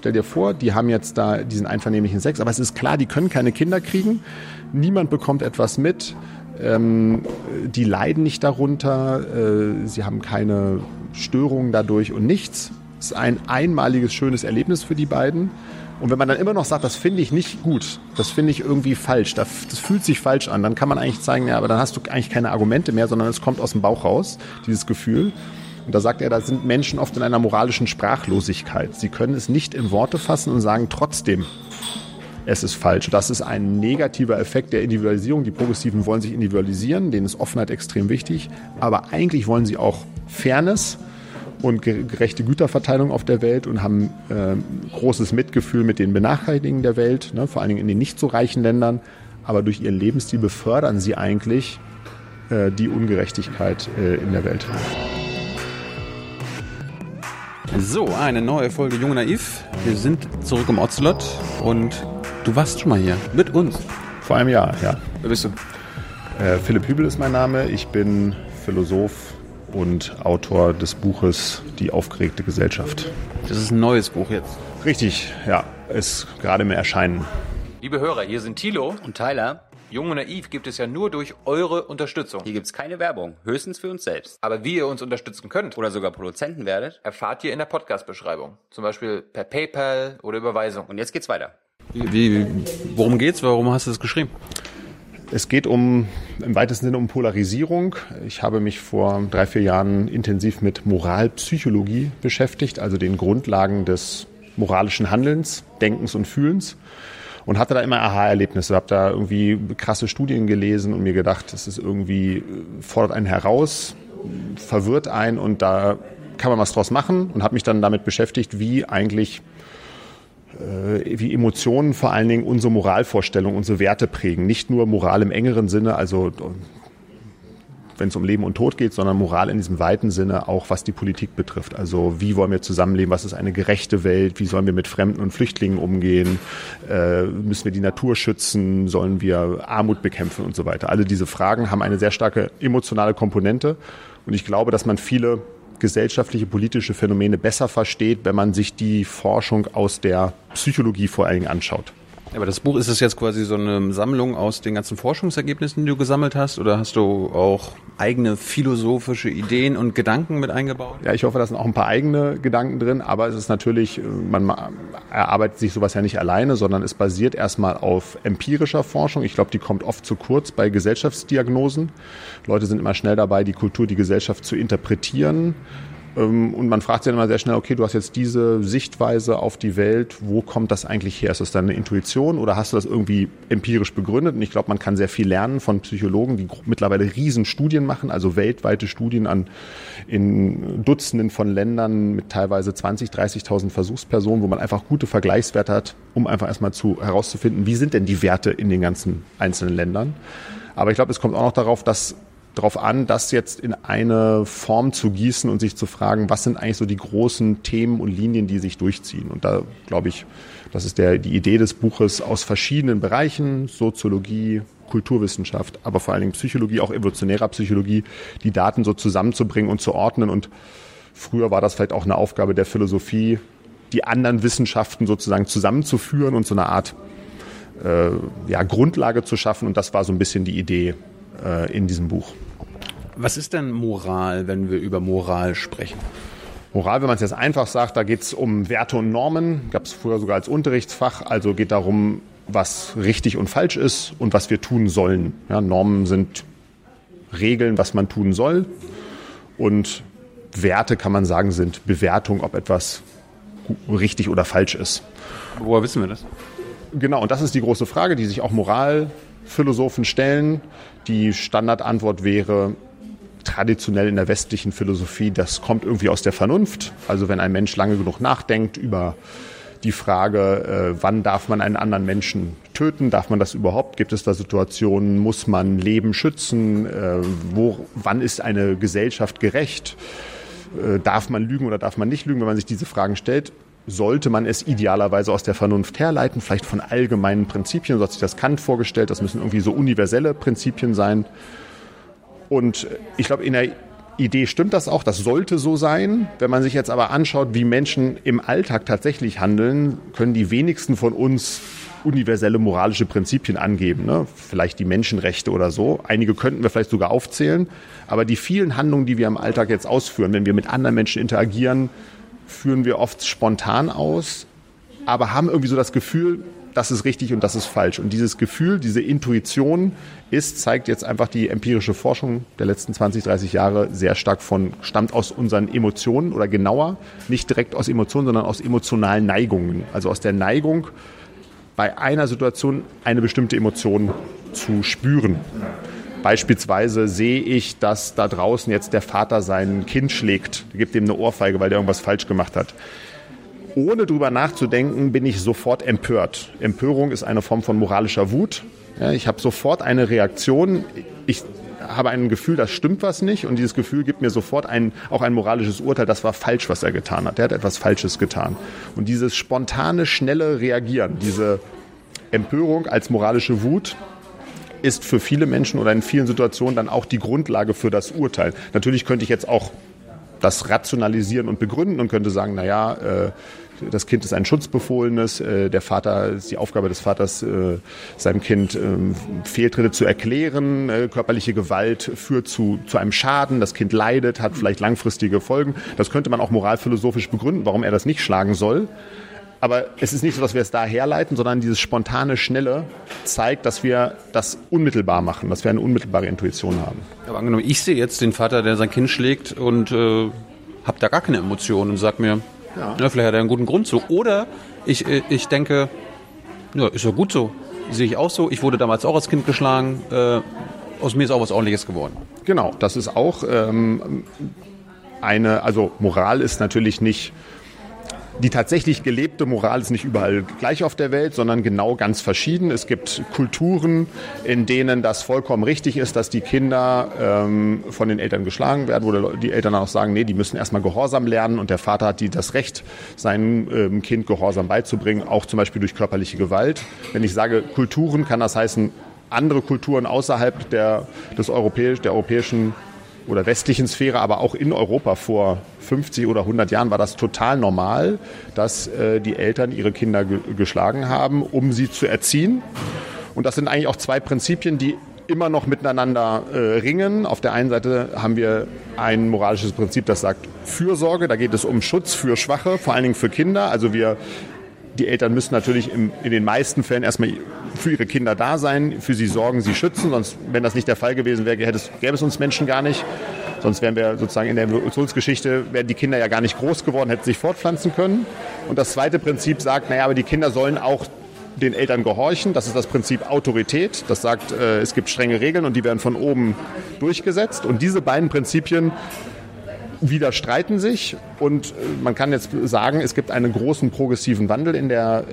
Stell dir vor, die haben jetzt da diesen einvernehmlichen Sex, aber es ist klar, die können keine Kinder kriegen. Niemand bekommt etwas mit. Ähm, die leiden nicht darunter. Äh, sie haben keine Störungen dadurch und nichts. Es ist ein einmaliges, schönes Erlebnis für die beiden. Und wenn man dann immer noch sagt, das finde ich nicht gut, das finde ich irgendwie falsch, das, das, fühlt sich falsch an, dann kann man eigentlich zeigen, ja, aber dann hast du eigentlich keine Argumente mehr, sondern es kommt aus dem Bauch raus, dieses Gefühl. Und da sagt er, da sind Menschen oft in einer moralischen Sprachlosigkeit. Sie können es nicht in Worte fassen und sagen trotzdem, es ist falsch. Das ist ein negativer Effekt der Individualisierung. Die Progressiven wollen sich individualisieren, denen ist Offenheit extrem wichtig. Aber eigentlich wollen sie auch Fairness und gerechte Güterverteilung auf der Welt und haben äh, großes Mitgefühl mit den Benachteiligten der Welt, ne, vor allen Dingen in den nicht so reichen Ländern. Aber durch ihren Lebensstil befördern sie eigentlich äh, die Ungerechtigkeit äh, in der Welt. So, eine neue Folge Jung Naiv. Wir sind zurück im Ocelot und du warst schon mal hier mit uns. Vor einem Jahr, ja. Wer bist du? Äh, Philipp Hübel ist mein Name. Ich bin Philosoph und Autor des Buches Die aufgeregte Gesellschaft. Das ist ein neues Buch jetzt. Richtig, ja. Ist gerade im Erscheinen. Liebe Hörer, hier sind Thilo und Tyler. Jung und Naiv gibt es ja nur durch eure Unterstützung. Hier gibt es keine Werbung, höchstens für uns selbst. Aber wie ihr uns unterstützen könnt oder sogar Produzenten werdet, erfahrt ihr in der Podcast-Beschreibung. Zum Beispiel per PayPal oder Überweisung. Und jetzt geht's weiter. Wie, wie, worum geht's? Warum hast du das geschrieben? Es geht um, im weitesten Sinne um Polarisierung. Ich habe mich vor drei, vier Jahren intensiv mit Moralpsychologie beschäftigt, also den Grundlagen des moralischen Handelns, Denkens und Fühlens. Und hatte da immer Aha-Erlebnisse, habe da irgendwie krasse Studien gelesen und mir gedacht, das ist irgendwie, fordert einen heraus, verwirrt einen und da kann man was draus machen und habe mich dann damit beschäftigt, wie eigentlich äh, wie Emotionen vor allen Dingen unsere Moralvorstellung, unsere Werte prägen. Nicht nur Moral im engeren Sinne, also wenn es um Leben und Tod geht, sondern Moral in diesem weiten Sinne auch, was die Politik betrifft. Also wie wollen wir zusammenleben? Was ist eine gerechte Welt? Wie sollen wir mit Fremden und Flüchtlingen umgehen? Äh, müssen wir die Natur schützen? Sollen wir Armut bekämpfen und so weiter? Alle diese Fragen haben eine sehr starke emotionale Komponente. Und ich glaube, dass man viele gesellschaftliche, politische Phänomene besser versteht, wenn man sich die Forschung aus der Psychologie vor allen Dingen anschaut. Aber das Buch, ist es jetzt quasi so eine Sammlung aus den ganzen Forschungsergebnissen, die du gesammelt hast? Oder hast du auch eigene philosophische Ideen und Gedanken mit eingebaut? Ja, ich hoffe, da sind auch ein paar eigene Gedanken drin. Aber es ist natürlich, man erarbeitet sich sowas ja nicht alleine, sondern es basiert erstmal auf empirischer Forschung. Ich glaube, die kommt oft zu kurz bei Gesellschaftsdiagnosen. Leute sind immer schnell dabei, die Kultur, die Gesellschaft zu interpretieren und man fragt sich dann immer sehr schnell, okay, du hast jetzt diese Sichtweise auf die Welt, wo kommt das eigentlich her? Ist das deine Intuition oder hast du das irgendwie empirisch begründet? Und ich glaube, man kann sehr viel lernen von Psychologen, die mittlerweile riesen Studien machen, also weltweite Studien an in Dutzenden von Ländern mit teilweise 20, 30.000 Versuchspersonen, wo man einfach gute Vergleichswerte hat, um einfach erstmal zu, herauszufinden, wie sind denn die Werte in den ganzen einzelnen Ländern. Aber ich glaube, es kommt auch noch darauf, dass darauf an, das jetzt in eine Form zu gießen und sich zu fragen, was sind eigentlich so die großen Themen und Linien, die sich durchziehen. Und da glaube ich, das ist der, die Idee des Buches aus verschiedenen Bereichen, Soziologie, Kulturwissenschaft, aber vor allen Dingen Psychologie, auch evolutionärer Psychologie, die Daten so zusammenzubringen und zu ordnen. Und früher war das vielleicht auch eine Aufgabe der Philosophie, die anderen Wissenschaften sozusagen zusammenzuführen und so eine Art äh, ja, Grundlage zu schaffen. Und das war so ein bisschen die Idee äh, in diesem Buch. Was ist denn Moral, wenn wir über Moral sprechen? Moral, wenn man es jetzt einfach sagt, da geht es um Werte und Normen. Gab es früher sogar als Unterrichtsfach. Also geht darum, was richtig und falsch ist und was wir tun sollen. Ja, Normen sind Regeln, was man tun soll. Und Werte, kann man sagen, sind Bewertung, ob etwas richtig oder falsch ist. Woher wissen wir das? Genau, und das ist die große Frage, die sich auch Moral Philosophen stellen. Die Standardantwort wäre traditionell in der westlichen Philosophie, das kommt irgendwie aus der Vernunft. Also wenn ein Mensch lange genug nachdenkt über die Frage, äh, wann darf man einen anderen Menschen töten? Darf man das überhaupt? Gibt es da Situationen? Muss man Leben schützen? Äh, wo, wann ist eine Gesellschaft gerecht? Äh, darf man lügen oder darf man nicht lügen? Wenn man sich diese Fragen stellt, sollte man es idealerweise aus der Vernunft herleiten, vielleicht von allgemeinen Prinzipien, so hat sich das Kant vorgestellt, das müssen irgendwie so universelle Prinzipien sein. Und ich glaube, in der Idee stimmt das auch, das sollte so sein. Wenn man sich jetzt aber anschaut, wie Menschen im Alltag tatsächlich handeln, können die wenigsten von uns universelle moralische Prinzipien angeben. Ne? Vielleicht die Menschenrechte oder so. Einige könnten wir vielleicht sogar aufzählen. Aber die vielen Handlungen, die wir im Alltag jetzt ausführen, wenn wir mit anderen Menschen interagieren, führen wir oft spontan aus, aber haben irgendwie so das Gefühl, das ist richtig und das ist falsch. Und dieses Gefühl, diese Intuition ist, zeigt jetzt einfach die empirische Forschung der letzten 20, 30 Jahre sehr stark von, stammt aus unseren Emotionen oder genauer, nicht direkt aus Emotionen, sondern aus emotionalen Neigungen. Also aus der Neigung, bei einer Situation eine bestimmte Emotion zu spüren. Beispielsweise sehe ich, dass da draußen jetzt der Vater sein Kind schlägt, gibt ihm eine Ohrfeige, weil der irgendwas falsch gemacht hat ohne drüber nachzudenken, bin ich sofort empört. Empörung ist eine Form von moralischer Wut. Ja, ich habe sofort eine Reaktion. Ich habe ein Gefühl, das stimmt was nicht und dieses Gefühl gibt mir sofort ein, auch ein moralisches Urteil, das war falsch, was er getan hat. Er hat etwas Falsches getan. Und dieses spontane, schnelle Reagieren, diese Empörung als moralische Wut, ist für viele Menschen oder in vielen Situationen dann auch die Grundlage für das Urteil. Natürlich könnte ich jetzt auch das rationalisieren und begründen und könnte sagen, na ja, äh, das Kind ist ein Schutzbefohlenes, äh, der Vater ist die Aufgabe des Vaters, äh, seinem Kind äh, Fehltritte zu erklären, äh, körperliche Gewalt führt zu, zu einem Schaden, das Kind leidet, hat vielleicht langfristige Folgen. Das könnte man auch moralphilosophisch begründen, warum er das nicht schlagen soll. Aber es ist nicht so, dass wir es da herleiten, sondern dieses spontane, schnelle zeigt, dass wir das unmittelbar machen, dass wir eine unmittelbare Intuition haben. Aber angenommen, ich sehe jetzt den Vater, der sein Kind schlägt und äh, habe da gar keine Emotionen und sag mir, ja. ja. vielleicht hat er einen guten Grund so. Oder ich, äh, ich denke, ja, ist ja gut so. Sehe ich auch so. Ich wurde damals auch als Kind geschlagen. Äh, aus mir ist auch was Ordentliches geworden. Genau, das ist auch ähm, eine, also Moral ist natürlich nicht die tatsächlich gelebte Moral ist nicht überall gleich auf der Welt, sondern genau ganz verschieden. Es gibt Kulturen, in denen das vollkommen richtig ist, dass die Kinder ähm, von den Eltern geschlagen werden, wo die Eltern auch sagen, nee, die müssen erstmal Gehorsam lernen und der Vater hat die das Recht, seinem ähm, Kind Gehorsam beizubringen, auch zum Beispiel durch körperliche Gewalt. Wenn ich sage Kulturen, kann das heißen, andere Kulturen außerhalb der, des Europäisch, der europäischen oder westlichen Sphäre, aber auch in Europa vor 50 oder 100 Jahren war das total normal, dass äh, die Eltern ihre Kinder ge geschlagen haben, um sie zu erziehen. Und das sind eigentlich auch zwei Prinzipien, die immer noch miteinander äh, ringen. Auf der einen Seite haben wir ein moralisches Prinzip, das sagt Fürsorge. Da geht es um Schutz für Schwache, vor allen Dingen für Kinder. Also wir die Eltern müssen natürlich im, in den meisten Fällen erstmal für ihre Kinder da sein, für sie sorgen, sie schützen. Sonst, wenn das nicht der Fall gewesen wäre, gäbe es, gäbe es uns Menschen gar nicht. Sonst wären wir sozusagen in der Evolutionsgeschichte, wären die Kinder ja gar nicht groß geworden, hätten sich fortpflanzen können. Und das zweite Prinzip sagt, naja, aber die Kinder sollen auch den Eltern gehorchen. Das ist das Prinzip Autorität. Das sagt, äh, es gibt strenge Regeln und die werden von oben durchgesetzt. Und diese beiden Prinzipien widerstreiten sich und äh, man kann jetzt sagen, es gibt einen großen progressiven Wandel in der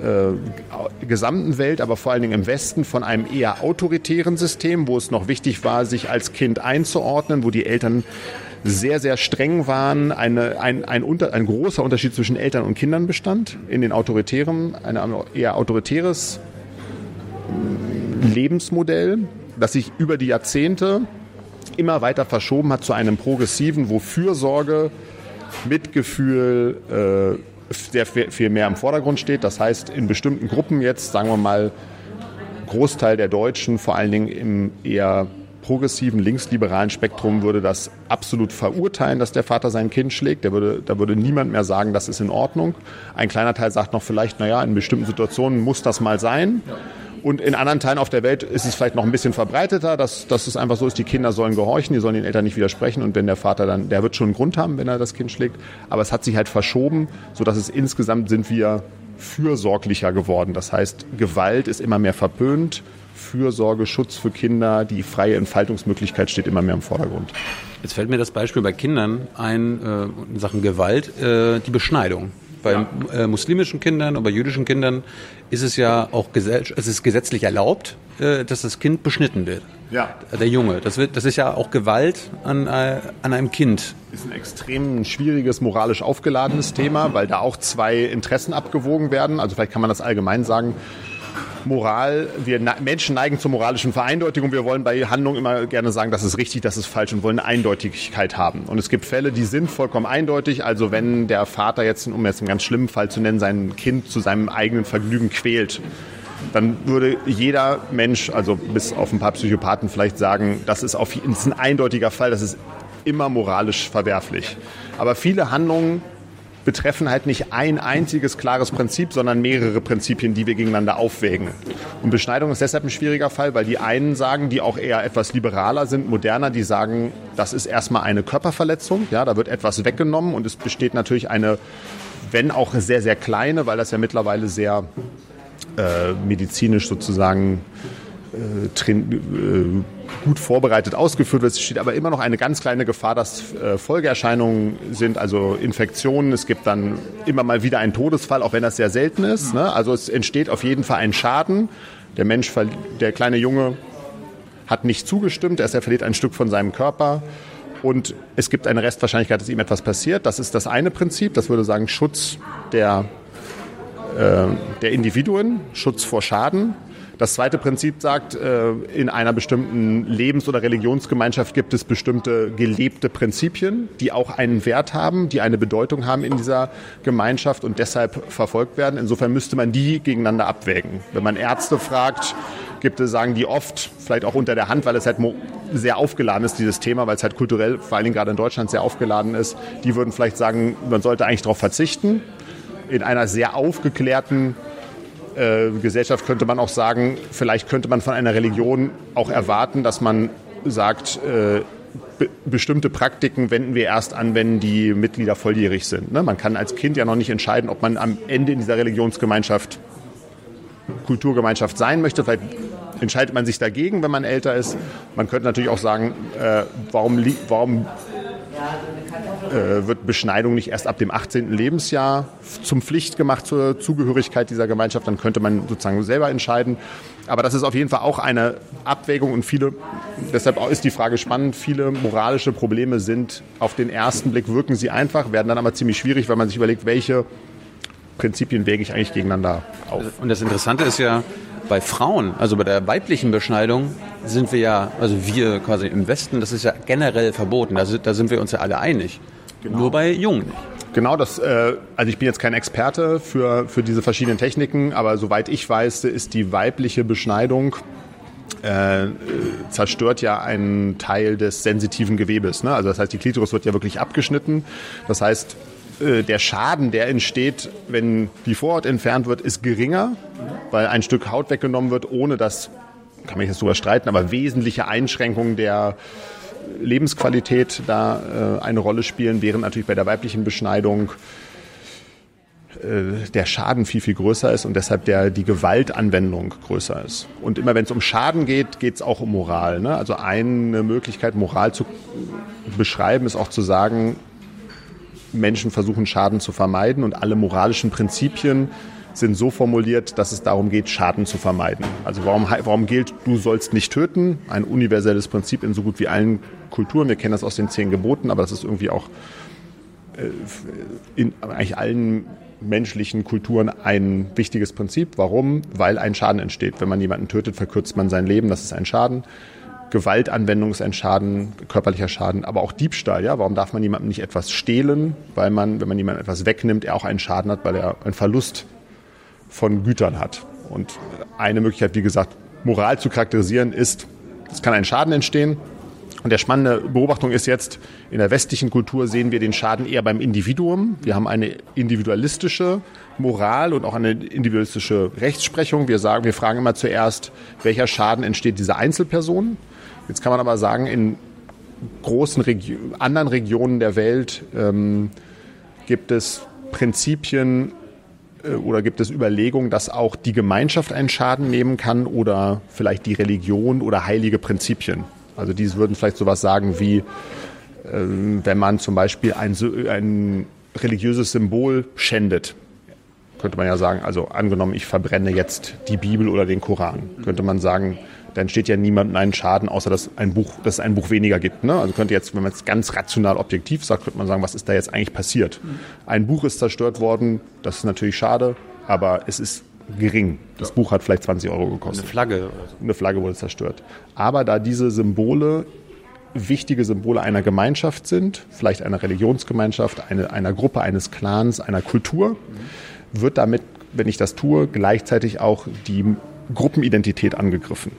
äh, gesamten Welt, aber vor allen Dingen im Westen von einem eher autoritären System, wo es noch wichtig war, sich als Kind einzuordnen, wo die Eltern sehr, sehr streng waren, eine, ein, ein, unter, ein großer Unterschied zwischen Eltern und Kindern bestand. In den autoritären, ein eher autoritäres Lebensmodell, das sich über die Jahrzehnte immer weiter verschoben hat zu einem progressiven, wo Fürsorge, Mitgefühl äh, sehr viel mehr im Vordergrund steht. Das heißt, in bestimmten Gruppen jetzt, sagen wir mal, Großteil der Deutschen, vor allen Dingen im eher progressiven linksliberalen Spektrum würde das absolut verurteilen, dass der Vater sein Kind schlägt. Der würde, da würde niemand mehr sagen, das ist in Ordnung. Ein kleiner Teil sagt noch vielleicht, naja, in bestimmten Situationen muss das mal sein. Und in anderen Teilen auf der Welt ist es vielleicht noch ein bisschen verbreiteter, dass, dass es einfach so ist, die Kinder sollen gehorchen, die sollen den Eltern nicht widersprechen und wenn der Vater dann, der wird schon einen Grund haben, wenn er das Kind schlägt, aber es hat sich halt verschoben, sodass es insgesamt sind wir fürsorglicher geworden. Das heißt, Gewalt ist immer mehr verpönt, Fürsorge, Schutz für Kinder, die freie Entfaltungsmöglichkeit steht immer mehr im Vordergrund. Jetzt fällt mir das Beispiel bei Kindern ein, äh, in Sachen Gewalt, äh, die Beschneidung. Bei ja. äh, muslimischen Kindern und bei jüdischen Kindern ist es ja auch es ist gesetzlich erlaubt, äh, dass das Kind beschnitten wird. Ja. Der Junge. Das, wird, das ist ja auch Gewalt an, äh, an einem Kind. Ist ein extrem schwieriges, moralisch aufgeladenes Thema, weil da auch zwei Interessen abgewogen werden. Also vielleicht kann man das allgemein sagen. Moral, wir Menschen neigen zur moralischen Vereindeutigung. Wir wollen bei Handlungen immer gerne sagen, das ist richtig, das ist falsch und wollen Eindeutigkeit haben. Und es gibt Fälle, die sind vollkommen eindeutig. Also wenn der Vater jetzt, um jetzt einen ganz schlimmen Fall zu nennen, sein Kind zu seinem eigenen Vergnügen quält, dann würde jeder Mensch, also bis auf ein paar Psychopathen vielleicht sagen, das ist, auf, das ist ein eindeutiger Fall, das ist immer moralisch verwerflich. Aber viele Handlungen betreffen halt nicht ein einziges klares Prinzip, sondern mehrere Prinzipien, die wir gegeneinander aufwägen. Und Beschneidung ist deshalb ein schwieriger Fall, weil die einen sagen, die auch eher etwas liberaler sind, moderner, die sagen, das ist erstmal eine Körperverletzung, ja, da wird etwas weggenommen und es besteht natürlich eine, wenn auch sehr, sehr kleine, weil das ja mittlerweile sehr äh, medizinisch sozusagen äh, äh, gut vorbereitet ausgeführt wird. Es steht aber immer noch eine ganz kleine Gefahr, dass äh, Folgeerscheinungen sind, also Infektionen. Es gibt dann immer mal wieder einen Todesfall, auch wenn das sehr selten ist. Ne? Also es entsteht auf jeden Fall ein Schaden. Der Mensch, der kleine Junge hat nicht zugestimmt, er verliert ein Stück von seinem Körper. Und es gibt eine Restwahrscheinlichkeit, dass ihm etwas passiert. Das ist das eine Prinzip. Das würde sagen Schutz der, äh, der Individuen, Schutz vor Schaden. Das zweite Prinzip sagt, äh, in einer bestimmten Lebens- oder Religionsgemeinschaft gibt es bestimmte gelebte Prinzipien, die auch einen Wert haben, die eine Bedeutung haben in dieser Gemeinschaft und deshalb verfolgt werden. Insofern müsste man die gegeneinander abwägen. Wenn man Ärzte fragt, gibt es, sagen die oft, vielleicht auch unter der Hand, weil es halt sehr aufgeladen ist, dieses Thema, weil es halt kulturell, vor allen Dingen gerade in Deutschland, sehr aufgeladen ist. Die würden vielleicht sagen, man sollte eigentlich darauf verzichten. In einer sehr aufgeklärten äh, Gesellschaft könnte man auch sagen, vielleicht könnte man von einer Religion auch erwarten, dass man sagt, äh, be bestimmte Praktiken wenden wir erst an, wenn die Mitglieder volljährig sind. Ne? Man kann als Kind ja noch nicht entscheiden, ob man am Ende in dieser Religionsgemeinschaft, Kulturgemeinschaft sein möchte. Vielleicht entscheidet man sich dagegen, wenn man älter ist. Man könnte natürlich auch sagen, äh, warum, warum äh, wird Beschneidung nicht erst ab dem 18. Lebensjahr zum Pflicht gemacht zur Zugehörigkeit dieser Gemeinschaft. Dann könnte man sozusagen selber entscheiden. Aber das ist auf jeden Fall auch eine Abwägung und viele, deshalb ist die Frage spannend, viele moralische Probleme sind auf den ersten Blick wirken sie einfach, werden dann aber ziemlich schwierig, weil man sich überlegt, welche Prinzipien wäge ich eigentlich gegeneinander auf. Und das Interessante ist ja, bei Frauen, also bei der weiblichen Beschneidung, sind wir ja, also wir quasi im Westen, das ist ja generell verboten. Da sind, da sind wir uns ja alle einig. Genau. Nur bei Jungen nicht. Genau, das, äh, also ich bin jetzt kein Experte für, für diese verschiedenen Techniken, aber soweit ich weiß, ist die weibliche Beschneidung äh, zerstört ja einen Teil des sensitiven Gewebes. Ne? Also das heißt, die Klitoris wird ja wirklich abgeschnitten. Das heißt, äh, der Schaden, der entsteht, wenn die Vorhaut entfernt wird, ist geringer, weil ein Stück Haut weggenommen wird, ohne dass, kann man jetzt drüber streiten, aber wesentliche Einschränkungen der Lebensqualität da äh, eine Rolle spielen, während natürlich bei der weiblichen Beschneidung äh, der Schaden viel, viel größer ist und deshalb der, die Gewaltanwendung größer ist. Und immer wenn es um Schaden geht, geht es auch um Moral. Ne? Also eine Möglichkeit, Moral zu beschreiben, ist auch zu sagen, Menschen versuchen Schaden zu vermeiden und alle moralischen Prinzipien sind so formuliert, dass es darum geht, Schaden zu vermeiden. Also warum, warum gilt, du sollst nicht töten? Ein universelles Prinzip in so gut wie allen Kulturen. Wir kennen das aus den zehn Geboten, aber das ist irgendwie auch äh, in eigentlich allen menschlichen Kulturen ein wichtiges Prinzip. Warum? Weil ein Schaden entsteht. Wenn man jemanden tötet, verkürzt man sein Leben. Das ist ein Schaden. Gewaltanwendung ist ein Schaden, körperlicher Schaden, aber auch Diebstahl. Ja, warum darf man jemandem nicht etwas stehlen? Weil man, wenn man jemandem etwas wegnimmt, er auch einen Schaden hat, weil er einen Verlust von Gütern hat. Und eine Möglichkeit, wie gesagt, Moral zu charakterisieren, ist, es kann ein Schaden entstehen. Und der spannende Beobachtung ist jetzt, in der westlichen Kultur sehen wir den Schaden eher beim Individuum. Wir haben eine individualistische Moral und auch eine individualistische Rechtsprechung. Wir sagen, wir fragen immer zuerst, welcher Schaden entsteht dieser Einzelperson. Jetzt kann man aber sagen, in großen Regio anderen Regionen der Welt ähm, gibt es Prinzipien äh, oder gibt es Überlegungen, dass auch die Gemeinschaft einen Schaden nehmen kann oder vielleicht die Religion oder heilige Prinzipien? Also die würden vielleicht sowas sagen wie, ähm, wenn man zum Beispiel ein, ein religiöses Symbol schändet, könnte man ja sagen, also angenommen, ich verbrenne jetzt die Bibel oder den Koran, könnte man sagen, dann steht ja niemandem einen Schaden, außer dass ein Buch, dass es ein Buch weniger gibt. Ne? Also könnte jetzt, wenn man es ganz rational objektiv sagt, könnte man sagen, was ist da jetzt eigentlich passiert? Ein Buch ist zerstört worden, das ist natürlich schade, aber es ist gering. Das Buch hat vielleicht 20 Euro gekostet. Eine Flagge. Eine Flagge wurde zerstört. Aber da diese Symbole wichtige Symbole einer Gemeinschaft sind, vielleicht einer Religionsgemeinschaft, eine, einer Gruppe, eines Clans, einer Kultur, wird damit, wenn ich das tue, gleichzeitig auch die Gruppenidentität angegriffen.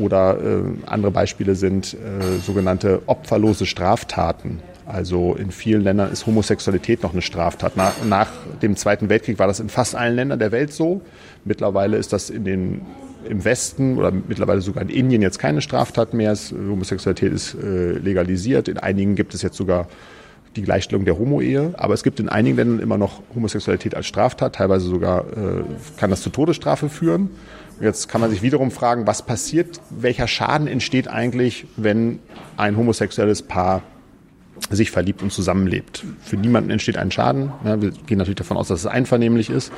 Oder äh, andere Beispiele sind äh, sogenannte opferlose Straftaten. Also in vielen Ländern ist Homosexualität noch eine Straftat. Nach, nach, dem Zweiten Weltkrieg war das in fast allen Ländern der Welt so. Mittlerweile ist das in den, im Westen oder mittlerweile sogar in Indien jetzt keine Straftat mehr. Homosexualität ist äh, legalisiert. In einigen gibt es jetzt sogar die Gleichstellung der Homo-Ehe. Aber es gibt in einigen Ländern immer noch Homosexualität als Straftat. Teilweise sogar äh, kann das zur Todesstrafe führen. Jetzt kann man sich wiederum fragen, was passiert, welcher Schaden entsteht eigentlich, wenn ein homosexuelles Paar sich verliebt und zusammenlebt. Für niemanden entsteht ein Schaden. Ja, wir gehen natürlich davon aus, dass es einvernehmlich ist.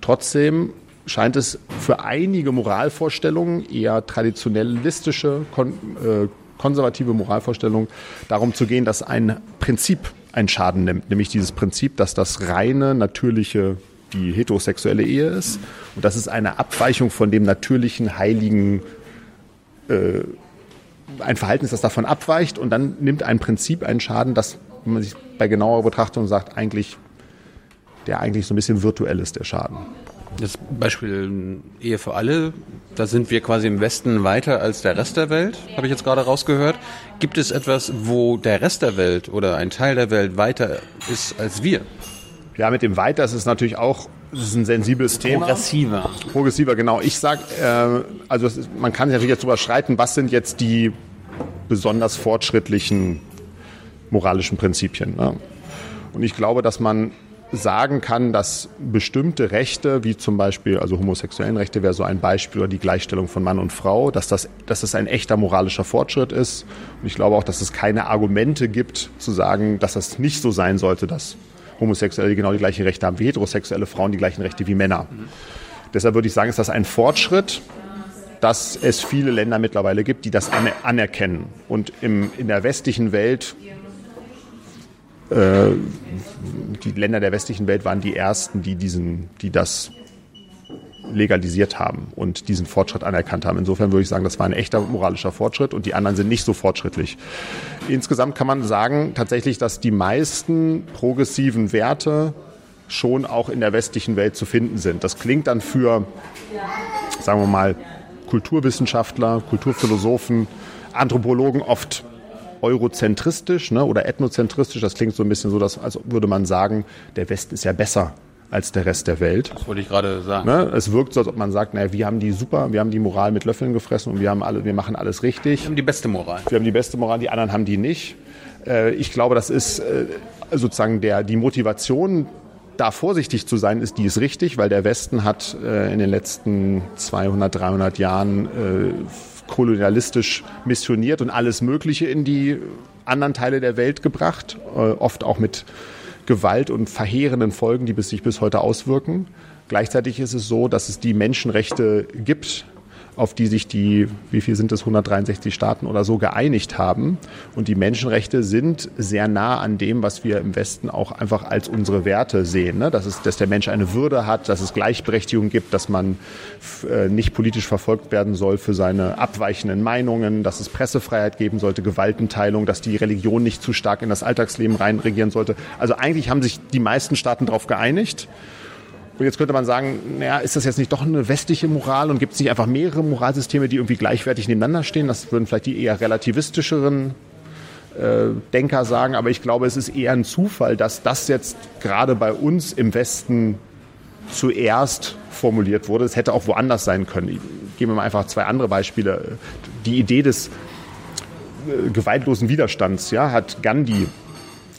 Trotzdem scheint es für einige Moralvorstellungen, eher traditionellistische, kon äh, konservative Moralvorstellungen, darum zu gehen, dass ein Prinzip einen Schaden nimmt, nämlich dieses Prinzip, dass das reine, natürliche die heterosexuelle Ehe ist und das ist eine Abweichung von dem natürlichen, heiligen äh, ein Verhalten das davon abweicht und dann nimmt ein Prinzip einen Schaden, das, wenn man sich bei genauer Betrachtung sagt, eigentlich, der eigentlich so ein bisschen virtuell ist, der Schaden. Das Beispiel Ehe für alle, da sind wir quasi im Westen weiter als der Rest der Welt, habe ich jetzt gerade rausgehört. Gibt es etwas, wo der Rest der Welt oder ein Teil der Welt weiter ist als wir? Ja, mit dem Weiter ist es natürlich auch das ist ein sensibles Thema. Progressiver. Progressiver, genau. Ich sag, äh, also ist, man kann sich natürlich jetzt darüber streiten, was sind jetzt die besonders fortschrittlichen moralischen Prinzipien. Ne? Und ich glaube, dass man sagen kann, dass bestimmte Rechte, wie zum Beispiel, also homosexuellen Rechte wäre so ein Beispiel, oder die Gleichstellung von Mann und Frau, dass das, dass das ein echter moralischer Fortschritt ist. Und ich glaube auch, dass es keine Argumente gibt, zu sagen, dass das nicht so sein sollte, dass Homosexuelle genau die gleichen Rechte haben wie heterosexuelle Frauen, die gleichen Rechte wie Männer. Mhm. Deshalb würde ich sagen, ist das ein Fortschritt, dass es viele Länder mittlerweile gibt, die das anerkennen. Und im, in der westlichen Welt, äh, die Länder der westlichen Welt waren die ersten, die, diesen, die das legalisiert haben und diesen Fortschritt anerkannt haben. Insofern würde ich sagen, das war ein echter moralischer Fortschritt und die anderen sind nicht so fortschrittlich. Insgesamt kann man sagen tatsächlich, dass die meisten progressiven Werte schon auch in der westlichen Welt zu finden sind. Das klingt dann für, sagen wir mal, Kulturwissenschaftler, Kulturphilosophen, Anthropologen oft eurozentristisch ne, oder ethnozentristisch. Das klingt so ein bisschen so, dass, als würde man sagen, der Westen ist ja besser als der Rest der Welt. Das wollte ich gerade sagen. Ne? Es wirkt so, als ob man sagt, naja, wir haben die super, wir haben die Moral mit Löffeln gefressen und wir haben alle, wir machen alles richtig. Wir haben die beste Moral. Wir haben die beste Moral, die anderen haben die nicht. Äh, ich glaube, das ist äh, sozusagen der, die Motivation, da vorsichtig zu sein, ist, die ist richtig, weil der Westen hat äh, in den letzten 200, 300 Jahren kolonialistisch missioniert und alles Mögliche in die anderen Teile der Welt gebracht, oft auch mit Gewalt und verheerenden Folgen, die sich bis heute auswirken. Gleichzeitig ist es so, dass es die Menschenrechte gibt, auf die sich die, wie viel sind es, 163 Staaten oder so geeinigt haben. Und die Menschenrechte sind sehr nah an dem, was wir im Westen auch einfach als unsere Werte sehen. Ne? Dass, es, dass der Mensch eine Würde hat, dass es Gleichberechtigung gibt, dass man äh, nicht politisch verfolgt werden soll für seine abweichenden Meinungen, dass es Pressefreiheit geben sollte, Gewaltenteilung, dass die Religion nicht zu stark in das Alltagsleben reinregieren sollte. Also eigentlich haben sich die meisten Staaten darauf geeinigt. Und jetzt könnte man sagen, naja, ist das jetzt nicht doch eine westliche Moral und gibt es nicht einfach mehrere Moralsysteme, die irgendwie gleichwertig nebeneinander stehen? Das würden vielleicht die eher relativistischeren äh, Denker sagen, aber ich glaube, es ist eher ein Zufall, dass das jetzt gerade bei uns im Westen zuerst formuliert wurde. Es hätte auch woanders sein können. Ich gebe mal einfach zwei andere Beispiele. Die Idee des äh, gewaltlosen Widerstands ja, hat Gandhi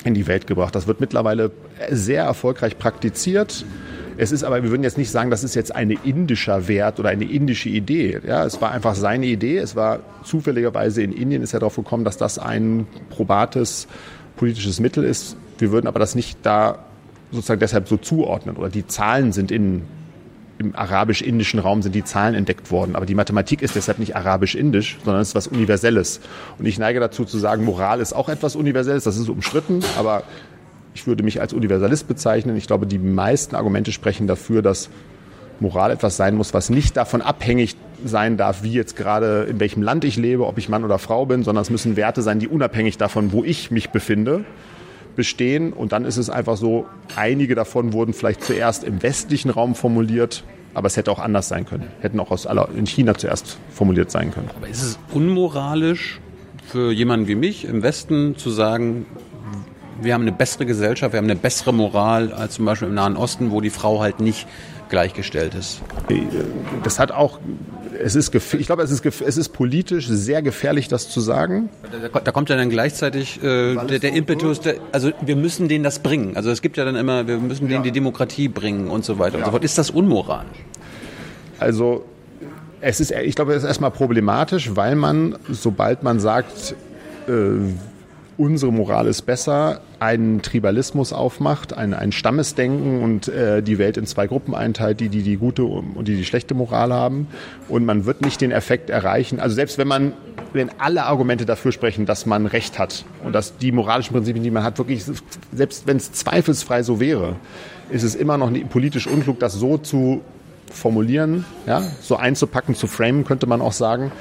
in die Welt gebracht. Das wird mittlerweile sehr erfolgreich praktiziert. Es ist aber, wir würden jetzt nicht sagen, das ist jetzt ein indischer Wert oder eine indische Idee. Ja, es war einfach seine Idee. Es war zufälligerweise in Indien ist er darauf gekommen, dass das ein probates politisches Mittel ist. Wir würden aber das nicht da sozusagen deshalb so zuordnen oder die Zahlen sind in im arabisch-indischen Raum sind die Zahlen entdeckt worden. Aber die Mathematik ist deshalb nicht arabisch-indisch, sondern es ist was Universelles. Und ich neige dazu zu sagen, Moral ist auch etwas Universelles. Das ist umstritten, aber ich würde mich als Universalist bezeichnen. Ich glaube, die meisten Argumente sprechen dafür, dass Moral etwas sein muss, was nicht davon abhängig sein darf, wie jetzt gerade in welchem Land ich lebe, ob ich Mann oder Frau bin, sondern es müssen Werte sein, die unabhängig davon, wo ich mich befinde, bestehen. Und dann ist es einfach so, einige davon wurden vielleicht zuerst im westlichen Raum formuliert, aber es hätte auch anders sein können. Hätten auch aus aller, in China zuerst formuliert sein können. Aber ist es unmoralisch für jemanden wie mich im Westen zu sagen, wir haben eine bessere Gesellschaft, wir haben eine bessere Moral als zum Beispiel im Nahen Osten, wo die Frau halt nicht gleichgestellt ist. Das hat auch, es ist, ich glaube, es ist, es ist politisch sehr gefährlich, das zu sagen. Da, da kommt ja dann gleichzeitig äh, der, der, Impetus, der, also wir müssen denen das bringen. Also es gibt ja dann immer, wir müssen denen ja. die Demokratie bringen und so weiter ja. und so fort. Ist das unmoralisch? Also es ist, ich glaube, es ist erstmal problematisch, weil man, sobald man sagt, äh, unsere Moral ist besser, einen Tribalismus aufmacht, ein, ein Stammesdenken und äh, die Welt in zwei Gruppen einteilt, die, die die gute und die die schlechte Moral haben. Und man wird nicht den Effekt erreichen. Also selbst wenn man, wenn alle Argumente dafür sprechen, dass man Recht hat und dass die moralischen Prinzipien, die man hat, wirklich, selbst wenn es zweifelsfrei so wäre, ist es immer noch politisch unklug, das so zu formulieren, ja, so einzupacken, zu framen, könnte man auch sagen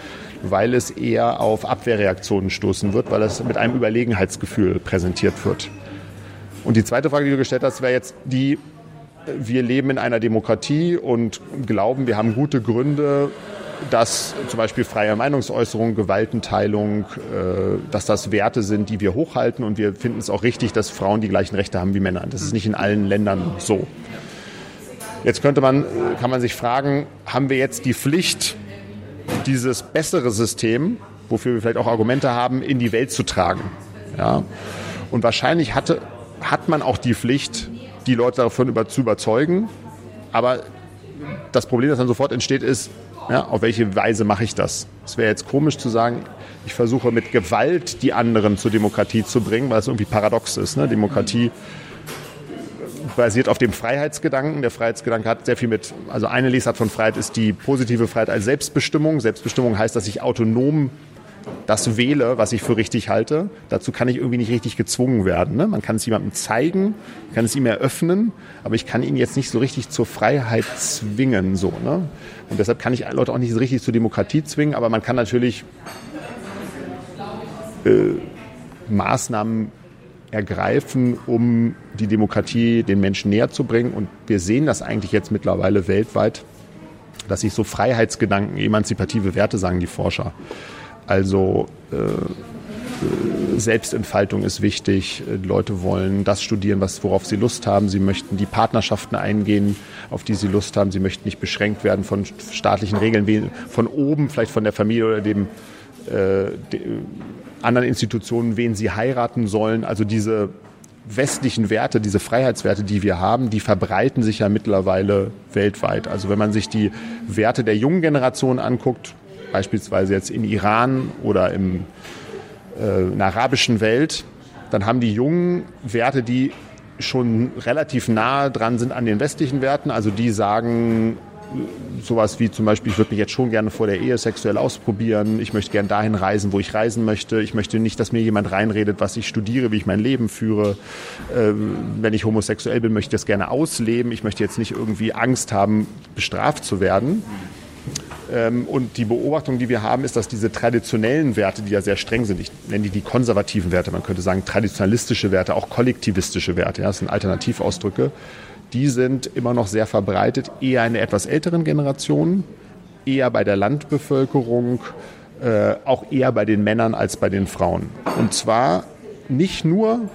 weil es eher auf Abwehrreaktionen stoßen wird, weil es mit einem Überlegenheitsgefühl präsentiert wird. Und die zweite Frage, die du gestellt hast, wäre jetzt die, wir leben in einer Demokratie und glauben, wir haben gute Gründe, dass zum Beispiel freie Meinungsäußerung, Gewaltenteilung, äh, dass das Werte sind, die wir hochhalten und wir finden es auch richtig, dass Frauen die gleichen Rechte haben wie Männer. Das ist nicht in allen Ländern so. Jetzt könnte man, kann man sich fragen, haben wir jetzt die Pflicht, dieses bessere System, wofür wir vielleicht auch Argumente haben, in die Welt zu tragen. Ja? Und wahrscheinlich hatte, hat man auch die Pflicht, die Leute davon über, zu überzeugen. Aber das Problem, das dann sofort entsteht, ist, ja, auf welche Weise mache ich das? Es wäre jetzt komisch zu sagen, ich versuche mit Gewalt die anderen zur Demokratie zu bringen, weil es irgendwie paradox ist. Ne? Demokratie basiert auf dem Freiheitsgedanken. Der Freiheitsgedanke hat sehr viel mit, also eine Lesart von Freiheit ist die positive Freiheit als Selbstbestimmung. Selbstbestimmung heißt, dass ich autonom das wähle, was ich für richtig halte. Dazu kann ich irgendwie nicht richtig gezwungen werden. Ne? Man kann es jemandem zeigen, kann es ihm eröffnen, aber ich kann ihn jetzt nicht so richtig zur Freiheit zwingen. So, ne? Und deshalb kann ich Leute auch nicht so richtig zur Demokratie zwingen, aber man kann natürlich äh, Maßnahmen ergreifen, um die Demokratie den Menschen näher zu bringen. Und wir sehen das eigentlich jetzt mittlerweile weltweit, dass sich so Freiheitsgedanken, emanzipative Werte, sagen die Forscher. Also äh, Selbstentfaltung ist wichtig. Leute wollen das studieren, was, worauf sie Lust haben. Sie möchten die Partnerschaften eingehen, auf die sie Lust haben. Sie möchten nicht beschränkt werden von staatlichen Regeln, von oben, vielleicht von der Familie oder dem äh, anderen Institutionen, wen sie heiraten sollen. Also diese westlichen Werte, diese Freiheitswerte, die wir haben, die verbreiten sich ja mittlerweile weltweit. Also wenn man sich die Werte der jungen Generation anguckt, beispielsweise jetzt in Iran oder im, äh, in der arabischen Welt, dann haben die jungen Werte, die schon relativ nahe dran sind an den westlichen Werten. Also die sagen, sowas wie zum Beispiel, ich würde mich jetzt schon gerne vor der Ehe sexuell ausprobieren, ich möchte gerne dahin reisen, wo ich reisen möchte, ich möchte nicht, dass mir jemand reinredet, was ich studiere, wie ich mein Leben führe. Ähm, wenn ich homosexuell bin, möchte ich das gerne ausleben, ich möchte jetzt nicht irgendwie Angst haben, bestraft zu werden. Ähm, und die Beobachtung, die wir haben, ist, dass diese traditionellen Werte, die ja sehr streng sind, ich nenne die die konservativen Werte, man könnte sagen traditionalistische Werte, auch kollektivistische Werte, ja, das sind Alternativausdrücke, die sind immer noch sehr verbreitet, eher in der etwas älteren Generation, eher bei der Landbevölkerung, äh, auch eher bei den Männern als bei den Frauen. Und zwar nicht nur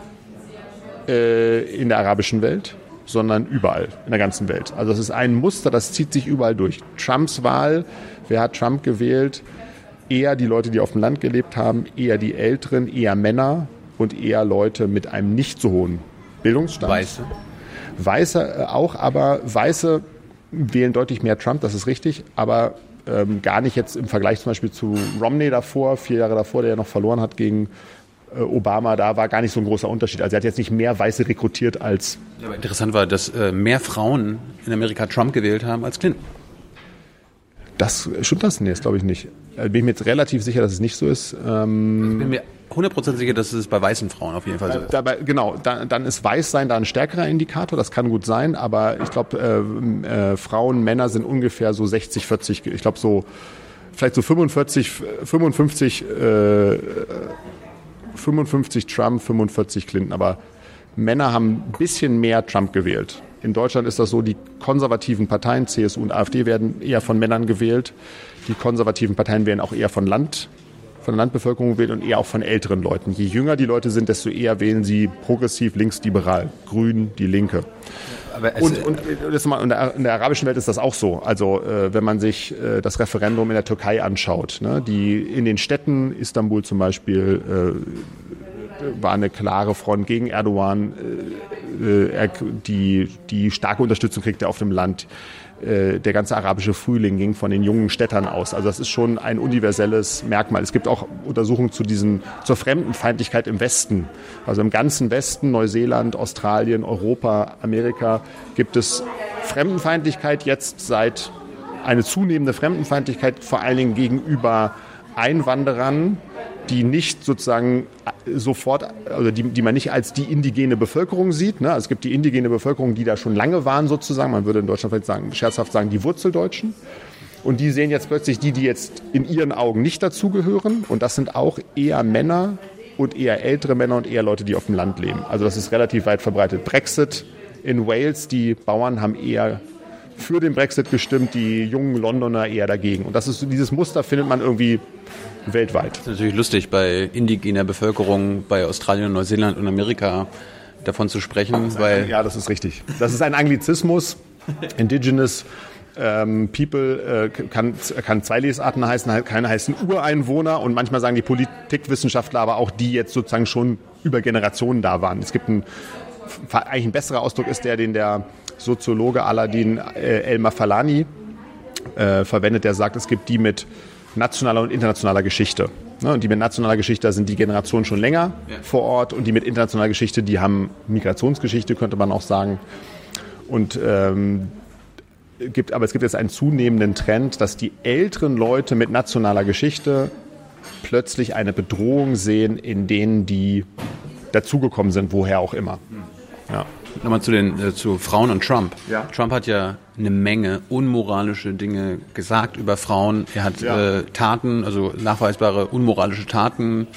äh, in der arabischen Welt, sondern überall in der ganzen Welt. Also es ist ein Muster, das zieht sich überall durch. Trumps Wahl, wer hat Trump gewählt? Eher die Leute, die auf dem Land gelebt haben, eher die Älteren, eher Männer und eher Leute mit einem nicht so hohen Bildungsstand. Weiße. Weiße äh, auch, aber Weiße wählen deutlich mehr Trump, das ist richtig, aber ähm, gar nicht jetzt im Vergleich zum Beispiel zu Romney davor, vier Jahre davor, der ja noch verloren hat gegen äh, Obama, da war gar nicht so ein großer Unterschied. Also er hat jetzt nicht mehr Weiße rekrutiert als. Ja, aber interessant war, dass äh, mehr Frauen in Amerika Trump gewählt haben als Clinton. Das stimmt das? Nee, das glaube ich nicht. Da bin ich mir jetzt relativ sicher, dass es nicht so ist. Ähm, ich bin mir 100% sicher, dass es bei weißen Frauen auf jeden Fall so ist. Dabei, genau, dann, dann ist Weißsein da ein stärkerer Indikator, das kann gut sein, aber ich glaube, äh, äh, Frauen, Männer sind ungefähr so 60, 40, ich glaube so vielleicht so 45, 55, äh, 55 Trump, 45 Clinton, aber Männer haben ein bisschen mehr Trump gewählt. In Deutschland ist das so, die konservativen Parteien, CSU und AfD, werden eher von Männern gewählt. Die konservativen Parteien werden auch eher von Land, von der Landbevölkerung gewählt und eher auch von älteren Leuten. Je jünger die Leute sind, desto eher wählen sie progressiv, linksliberal, grün, die Linke. Und, und, in, der, arabischen Welt ist das auch so. Also äh, wenn man sich äh, das Referendum in der Türkei anschaut, ne, die in den Städten, Istanbul zum Beispiel, äh, war eine klare Front gegen Erdogan, die, die starke Unterstützung kriegt er auf dem Land. Äh, der ganze arabische Frühling ging von den jungen Städtern aus. Also das ist schon ein universelles Merkmal. Es gibt auch Untersuchungen zu diesen, zur Fremdenfeindlichkeit im Westen. Also im ganzen Westen, Neuseeland, Australien, Europa, Amerika, gibt es Fremdenfeindlichkeit jetzt seit eine zunehmende Fremdenfeindlichkeit vor allen Dingen gegenüber Einwanderern, die nicht sozusagen sofort, also die, die man nicht als die indigene Bevölkerung sieht. Ne? Also es gibt die indigene Bevölkerung, die da schon lange waren sozusagen. Man würde in Deutschland vielleicht sagen, scherzhaft sagen, die Wurzeldeutschen. Und die sehen jetzt plötzlich die, die jetzt in ihren Augen nicht dazugehören. Und das sind auch eher Männer und eher ältere Männer und eher Leute, die auf dem Land leben. Also das ist relativ weit verbreitet. Brexit in Wales, die Bauern haben eher für den Brexit gestimmt, die jungen Londoner eher dagegen. Und das ist dieses Muster findet man irgendwie weltweit. Das ist natürlich lustig, bei indigener Bevölkerung, bei Australien, Neuseeland und Amerika davon zu sprechen. weil ja, das ist richtig. Das ist ein Anglizismus. Indigenous ähm, People äh, kann, kann zwei Lesarten heißen, keine heißen Ureinwohner und manchmal sagen die Politikwissenschaftler aber auch, die jetzt sozusagen schon über Generationen da waren. Es gibt ein, eigentlich ein besserer Ausdruck ist der, den der Soziologe Aladin äh, Elmar Falani äh, verwendet, der sagt, es gibt die mit nationaler und internationaler Geschichte. Ne, und die mit nationaler Geschichte sind die Generationen schon länger ja. vor Ort und die mit internationaler Geschichte, die haben Migrationsgeschichte, könnte man auch sagen. Und ähm, gibt, aber es gibt jetzt einen zunehmenden Trend, dass die älteren Leute mit nationaler Geschichte plötzlich eine Bedrohung sehen, in denen die dazugekommen sind, woher auch immer. Ja. Nochmal zu den äh, zu Frauen und Trump. Ja. Trump hat ja eine Menge unmoralische Dinge gesagt über Frauen. Er hat ja. äh, Taten, also nachweisbare unmoralische Taten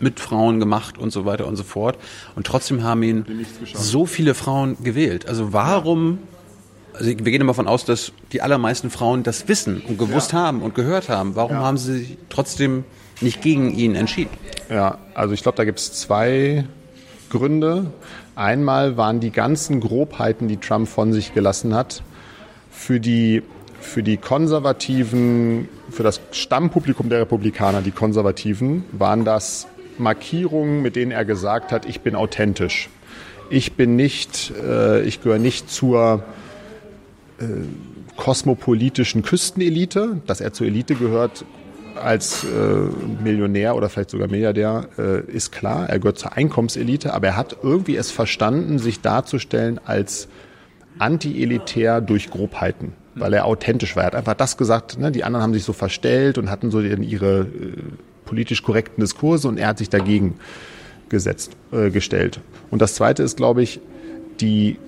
mit Frauen gemacht und so weiter und so fort. Und trotzdem haben ihn so viele Frauen gewählt. Also warum also wir gehen immer davon aus, dass die allermeisten Frauen das wissen und gewusst ja. haben und gehört haben. Warum haben sie sich trotzdem nicht gegen ihn entschieden? Ja, also ich glaube, da gibt es zwei Gründe. Einmal waren die ganzen Grobheiten, die Trump von sich gelassen hat, für die, für die Konservativen, für das Stammpublikum der Republikaner, die Konservativen, waren das Markierungen, mit denen er gesagt hat, ich bin authentisch. Ich bin nicht, äh, ich gehöre nicht zur äh, kosmopolitischen Küstenelite. Dass er zur Elite gehört, als äh, Millionär oder vielleicht sogar Milliardär äh, ist klar. Er gehört zur Einkommenselite, aber er hat irgendwie es verstanden, sich darzustellen als anti-elitär durch Grobheiten, weil er authentisch war. Er hat einfach das gesagt, ne? die anderen haben sich so verstellt und hatten so ihre äh, politisch korrekten Diskurse und er hat sich dagegen gesetzt, äh, gestellt. Und das Zweite ist, glaube ich, die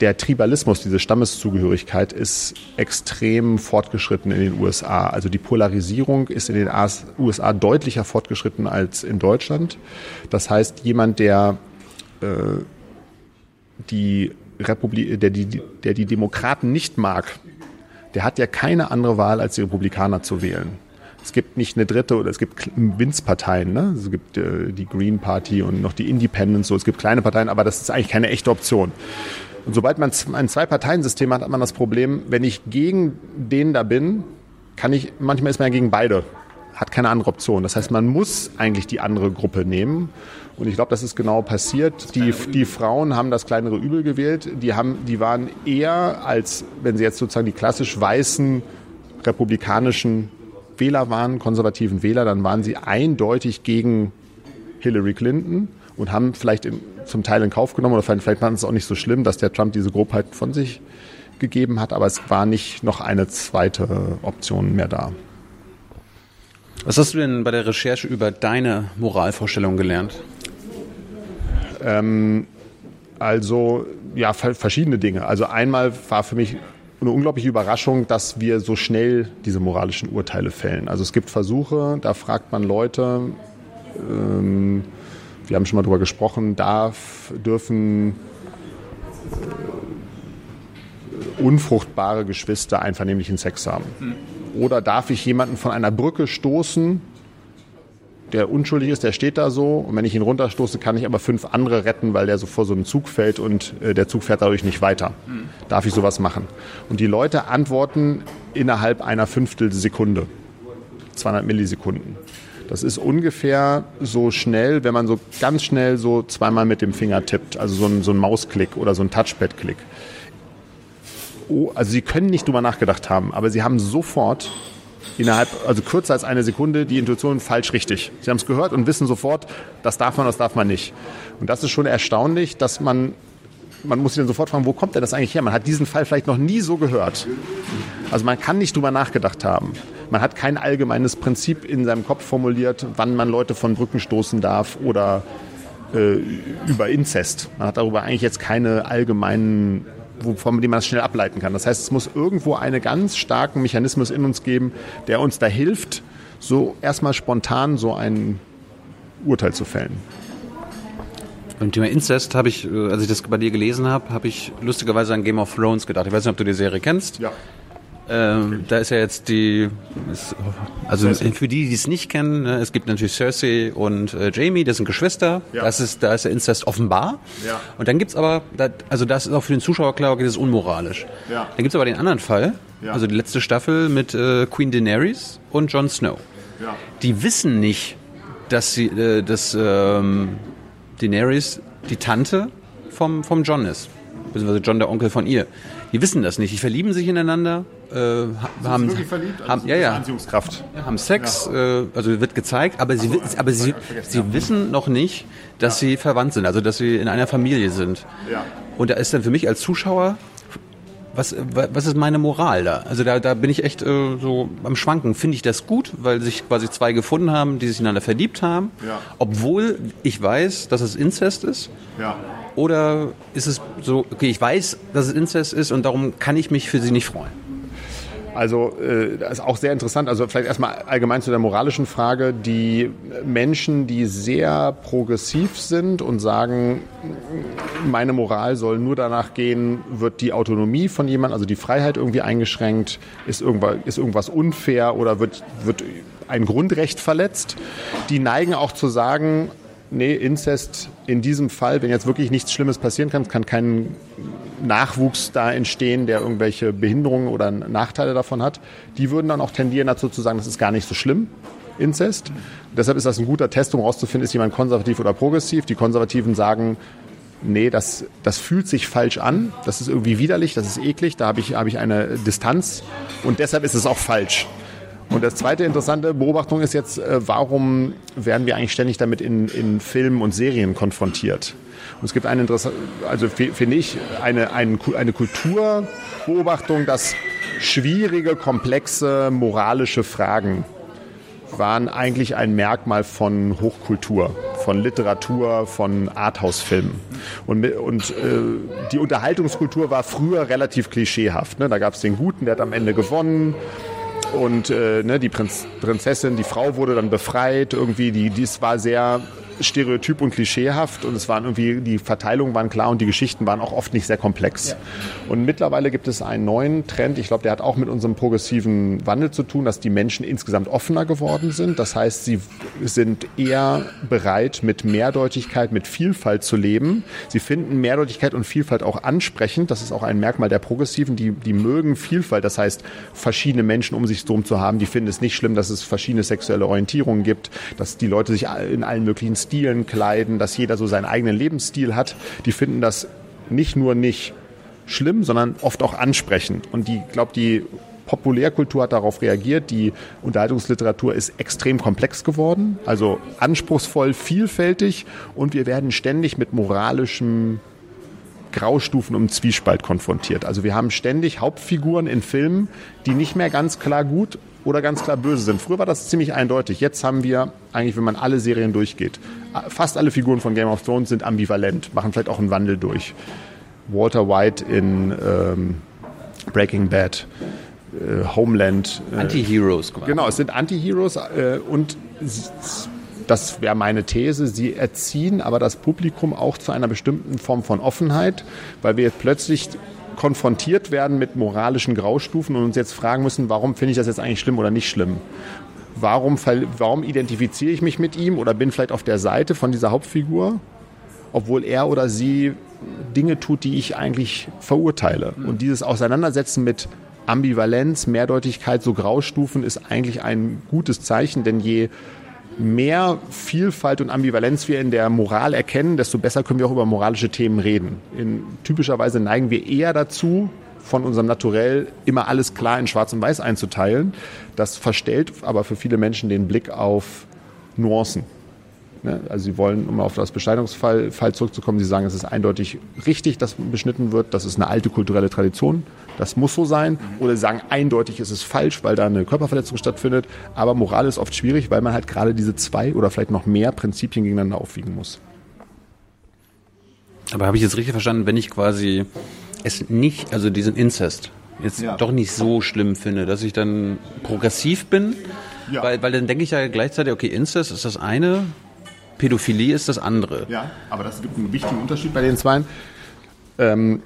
der Tribalismus, diese Stammeszugehörigkeit ist extrem fortgeschritten in den USA. Also die Polarisierung ist in den USA deutlicher fortgeschritten als in Deutschland. Das heißt, jemand, der äh, die Republik, der die, der die Demokraten nicht mag, der hat ja keine andere Wahl, als die Republikaner zu wählen. Es gibt nicht eine dritte oder es gibt Winzparteien. Ne? Es gibt äh, die Green Party und noch die Independents. So, es gibt kleine Parteien, aber das ist eigentlich keine echte Option. Und sobald man ein Zwei-Parteien-System hat, hat man das Problem, wenn ich gegen den da bin, kann ich, manchmal ist man ja gegen beide, hat keine andere Option. Das heißt, man muss eigentlich die andere Gruppe nehmen. Und ich glaube, das ist genau passiert. Die, die Frauen haben das kleinere Übel gewählt. Die, haben, die waren eher als, wenn sie jetzt sozusagen die klassisch weißen republikanischen Wähler waren, konservativen Wähler, dann waren sie eindeutig gegen Hillary Clinton und haben vielleicht in, zum Teil in Kauf genommen oder vielleicht, fanden es auch nicht so schlimm, dass der Trump diese Grobheit von sich gegeben hat, aber es war nicht noch eine zweite Option mehr da. Was hast du denn bei der Recherche über deine Moralvorstellung gelernt? Ähm, also ja, verschiedene Dinge. Also einmal war für mich eine unglaubliche Überraschung, dass wir so schnell diese moralischen Urteile fällen. Also es gibt Versuche, da fragt man Leute, ähm, wir haben schon mal drüber gesprochen, darf, dürfen unfruchtbare Geschwister einvernehmlichen Sex haben? Oder darf ich jemanden von einer Brücke stoßen, der unschuldig ist, der steht da so und wenn ich ihn runterstoße, kann ich aber fünf andere retten, weil der so vor so einem Zug fällt und äh, der Zug fährt dadurch nicht weiter. Darf ich sowas machen? Und die Leute antworten innerhalb einer Fünftelsekunde, 200 Millisekunden. Das ist ungefähr so schnell, wenn man so ganz schnell so zweimal mit dem Finger tippt, also so ein, so ein Mausklick oder so ein Touchpad-Klick. Oh, also Sie können nicht drüber nachgedacht haben, aber Sie haben sofort innerhalb, also kürzer als eine Sekunde, die Intuition falsch richtig. Sie haben es gehört und wissen sofort, das darf man, das darf man nicht. Und das ist schon erstaunlich, dass man, man muss sich dann sofort fragen, wo kommt denn das eigentlich her? Man hat diesen Fall vielleicht noch nie so gehört. Also man kann nicht drüber nachgedacht haben. Man hat kein allgemeines Prinzip in seinem Kopf formuliert, wann man Leute von Brücken stoßen darf oder äh, über Inzest. Man hat darüber eigentlich jetzt keine allgemeinen von dem man das schnell ableiten kann. Das heißt, es muss irgendwo einen ganz starken Mechanismus in uns geben, der uns da hilft, so erstmal spontan so ein Urteil zu fällen. Beim Thema Inzest habe ich, äh, als ich das bei dir gelesen habe, habe ich lustigerweise an Game of Thrones gedacht. Ich weiß nicht, ob du die Serie kennst. Ja. Ähm, da ist ja jetzt die, ist, also für die, die es nicht kennen, ne, es gibt natürlich Cersei und äh, Jamie, das sind Geschwister. Ja. Das ist, da ist der Inzest offenbar. Ja. Und dann gibt's aber, da, also das ist auch für den Zuschauer klar, okay, das ist unmoralisch. Ja. Dann gibt's aber den anderen Fall, ja. also die letzte Staffel mit äh, Queen Daenerys und Jon Snow. Ja. Die wissen nicht, dass sie, äh, dass ähm, Daenerys die Tante vom, vom John ist. Beziehungsweise John der Onkel von ihr. Die wissen das nicht. Die verlieben sich ineinander äh, haben, verliebt, also haben, ja, ja, Anziehungskraft. haben Sex, ja. äh, also wird gezeigt, aber sie, so, aber sie, sie wissen noch nicht, dass ja. sie verwandt sind, also dass sie in einer Familie sind. Ja. Und da ist dann für mich als Zuschauer was, was ist meine Moral da? Also da, da bin ich echt äh, so am Schwanken. Finde ich das gut, weil sich quasi zwei gefunden haben, die sich ineinander verliebt haben, ja. obwohl ich weiß, dass es Inzest ist? Ja. Oder ist es so, okay, ich weiß, dass es Inzest ist und darum kann ich mich für sie nicht freuen? Also äh, das ist auch sehr interessant. Also vielleicht erstmal allgemein zu der moralischen Frage. Die Menschen, die sehr progressiv sind und sagen, meine Moral soll nur danach gehen, wird die Autonomie von jemandem, also die Freiheit irgendwie eingeschränkt, ist irgendwas, ist irgendwas unfair oder wird, wird ein Grundrecht verletzt. Die neigen auch zu sagen, nee, Inzest in diesem Fall, wenn jetzt wirklich nichts Schlimmes passieren kann, kann kein Nachwuchs da entstehen, der irgendwelche Behinderungen oder Nachteile davon hat, die würden dann auch tendieren dazu zu sagen, das ist gar nicht so schlimm, Inzest. deshalb ist das ein guter Test, um herauszufinden, ist jemand konservativ oder progressiv. Die Konservativen sagen, nee, das, das fühlt sich falsch an, das ist irgendwie widerlich, das ist eklig, da habe ich, hab ich eine Distanz und deshalb ist es auch falsch. Und das zweite interessante Beobachtung ist jetzt, äh, warum werden wir eigentlich ständig damit in, in Filmen und Serien konfrontiert? Und es gibt eine interessante, also finde ich, eine, eine, eine Kulturbeobachtung, dass schwierige, komplexe moralische Fragen waren eigentlich ein Merkmal von Hochkultur, von Literatur, von Arthouse-Filmen. Und, und äh, die Unterhaltungskultur war früher relativ klischeehaft. Ne? Da gab es den Guten, der hat am Ende gewonnen und äh, ne, die Prinz, Prinzessin, die Frau wurde dann befreit. Irgendwie, die, dies war sehr stereotyp und klischeehaft und es waren irgendwie, die Verteilungen waren klar und die Geschichten waren auch oft nicht sehr komplex. Ja. Und mittlerweile gibt es einen neuen Trend, ich glaube, der hat auch mit unserem progressiven Wandel zu tun, dass die Menschen insgesamt offener geworden sind. Das heißt, sie sind eher bereit, mit Mehrdeutigkeit, mit Vielfalt zu leben. Sie finden Mehrdeutigkeit und Vielfalt auch ansprechend. Das ist auch ein Merkmal der Progressiven, die, die mögen Vielfalt. Das heißt, verschiedene Menschen um sich herum zu haben, die finden es nicht schlimm, dass es verschiedene sexuelle Orientierungen gibt, dass die Leute sich in allen möglichen Stilen kleiden, dass jeder so seinen eigenen Lebensstil hat. Die finden das nicht nur nicht schlimm, sondern oft auch ansprechend. Und die, glaube die Populärkultur hat darauf reagiert. Die Unterhaltungsliteratur ist extrem komplex geworden, also anspruchsvoll, vielfältig und wir werden ständig mit moralischem Graustufen um Zwiespalt konfrontiert. Also wir haben ständig Hauptfiguren in Filmen, die nicht mehr ganz klar gut oder ganz klar böse sind. Früher war das ziemlich eindeutig. Jetzt haben wir eigentlich, wenn man alle Serien durchgeht, fast alle Figuren von Game of Thrones sind ambivalent, machen vielleicht auch einen Wandel durch. Walter White in ähm, Breaking Bad, äh, Homeland. Äh, Anti-Heroes. Genau, es sind Anti-Heroes äh, und das wäre meine These, sie erziehen aber das Publikum auch zu einer bestimmten Form von Offenheit, weil wir jetzt plötzlich konfrontiert werden mit moralischen Graustufen und uns jetzt fragen müssen, warum finde ich das jetzt eigentlich schlimm oder nicht schlimm? Warum, warum identifiziere ich mich mit ihm oder bin vielleicht auf der Seite von dieser Hauptfigur, obwohl er oder sie Dinge tut, die ich eigentlich verurteile? Und dieses Auseinandersetzen mit Ambivalenz, Mehrdeutigkeit, so Graustufen ist eigentlich ein gutes Zeichen, denn je mehr Vielfalt und Ambivalenz wir in der Moral erkennen, desto besser können wir auch über moralische Themen reden. In, typischerweise neigen wir eher dazu, von unserem Naturell immer alles klar in Schwarz und Weiß einzuteilen. Das verstellt aber für viele Menschen den Blick auf Nuancen. Ne? Also sie wollen, um auf das Beschneidungsfall Fall zurückzukommen, sie sagen, es ist eindeutig richtig, dass beschnitten wird. Das ist eine alte kulturelle Tradition. Das muss so sein. Oder sie sagen, eindeutig ist es falsch, weil da eine Körperverletzung stattfindet. Aber Moral ist oft schwierig, weil man halt gerade diese zwei oder vielleicht noch mehr Prinzipien gegeneinander aufwiegen muss. Aber habe ich jetzt richtig verstanden, wenn ich quasi es nicht, also diesen Inzest, jetzt ja. doch nicht so schlimm finde, dass ich dann progressiv bin? Ja. Weil, weil dann denke ich ja gleichzeitig, okay, Inzest ist das eine, Pädophilie ist das andere. Ja, aber das gibt einen wichtigen Unterschied bei den zwei. Ähm,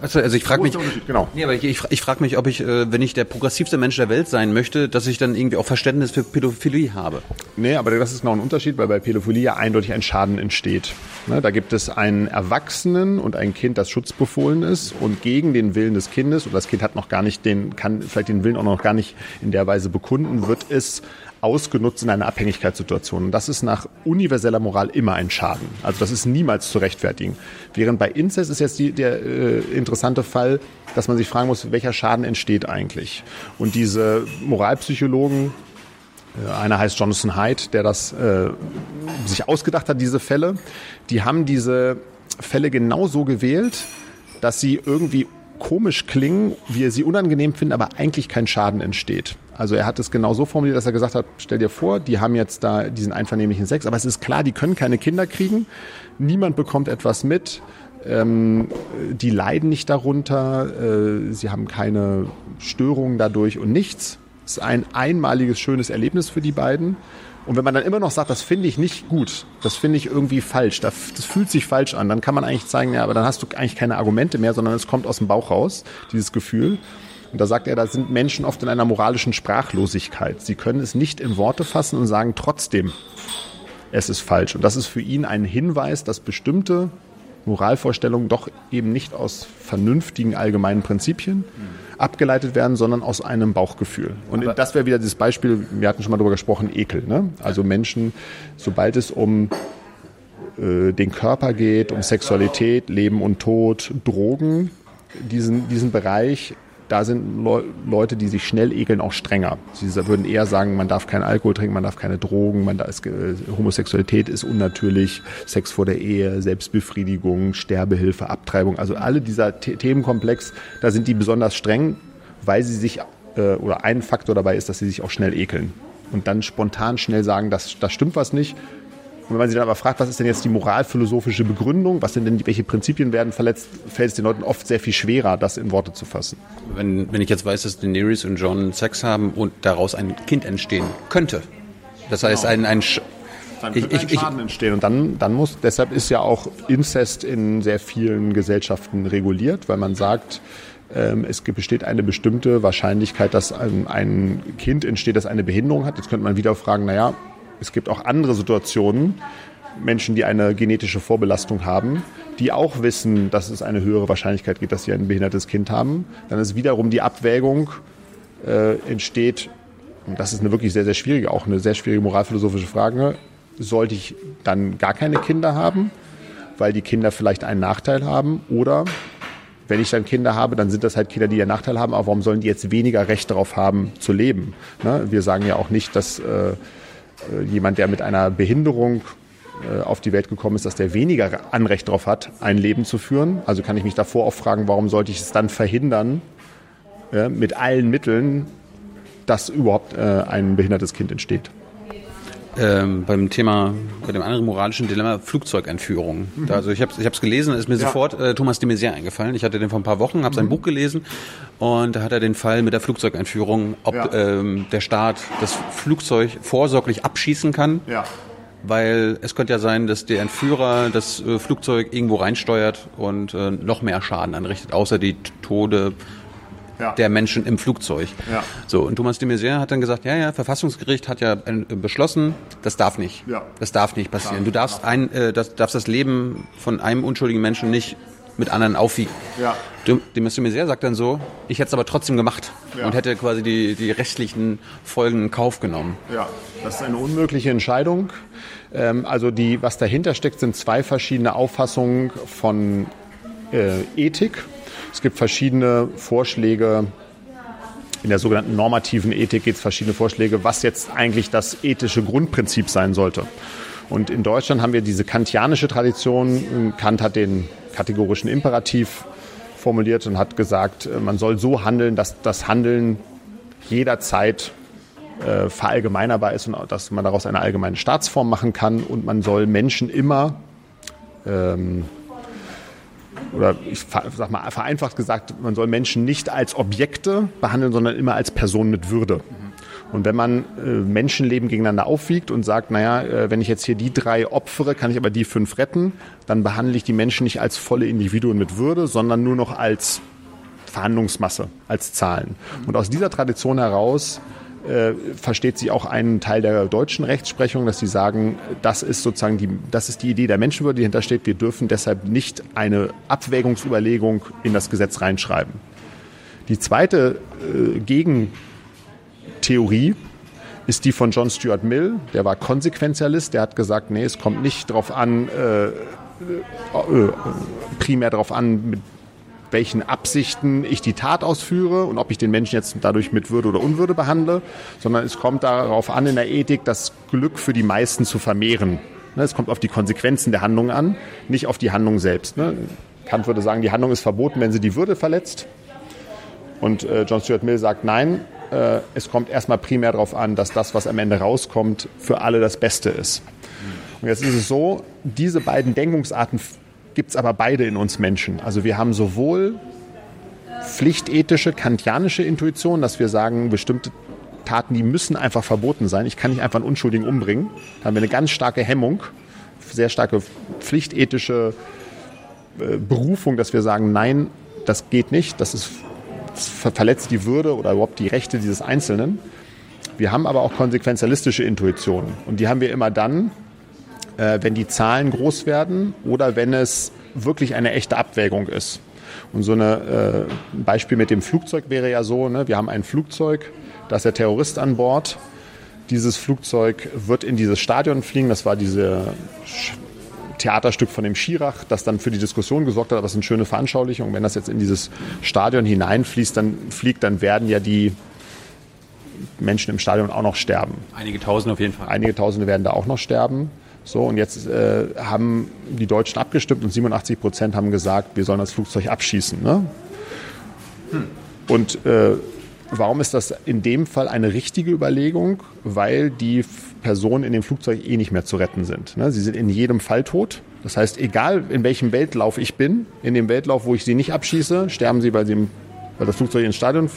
also ich frage mich, genau. Nee, aber ich, ich, ich frage mich, ob ich, äh, wenn ich der progressivste Mensch der Welt sein möchte, dass ich dann irgendwie auch Verständnis für Pädophilie habe. Nee, aber das ist noch ein Unterschied, weil bei Pädophilie ja eindeutig ein Schaden entsteht. Ne, da gibt es einen Erwachsenen und ein Kind, das schutzbefohlen ist und gegen den Willen des Kindes, und das Kind hat noch gar nicht den, kann vielleicht den Willen auch noch gar nicht in der Weise bekunden, wird es ausgenutzt in einer Abhängigkeitssituation. Und das ist nach universeller Moral immer ein Schaden. Also das ist niemals zu rechtfertigen. Während bei Inzest ist jetzt die, der äh, interessante Fall, dass man sich fragen muss, welcher Schaden entsteht eigentlich. Und diese Moralpsychologen, äh, einer heißt Jonathan Haidt, der das äh, sich ausgedacht hat, diese Fälle, die haben diese Fälle genau so gewählt, dass sie irgendwie komisch klingen, wir sie unangenehm finden, aber eigentlich kein Schaden entsteht. Also er hat es genau so formuliert, dass er gesagt hat, stell dir vor, die haben jetzt da diesen einvernehmlichen Sex, aber es ist klar, die können keine Kinder kriegen, niemand bekommt etwas mit, ähm, die leiden nicht darunter, äh, sie haben keine Störungen dadurch und nichts. Es ist ein einmaliges schönes Erlebnis für die beiden. Und wenn man dann immer noch sagt, das finde ich nicht gut, das finde ich irgendwie falsch, das, das, fühlt sich falsch an, dann kann man eigentlich zeigen, ja, aber dann hast du eigentlich keine Argumente mehr, sondern es kommt aus dem Bauch raus, dieses Gefühl. Und da sagt er, da sind Menschen oft in einer moralischen Sprachlosigkeit. Sie können es nicht in Worte fassen und sagen trotzdem, es ist falsch. Und das ist für ihn ein Hinweis, dass bestimmte Moralvorstellungen doch eben nicht aus vernünftigen allgemeinen Prinzipien abgeleitet werden, sondern aus einem Bauchgefühl. Und Aber das wäre wieder das Beispiel, wir hatten schon mal darüber gesprochen, Ekel. Ne? Also Menschen, sobald es um äh, den Körper geht, um Sexualität, Leben und Tod, Drogen, diesen, diesen Bereich da sind Le Leute, die sich schnell ekeln, auch strenger. Sie würden eher sagen, man darf keinen Alkohol trinken, man darf keine Drogen, man darf, äh, Homosexualität ist unnatürlich, Sex vor der Ehe, Selbstbefriedigung, Sterbehilfe, Abtreibung. Also alle dieser The Themenkomplex, da sind die besonders streng, weil sie sich, äh, oder ein Faktor dabei ist, dass sie sich auch schnell ekeln. Und dann spontan schnell sagen, das, das stimmt was nicht wenn man sie dann aber fragt, was ist denn jetzt die moralphilosophische Begründung, was sind denn, welche Prinzipien werden verletzt, fällt es den Leuten oft sehr viel schwerer, das in Worte zu fassen. Wenn, wenn ich jetzt weiß, dass Daenerys und John Sex haben und daraus ein Kind entstehen könnte, das heißt genau. ein, ein dann ich, ich, Schaden entstehen. Und dann, dann muss, deshalb ist ja auch Inzest in sehr vielen Gesellschaften reguliert, weil man sagt, ähm, es besteht eine bestimmte Wahrscheinlichkeit, dass ein, ein Kind entsteht, das eine Behinderung hat. Jetzt könnte man wieder fragen, naja, es gibt auch andere Situationen, Menschen, die eine genetische Vorbelastung haben, die auch wissen, dass es eine höhere Wahrscheinlichkeit gibt, dass sie ein behindertes Kind haben. Dann ist wiederum die Abwägung äh, entsteht, und das ist eine wirklich sehr, sehr schwierige, auch eine sehr schwierige moralphilosophische Frage, sollte ich dann gar keine Kinder haben, weil die Kinder vielleicht einen Nachteil haben oder wenn ich dann Kinder habe, dann sind das halt Kinder, die einen Nachteil haben, aber warum sollen die jetzt weniger Recht darauf haben, zu leben? Ne? Wir sagen ja auch nicht, dass äh, jemand, der mit einer Behinderung äh, auf die Welt gekommen ist, dass der weniger Anrecht darauf hat, ein Leben zu führen. Also kann ich mich davor auch fragen, warum sollte ich es dann verhindern, mit allen Mitteln dass überhaupt äh, ein behindertes Kind entsteht. Ähm, beim Thema, bei dem anderen moralischen Dilemma Flugzeugentführung. Mhm. Also ich habe es gelesen, ist mir ja. sofort äh, Thomas de Maizière eingefallen. Ich hatte den vor ein paar Wochen, habe sein mhm. Buch gelesen und da hat er den Fall mit der Flugzeugentführung, ob ja. ähm, der Staat das Flugzeug vorsorglich abschießen kann. Ja. Weil es könnte ja sein, dass der Entführer das äh, Flugzeug irgendwo reinsteuert und äh, noch mehr Schaden anrichtet, außer die Tode ja. der Menschen im Flugzeug. Ja. So, und Thomas de Maizière hat dann gesagt, ja, ja, Verfassungsgericht hat ja äh, beschlossen, das darf nicht. Ja. Das darf nicht passieren. Du darfst ein, äh, das, darfst das Leben von einem unschuldigen Menschen nicht mit anderen aufwiegen. Ja. De Maizière sagt dann so, ich hätte es aber trotzdem gemacht ja. und hätte quasi die, die rechtlichen Folgen in Kauf genommen. Ja, das ist eine unmögliche Entscheidung. Ähm, also die, was dahinter steckt, sind zwei verschiedene Auffassungen von äh, Ethik es gibt verschiedene Vorschläge. In der sogenannten normativen Ethik gibt es verschiedene Vorschläge, was jetzt eigentlich das ethische Grundprinzip sein sollte. Und in Deutschland haben wir diese kantianische Tradition. Kant hat den kategorischen Imperativ formuliert und hat gesagt, man soll so handeln, dass das Handeln jederzeit äh, verallgemeinerbar ist und dass man daraus eine allgemeine Staatsform machen kann und man soll Menschen immer ähm, oder ich sag mal vereinfacht gesagt, man soll Menschen nicht als Objekte behandeln, sondern immer als Personen mit Würde. Und wenn man äh, Menschenleben gegeneinander aufwiegt und sagt, naja, äh, wenn ich jetzt hier die drei opfere, kann ich aber die fünf retten, dann behandle ich die Menschen nicht als volle Individuen mit Würde, sondern nur noch als Verhandlungsmasse, als Zahlen. Und aus dieser Tradition heraus äh, versteht sie auch einen Teil der deutschen Rechtsprechung, dass sie sagen, das ist sozusagen die, das ist die Idee der Menschenwürde, die hintersteht. Wir dürfen deshalb nicht eine Abwägungsüberlegung in das Gesetz reinschreiben. Die zweite äh, Gegentheorie ist die von John Stuart Mill. Der war Konsequenzialist. Der hat gesagt, nee, es kommt nicht darauf an, äh, äh, primär darauf an, mit welchen Absichten ich die Tat ausführe und ob ich den Menschen jetzt dadurch mit Würde oder Unwürde behandle, sondern es kommt darauf an, in der Ethik das Glück für die meisten zu vermehren. Ne, es kommt auf die Konsequenzen der Handlung an, nicht auf die Handlung selbst. Ne. Kant würde sagen, die Handlung ist verboten, wenn sie die Würde verletzt. Und äh, John Stuart Mill sagt, nein, äh, es kommt erstmal primär darauf an, dass das, was am Ende rauskommt, für alle das Beste ist. Und jetzt ist es so, diese beiden Denkungsarten gibt es aber beide in uns Menschen. Also wir haben sowohl pflichtethische, kantianische Intuition, dass wir sagen, bestimmte Taten, die müssen einfach verboten sein. Ich kann nicht einfach einen Unschuldigen umbringen. Da haben wir eine ganz starke Hemmung, sehr starke pflichtethische äh, Berufung, dass wir sagen, nein, das geht nicht, das, ist, das verletzt die Würde oder überhaupt die Rechte dieses Einzelnen. Wir haben aber auch konsequenzialistische Intuitionen und die haben wir immer dann, äh, wenn die Zahlen groß werden oder wenn es wirklich eine echte Abwägung ist. Und so eine, äh, ein Beispiel mit dem Flugzeug wäre ja so, ne, wir haben ein Flugzeug, da ist der Terrorist an Bord. Dieses Flugzeug wird in dieses Stadion fliegen. Das war dieses Theaterstück von dem Schirach, das dann für die Diskussion gesorgt hat. Aber es ist eine schöne Veranschaulichung. Wenn das jetzt in dieses Stadion hineinfließt, dann fliegt, dann werden ja die Menschen im Stadion auch noch sterben. Einige Tausende auf jeden Fall. Einige Tausende werden da auch noch sterben. So, und jetzt äh, haben die Deutschen abgestimmt und 87 Prozent haben gesagt, wir sollen das Flugzeug abschießen. Ne? Hm. Und äh, warum ist das in dem Fall eine richtige Überlegung? Weil die Personen in dem Flugzeug eh nicht mehr zu retten sind. Ne? Sie sind in jedem Fall tot. Das heißt, egal in welchem Weltlauf ich bin, in dem Weltlauf, wo ich sie nicht abschieße, sterben sie, weil, sie im, weil das Flugzeug ins Stadion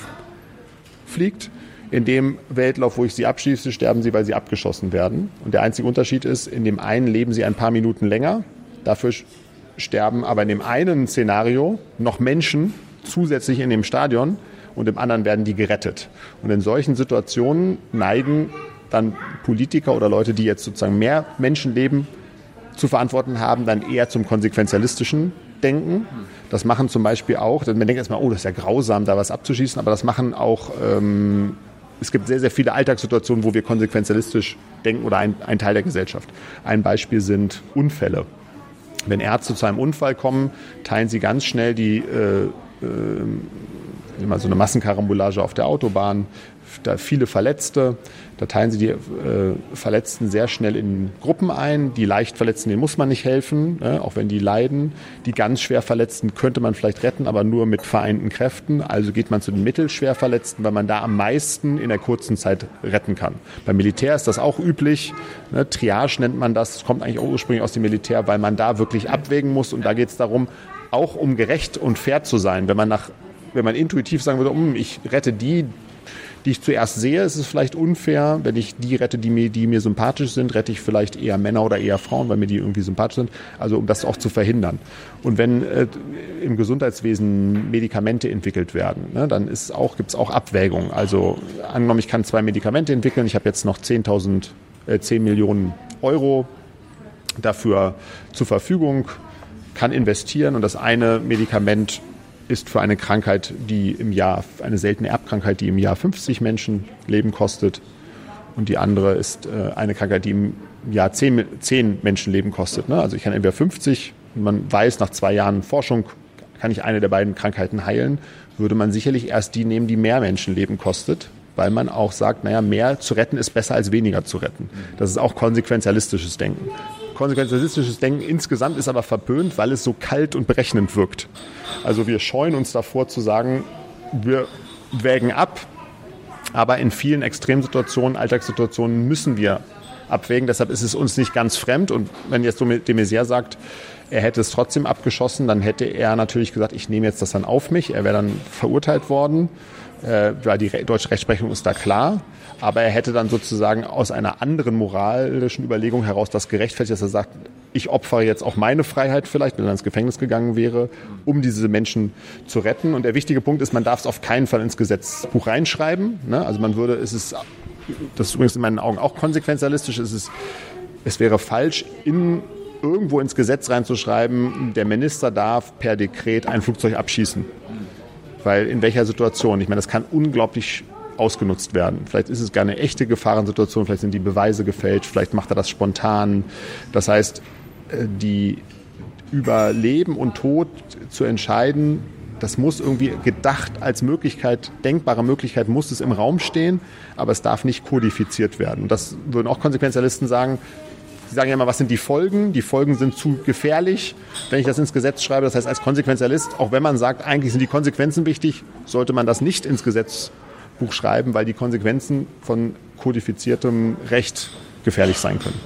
fliegt. In dem Weltlauf, wo ich sie abschieße, sterben sie, weil sie abgeschossen werden. Und der einzige Unterschied ist, in dem einen leben sie ein paar Minuten länger. Dafür sterben aber in dem einen Szenario noch Menschen zusätzlich in dem Stadion und im anderen werden die gerettet. Und in solchen Situationen neigen dann Politiker oder Leute, die jetzt sozusagen mehr Menschenleben zu verantworten haben, dann eher zum konsequenzialistischen Denken. Das machen zum Beispiel auch, man denkt erstmal, oh, das ist ja grausam, da was abzuschießen, aber das machen auch ähm, es gibt sehr, sehr viele Alltagssituationen, wo wir konsequenzialistisch denken oder ein, ein Teil der Gesellschaft. Ein Beispiel sind Unfälle. Wenn Ärzte zu einem Unfall kommen, teilen sie ganz schnell die äh, äh, immer so eine Massenkarambolage auf der Autobahn, da viele Verletzte. Da teilen sie die äh, Verletzten sehr schnell in Gruppen ein. Die leicht Verletzten, denen muss man nicht helfen, äh, auch wenn die leiden. Die ganz schwer Verletzten könnte man vielleicht retten, aber nur mit vereinten Kräften. Also geht man zu den mittelschwer Verletzten, weil man da am meisten in der kurzen Zeit retten kann. Beim Militär ist das auch üblich. Ne? Triage nennt man das. Das kommt eigentlich auch ursprünglich aus dem Militär, weil man da wirklich abwägen muss. Und da geht es darum, auch um gerecht und fair zu sein. Wenn man nach wenn man intuitiv sagen würde, um, ich rette die, die ich zuerst sehe, ist es vielleicht unfair. Wenn ich die rette, die mir, die mir sympathisch sind, rette ich vielleicht eher Männer oder eher Frauen, weil mir die irgendwie sympathisch sind. Also um das auch zu verhindern. Und wenn äh, im Gesundheitswesen Medikamente entwickelt werden, ne, dann auch, gibt es auch Abwägungen. Also angenommen, ich kann zwei Medikamente entwickeln, ich habe jetzt noch 10.000, äh, 10 Millionen Euro dafür zur Verfügung, kann investieren und das eine Medikament ist für eine Krankheit, die im Jahr, eine seltene Erbkrankheit, die im Jahr 50 Menschen Leben kostet. Und die andere ist äh, eine Krankheit, die im Jahr 10, 10 Menschen Leben kostet. Ne? Also ich kann entweder 50, man weiß, nach zwei Jahren Forschung kann ich eine der beiden Krankheiten heilen, würde man sicherlich erst die nehmen, die mehr Menschen Leben kostet, weil man auch sagt, naja, mehr zu retten ist besser als weniger zu retten. Das ist auch konsequenzialistisches Denken. Konsequenzialistisches Denken insgesamt ist aber verpönt, weil es so kalt und berechnend wirkt. Also wir scheuen uns davor zu sagen, wir wägen ab, aber in vielen Extremsituationen, Alltagssituationen müssen wir abwägen. Deshalb ist es uns nicht ganz fremd. Und wenn jetzt de Maizière sagt, er hätte es trotzdem abgeschossen, dann hätte er natürlich gesagt, ich nehme jetzt das dann auf mich. Er wäre dann verurteilt worden, äh, weil die deutsche Rechtsprechung ist da klar. Aber er hätte dann sozusagen aus einer anderen moralischen Überlegung heraus das gerechtfertigt, dass er sagt, ich opfere jetzt auch meine Freiheit vielleicht, wenn er ins Gefängnis gegangen wäre, um diese Menschen zu retten. Und der wichtige Punkt ist, man darf es auf keinen Fall ins Gesetzbuch reinschreiben. Ne? Also man würde, es ist, das ist übrigens in meinen Augen auch konsequenzialistisch, es, ist, es wäre falsch, in irgendwo ins Gesetz reinzuschreiben, der Minister darf per Dekret ein Flugzeug abschießen. Weil in welcher Situation? Ich meine, das kann unglaublich ausgenutzt werden. Vielleicht ist es gar eine echte Gefahrensituation, vielleicht sind die Beweise gefälscht, vielleicht macht er das spontan. Das heißt, äh, die über Leben und Tod zu entscheiden, das muss irgendwie gedacht als Möglichkeit, denkbare Möglichkeit, muss es im Raum stehen, aber es darf nicht kodifiziert werden. Und das würden auch Konsequenzialisten sagen. Sie sagen ja immer, was sind die Folgen? Die Folgen sind zu gefährlich, wenn ich das ins Gesetz schreibe. Das heißt, als Konsequenzialist, auch wenn man sagt, eigentlich sind die Konsequenzen wichtig, sollte man das nicht ins Gesetz Buch schreiben, weil die Konsequenzen von kodifiziertem Recht gefährlich sein können.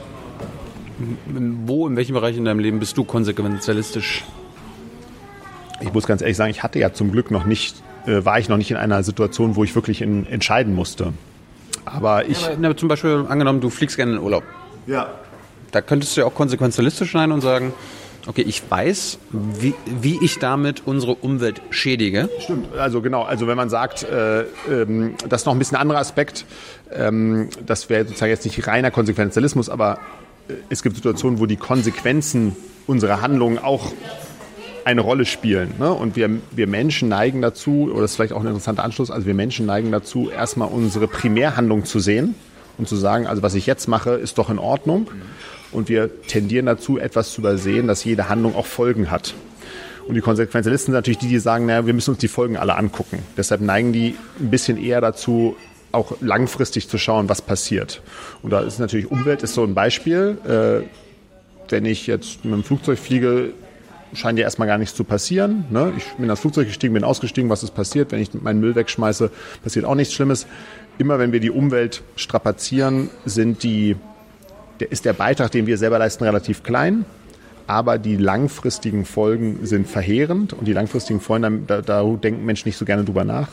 Wo, in welchem Bereich in deinem Leben bist du konsequenzialistisch? Ich muss ganz ehrlich sagen, ich hatte ja zum Glück noch nicht, äh, war ich noch nicht in einer Situation, wo ich wirklich in, entscheiden musste. Aber ich. Ja, aber, zum Beispiel angenommen, du fliegst gerne in den Urlaub. Ja. Da könntest du ja auch konsequenzialistisch sein und sagen, Okay, ich weiß, wie, wie ich damit unsere Umwelt schädige. Stimmt, also genau, also wenn man sagt, äh, ähm, das ist noch ein bisschen ein anderer Aspekt, ähm, das wäre sozusagen jetzt nicht reiner Konsequenzialismus, aber äh, es gibt Situationen, wo die Konsequenzen unserer Handlungen auch eine Rolle spielen. Ne? Und wir, wir Menschen neigen dazu, oder das ist vielleicht auch ein interessanter Anschluss, also wir Menschen neigen dazu, erstmal unsere Primärhandlung zu sehen und zu sagen, also was ich jetzt mache, ist doch in Ordnung. Und wir tendieren dazu, etwas zu übersehen, dass jede Handlung auch Folgen hat. Und die Konsequenzialisten sind natürlich die, die sagen, naja, wir müssen uns die Folgen alle angucken. Deshalb neigen die ein bisschen eher dazu, auch langfristig zu schauen, was passiert. Und da ist natürlich Umwelt ist so ein Beispiel. Äh, wenn ich jetzt mit dem Flugzeug fliege, scheint ja erstmal gar nichts zu passieren. Ne? Ich bin in das Flugzeug gestiegen, bin ausgestiegen, was ist passiert? Wenn ich meinen Müll wegschmeiße, passiert auch nichts Schlimmes. Immer wenn wir die Umwelt strapazieren, sind die der ist der Beitrag, den wir selber leisten, relativ klein. Aber die langfristigen Folgen sind verheerend und die langfristigen Folgen, da, da denken Menschen nicht so gerne drüber nach,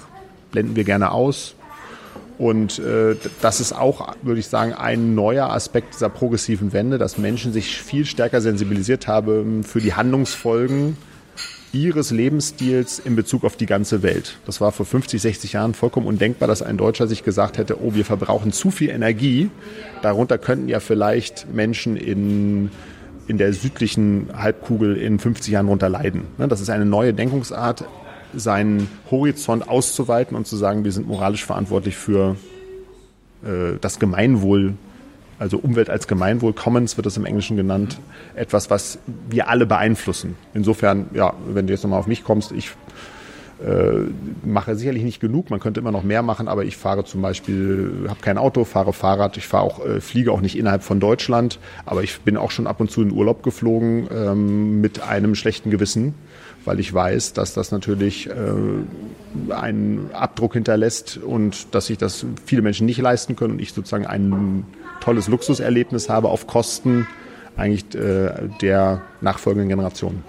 blenden wir gerne aus. Und äh, das ist auch, würde ich sagen, ein neuer Aspekt dieser progressiven Wende, dass Menschen sich viel stärker sensibilisiert haben für die Handlungsfolgen ihres Lebensstils in Bezug auf die ganze Welt. Das war vor 50, 60 Jahren vollkommen undenkbar, dass ein Deutscher sich gesagt hätte, oh, wir verbrauchen zu viel Energie. Darunter könnten ja vielleicht Menschen in, in der südlichen Halbkugel in 50 Jahren runter leiden. Ne, das ist eine neue Denkungsart, seinen Horizont auszuweiten und zu sagen, wir sind moralisch verantwortlich für äh, das Gemeinwohl also Umwelt als Gemeinwohl, Commons wird das im Englischen genannt, etwas, was wir alle beeinflussen. Insofern, ja, wenn du jetzt nochmal auf mich kommst, ich äh, mache sicherlich nicht genug, man könnte immer noch mehr machen, aber ich fahre zum Beispiel, habe kein Auto, fahre Fahrrad, ich fahre auch, äh, fliege auch nicht innerhalb von Deutschland, aber ich bin auch schon ab und zu in Urlaub geflogen ähm, mit einem schlechten Gewissen, weil ich weiß, dass das natürlich äh, einen Abdruck hinterlässt und dass sich das viele Menschen nicht leisten können und ich sozusagen ein tolles Luxuserlebnis habe auf Kosten eigentlich äh, der nachfolgenden Generationen.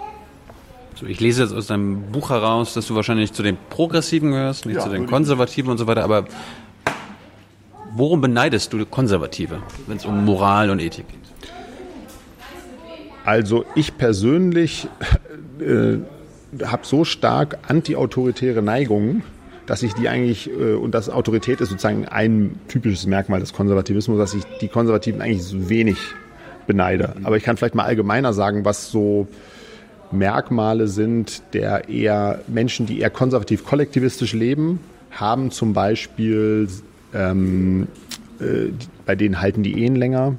So, ich lese jetzt aus deinem Buch heraus, dass du wahrscheinlich zu den Progressiven gehörst, nicht Ja, zu den Konservativen und so weiter, aber worum beneidest du Konservative, wenn es um Moral und Ethik geht? Also ich persönlich äh, habe so stark antiautoritäre Neigungen, dass ich die eigentlich, äh, und das Autorität ist sozusagen ein typisches Merkmal des Konservativismus, dass ich die Konservativen eigentlich so wenig beneide. Aber ich kann vielleicht mal allgemeiner sagen, was so Merkmale sind der eher Menschen, die eher konservativ kollektivistisch leben, haben zum Beispiel, ähm, äh, bei denen halten die Ehen länger,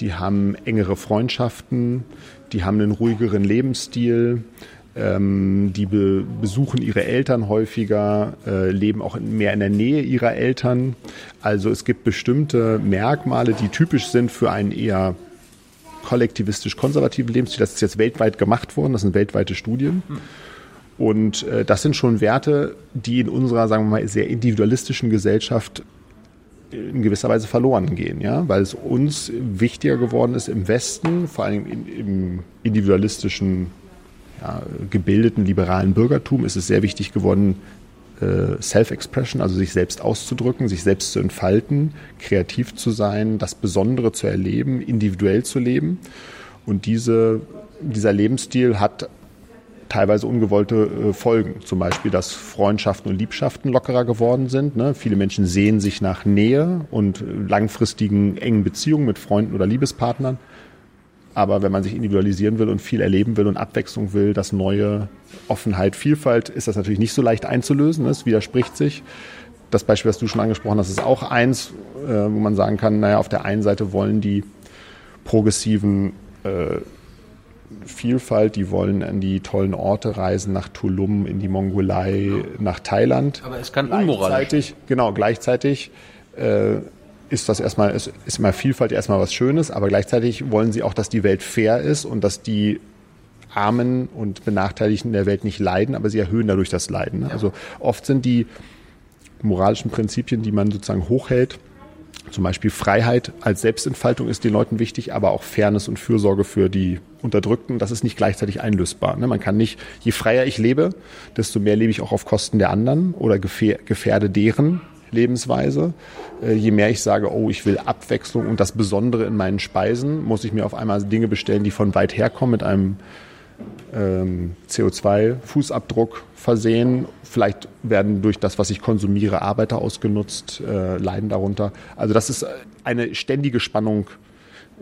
die haben engere Freundschaften, die haben einen ruhigeren Lebensstil, ähm, die be besuchen ihre Eltern häufiger, äh, leben auch mehr in der Nähe ihrer Eltern. Also es gibt bestimmte Merkmale, die typisch sind für einen eher kollektivistisch-konservativen Lebensstil. Das ist jetzt weltweit gemacht worden, das sind weltweite Studien. Und äh, das sind schon Werte, die in unserer, sagen wir mal, sehr individualistischen Gesellschaft in gewisser Weise verloren gehen, ja, weil es uns wichtiger geworden ist im Westen, vor allem in, im individualistischen, ja, gebildeten liberalen Bürgertum ist es sehr wichtig geworden, äh, Self-Expression, also sich selbst auszudrücken, sich selbst zu entfalten, kreativ zu sein, das Besondere zu erleben, individuell zu leben. Und diese, dieser Lebensstil hat teilweise ungewollte äh, Folgen. Zum Beispiel, dass Freundschaften und Liebschaften lockerer geworden sind. Ne? Viele Menschen sehen sich nach Nähe und langfristigen engen Beziehungen mit Freunden oder Liebespartnern. Aber wenn man sich individualisieren will und viel erleben will und Abwechslung will, das Neue, Offenheit, Vielfalt, ist das natürlich nicht so leicht einzulösen. Es widerspricht sich. Das Beispiel, das du schon angesprochen hast, ist auch eins, äh, wo man sagen kann, naja, auf der einen Seite wollen die progressiven äh, Vielfalt, die wollen an die tollen Orte reisen, nach Tulum, in die Mongolei, nach Thailand. Aber es kann unmoralisch. Gleichzeitig, genau, gleichzeitig äh, ist das erstmal, ist, ist immer Vielfalt erstmal was Schönes, aber gleichzeitig wollen sie auch, dass die Welt fair ist und dass die Armen und Benachteiligten der Welt nicht leiden, aber sie erhöhen dadurch das Leiden. Ne? Also oft sind die moralischen Prinzipien, die man sozusagen hochhält, zum Beispiel Freiheit als Selbstentfaltung ist den Leuten wichtig, aber auch Fairness und Fürsorge für die Unterdrückten, das ist nicht gleichzeitig einlösbar. Ne? Man kann nicht, je freier ich lebe, desto mehr lebe ich auch auf Kosten der anderen oder gefähr- gefährde deren Lebensweise. Äh, Je mehr ich sage, oh, ich will Abwechslung und das Besondere in meinen Speisen, muss ich mir auf einmal Dinge bestellen, die von weit herkommen mit einem ähm, CO2-Fußabdruck versehen. Vielleicht werden durch das, was ich konsumiere, Arbeiter ausgenutzt, äh, leiden darunter. Also das ist eine ständige Spannung,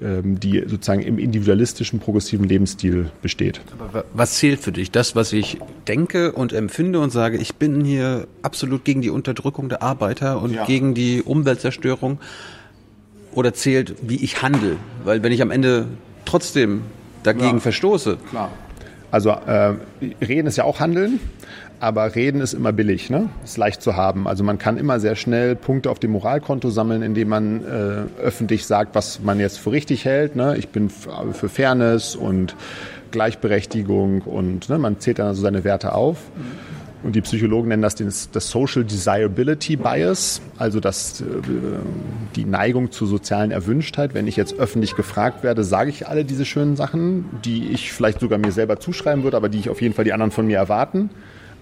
die sozusagen im individualistischen, progressiven Lebensstil besteht. Aber was zählt für dich? Das, was ich denke und empfinde und sage, ich bin hier absolut gegen die Unterdrückung der Arbeiter und Ja. gegen die Umweltzerstörung? Oder zählt, wie ich handle? Weil wenn ich am Ende trotzdem dagegen Ja. verstoße, Klar. Also äh, reden ist ja auch Handeln, aber reden ist immer billig, ne? Ist leicht zu haben. Also man kann immer sehr schnell Punkte auf dem Moralkonto sammeln, indem man äh, öffentlich sagt, was man jetzt für richtig hält. Ne? Ich bin für Fairness und Gleichberechtigung und ne, man zählt dann also seine Werte auf. Und die Psychologen nennen das den, das Social Desirability Bias, also das, äh, die Neigung zur sozialen Erwünschtheit. Wenn ich jetzt öffentlich gefragt werde, sage ich alle diese schönen Sachen, die ich vielleicht sogar mir selber zuschreiben würde, aber die ich auf jeden Fall die anderen von mir erwarten.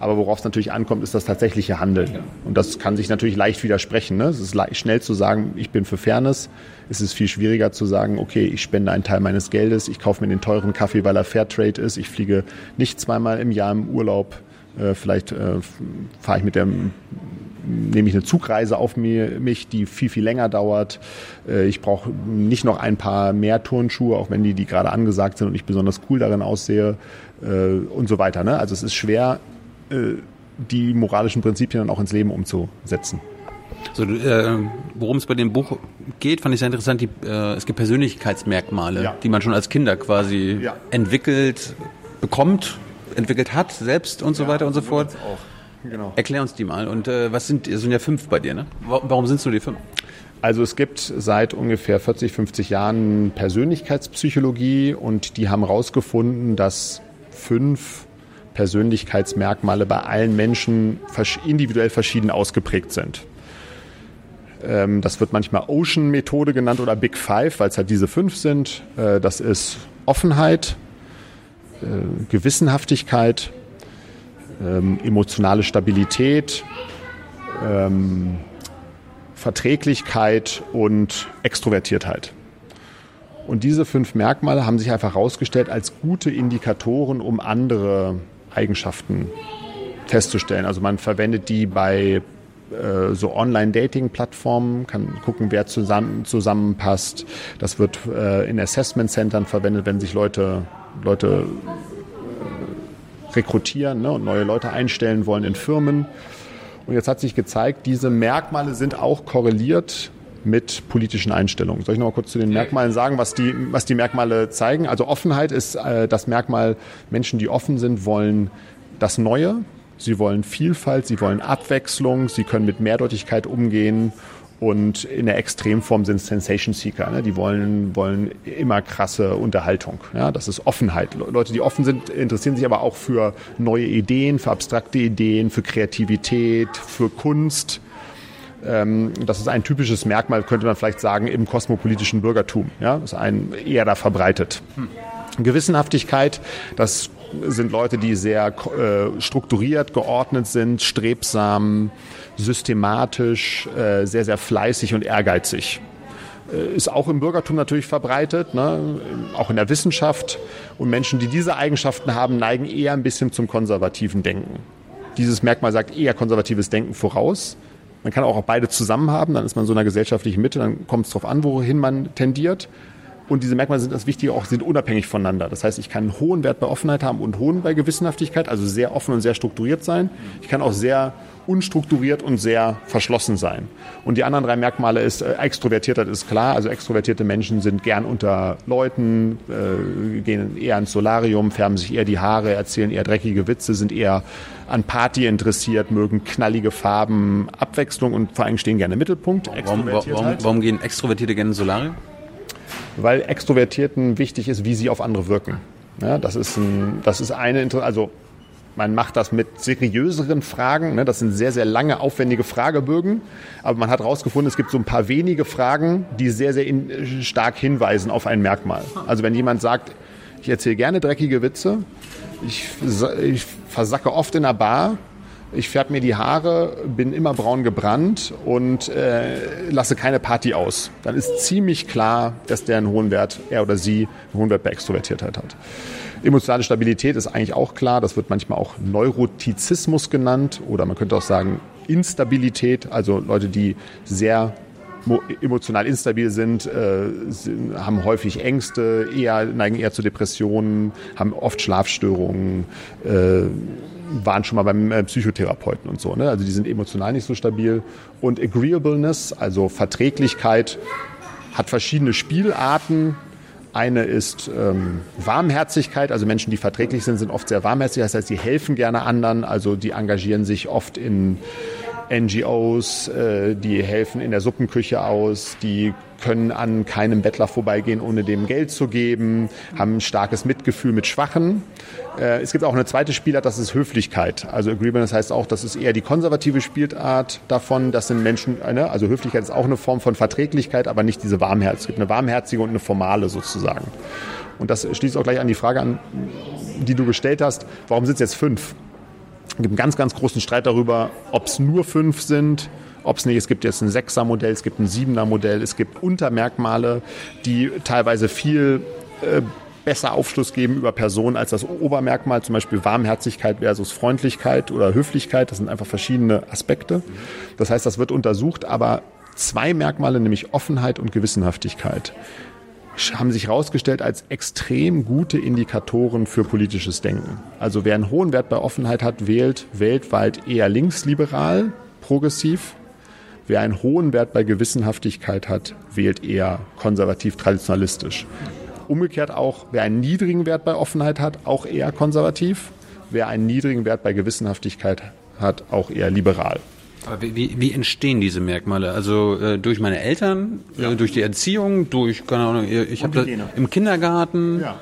Aber worauf es natürlich ankommt, ist das tatsächliche Handeln. Und das kann sich natürlich leicht widersprechen. Ne? Es ist schnell zu sagen, ich bin für Fairness. Es ist viel schwieriger zu sagen, okay, ich spende einen Teil meines Geldes, ich kaufe mir den teuren Kaffee, weil er Fairtrade ist, ich fliege nicht zweimal im Jahr im Urlaub, äh, vielleicht äh, fahre ich mit der nehme ich eine Zugreise auf mich, die viel, viel länger dauert. Äh, Ich brauche nicht noch ein paar mehr Turnschuhe, auch wenn die, die gerade angesagt sind und ich besonders cool darin aussehe äh, und so weiter. Ne? Also es ist schwer, die moralischen Prinzipien dann auch ins Leben umzusetzen. so, äh, worum es bei dem Buch geht, fand ich sehr interessant. Die, äh, es gibt Persönlichkeitsmerkmale, Ja. die man schon als Kinder quasi Ja. entwickelt bekommt, entwickelt hat, selbst und so weiter und so fort. Genau. Erklär uns die mal. Und äh, was sind, es sind ja fünf bei dir, ne? Warum sind es nur die fünf? Also es gibt seit ungefähr 40, 50 Jahren Persönlichkeitspsychologie und die haben herausgefunden, dass fünf Persönlichkeitsmerkmale bei allen Menschen individuell verschieden ausgeprägt sind. Ähm, das wird manchmal Ocean-Methode genannt oder Big Five, weil es halt diese fünf sind. Äh, das ist Offenheit, äh, Gewissenhaftigkeit, ähm, emotionale Stabilität, ähm, Verträglichkeit und Extrovertiertheit. Und diese fünf Merkmale haben sich einfach herausgestellt als gute Indikatoren, um andere Eigenschaften festzustellen. Also man verwendet die bei äh, so Online-Dating-Plattformen, kann gucken, wer zusammen, zusammenpasst. Das wird äh, in Assessment-Centern verwendet, wenn sich Leute, Leute äh, rekrutieren ne, und neue Leute einstellen wollen in Firmen. Und jetzt hat sich gezeigt, diese Merkmale sind auch korreliert mit politischen Einstellungen. Soll ich noch mal kurz zu den Merkmalen sagen, was die, was die Merkmale zeigen? Also Offenheit ist äh, das Merkmal, Menschen, die offen sind, wollen das Neue, sie wollen Vielfalt, sie wollen Abwechslung, sie können mit Mehrdeutigkeit umgehen und in der Extremform sind Sensation Seeker. Ne? Die wollen, wollen immer krasse Unterhaltung. Ja? Das ist Offenheit. Leute, die offen sind, interessieren sich aber auch für neue Ideen, für abstrakte Ideen, für Kreativität, für Kunst. Ähm, das ist ein typisches Merkmal, könnte man vielleicht sagen, im kosmopolitischen Bürgertum. Ja? Das ist ein eher da verbreitet. Hm. Gewissenhaftigkeit, das sind Leute, die sehr äh, strukturiert, geordnet sind, strebsam, systematisch, äh, sehr, sehr fleißig und ehrgeizig. Äh, ist auch im Bürgertum natürlich verbreitet, ne? auch in der Wissenschaft. Und Menschen, die diese Eigenschaften haben, neigen eher ein bisschen zum konservativen Denken. Dieses Merkmal sagt eher konservatives Denken voraus. Man kann auch beide zusammen haben, dann ist man so in einer gesellschaftlichen Mitte, dann kommt es darauf an, wohin man tendiert. Und diese Merkmale sind das Wichtige auch, sind unabhängig voneinander. Das heißt, ich kann einen hohen Wert bei Offenheit haben und hohen bei Gewissenhaftigkeit, also sehr offen und sehr strukturiert sein. Ich kann auch sehr unstrukturiert und sehr verschlossen sein. Und die anderen drei Merkmale ist, äh, Extrovertiertheit ist klar, also extrovertierte Menschen sind gern unter Leuten, äh, gehen eher ins Solarium, färben sich eher die Haare, erzählen eher dreckige Witze, sind eher an Party interessiert, mögen knallige Farben, Abwechslung und vor allem stehen gerne im Mittelpunkt. Warum, warum, warum gehen Extrovertierte gerne ins Solarium? Weil Extrovertierten wichtig ist, wie sie auf andere wirken. Ja, das ist ein, das ist eine, also man macht das mit seriöseren Fragen. Ne? Das sind sehr, sehr lange, aufwendige Fragebögen. Aber man hat herausgefunden, es gibt so ein paar wenige Fragen, die sehr, sehr in, stark hinweisen auf ein Merkmal. Also wenn jemand sagt, ich erzähle gerne dreckige Witze, ich, ich versacke oft in der Bar, ich färbe mir die Haare, bin immer braun gebrannt und äh, lasse keine Party aus. Dann ist ziemlich klar, dass der einen hohen Wert, er oder sie, einen hohen Wert bei Extrovertiertheit hat. Emotionale Stabilität ist eigentlich auch klar. Das wird manchmal auch Neurotizismus genannt oder man könnte auch sagen Instabilität. Also Leute, die sehr emotional instabil sind, äh, haben häufig Ängste, eher, neigen eher zu Depressionen, haben oft Schlafstörungen, äh, waren schon mal beim äh, Psychotherapeuten und so. Ne? Also die sind emotional nicht so stabil. Und Agreeableness, also Verträglichkeit, hat verschiedene Spielarten. Eine ist ähm, Warmherzigkeit, also Menschen, die verträglich sind, sind oft sehr warmherzig. Das heißt, sie helfen gerne anderen, also die engagieren sich oft in NGOs, äh, die helfen in der Suppenküche aus, die können an keinem Bettler vorbeigehen, ohne dem Geld zu geben, haben ein starkes Mitgefühl mit Schwachen. Äh, es gibt auch eine zweite Spielart, das ist Höflichkeit. Also Agreement, das heißt auch, das ist eher die konservative Spielart davon. Das sind Menschen, ne? also Höflichkeit ist auch eine Form von Verträglichkeit, aber nicht diese Warmherz. Es gibt eine warmherzige und eine formale sozusagen. Und das schließt auch gleich an die Frage an, die du gestellt hast, warum sind es jetzt fünf? Es gibt einen ganz, ganz großen Streit darüber, ob es nur fünf sind, ob es nicht, es gibt jetzt ein Sechser-Modell, es gibt ein Siebener-Modell, es gibt Untermerkmale, die teilweise viel äh, besser Aufschluss geben über Personen als das Obermerkmal, zum Beispiel Warmherzigkeit versus Freundlichkeit oder Höflichkeit. Das sind einfach verschiedene Aspekte. Das heißt, das wird untersucht, aber zwei Merkmale, nämlich Offenheit und Gewissenhaftigkeit, haben sich herausgestellt als extrem gute Indikatoren für politisches Denken. Also wer einen hohen Wert bei Offenheit hat, wählt weltweit eher linksliberal, progressiv. Wer einen hohen Wert bei Gewissenhaftigkeit hat, wählt eher konservativ traditionalistisch. Umgekehrt auch, wer einen niedrigen Wert bei Offenheit hat, auch eher konservativ. Wer einen niedrigen Wert bei Gewissenhaftigkeit hat, auch eher liberal. Aber wie, wie, entstehen diese Merkmale? Also äh, durch meine Eltern, äh, durch die Erziehung, durch, keine Ahnung, ich habe im Kindergarten Ja,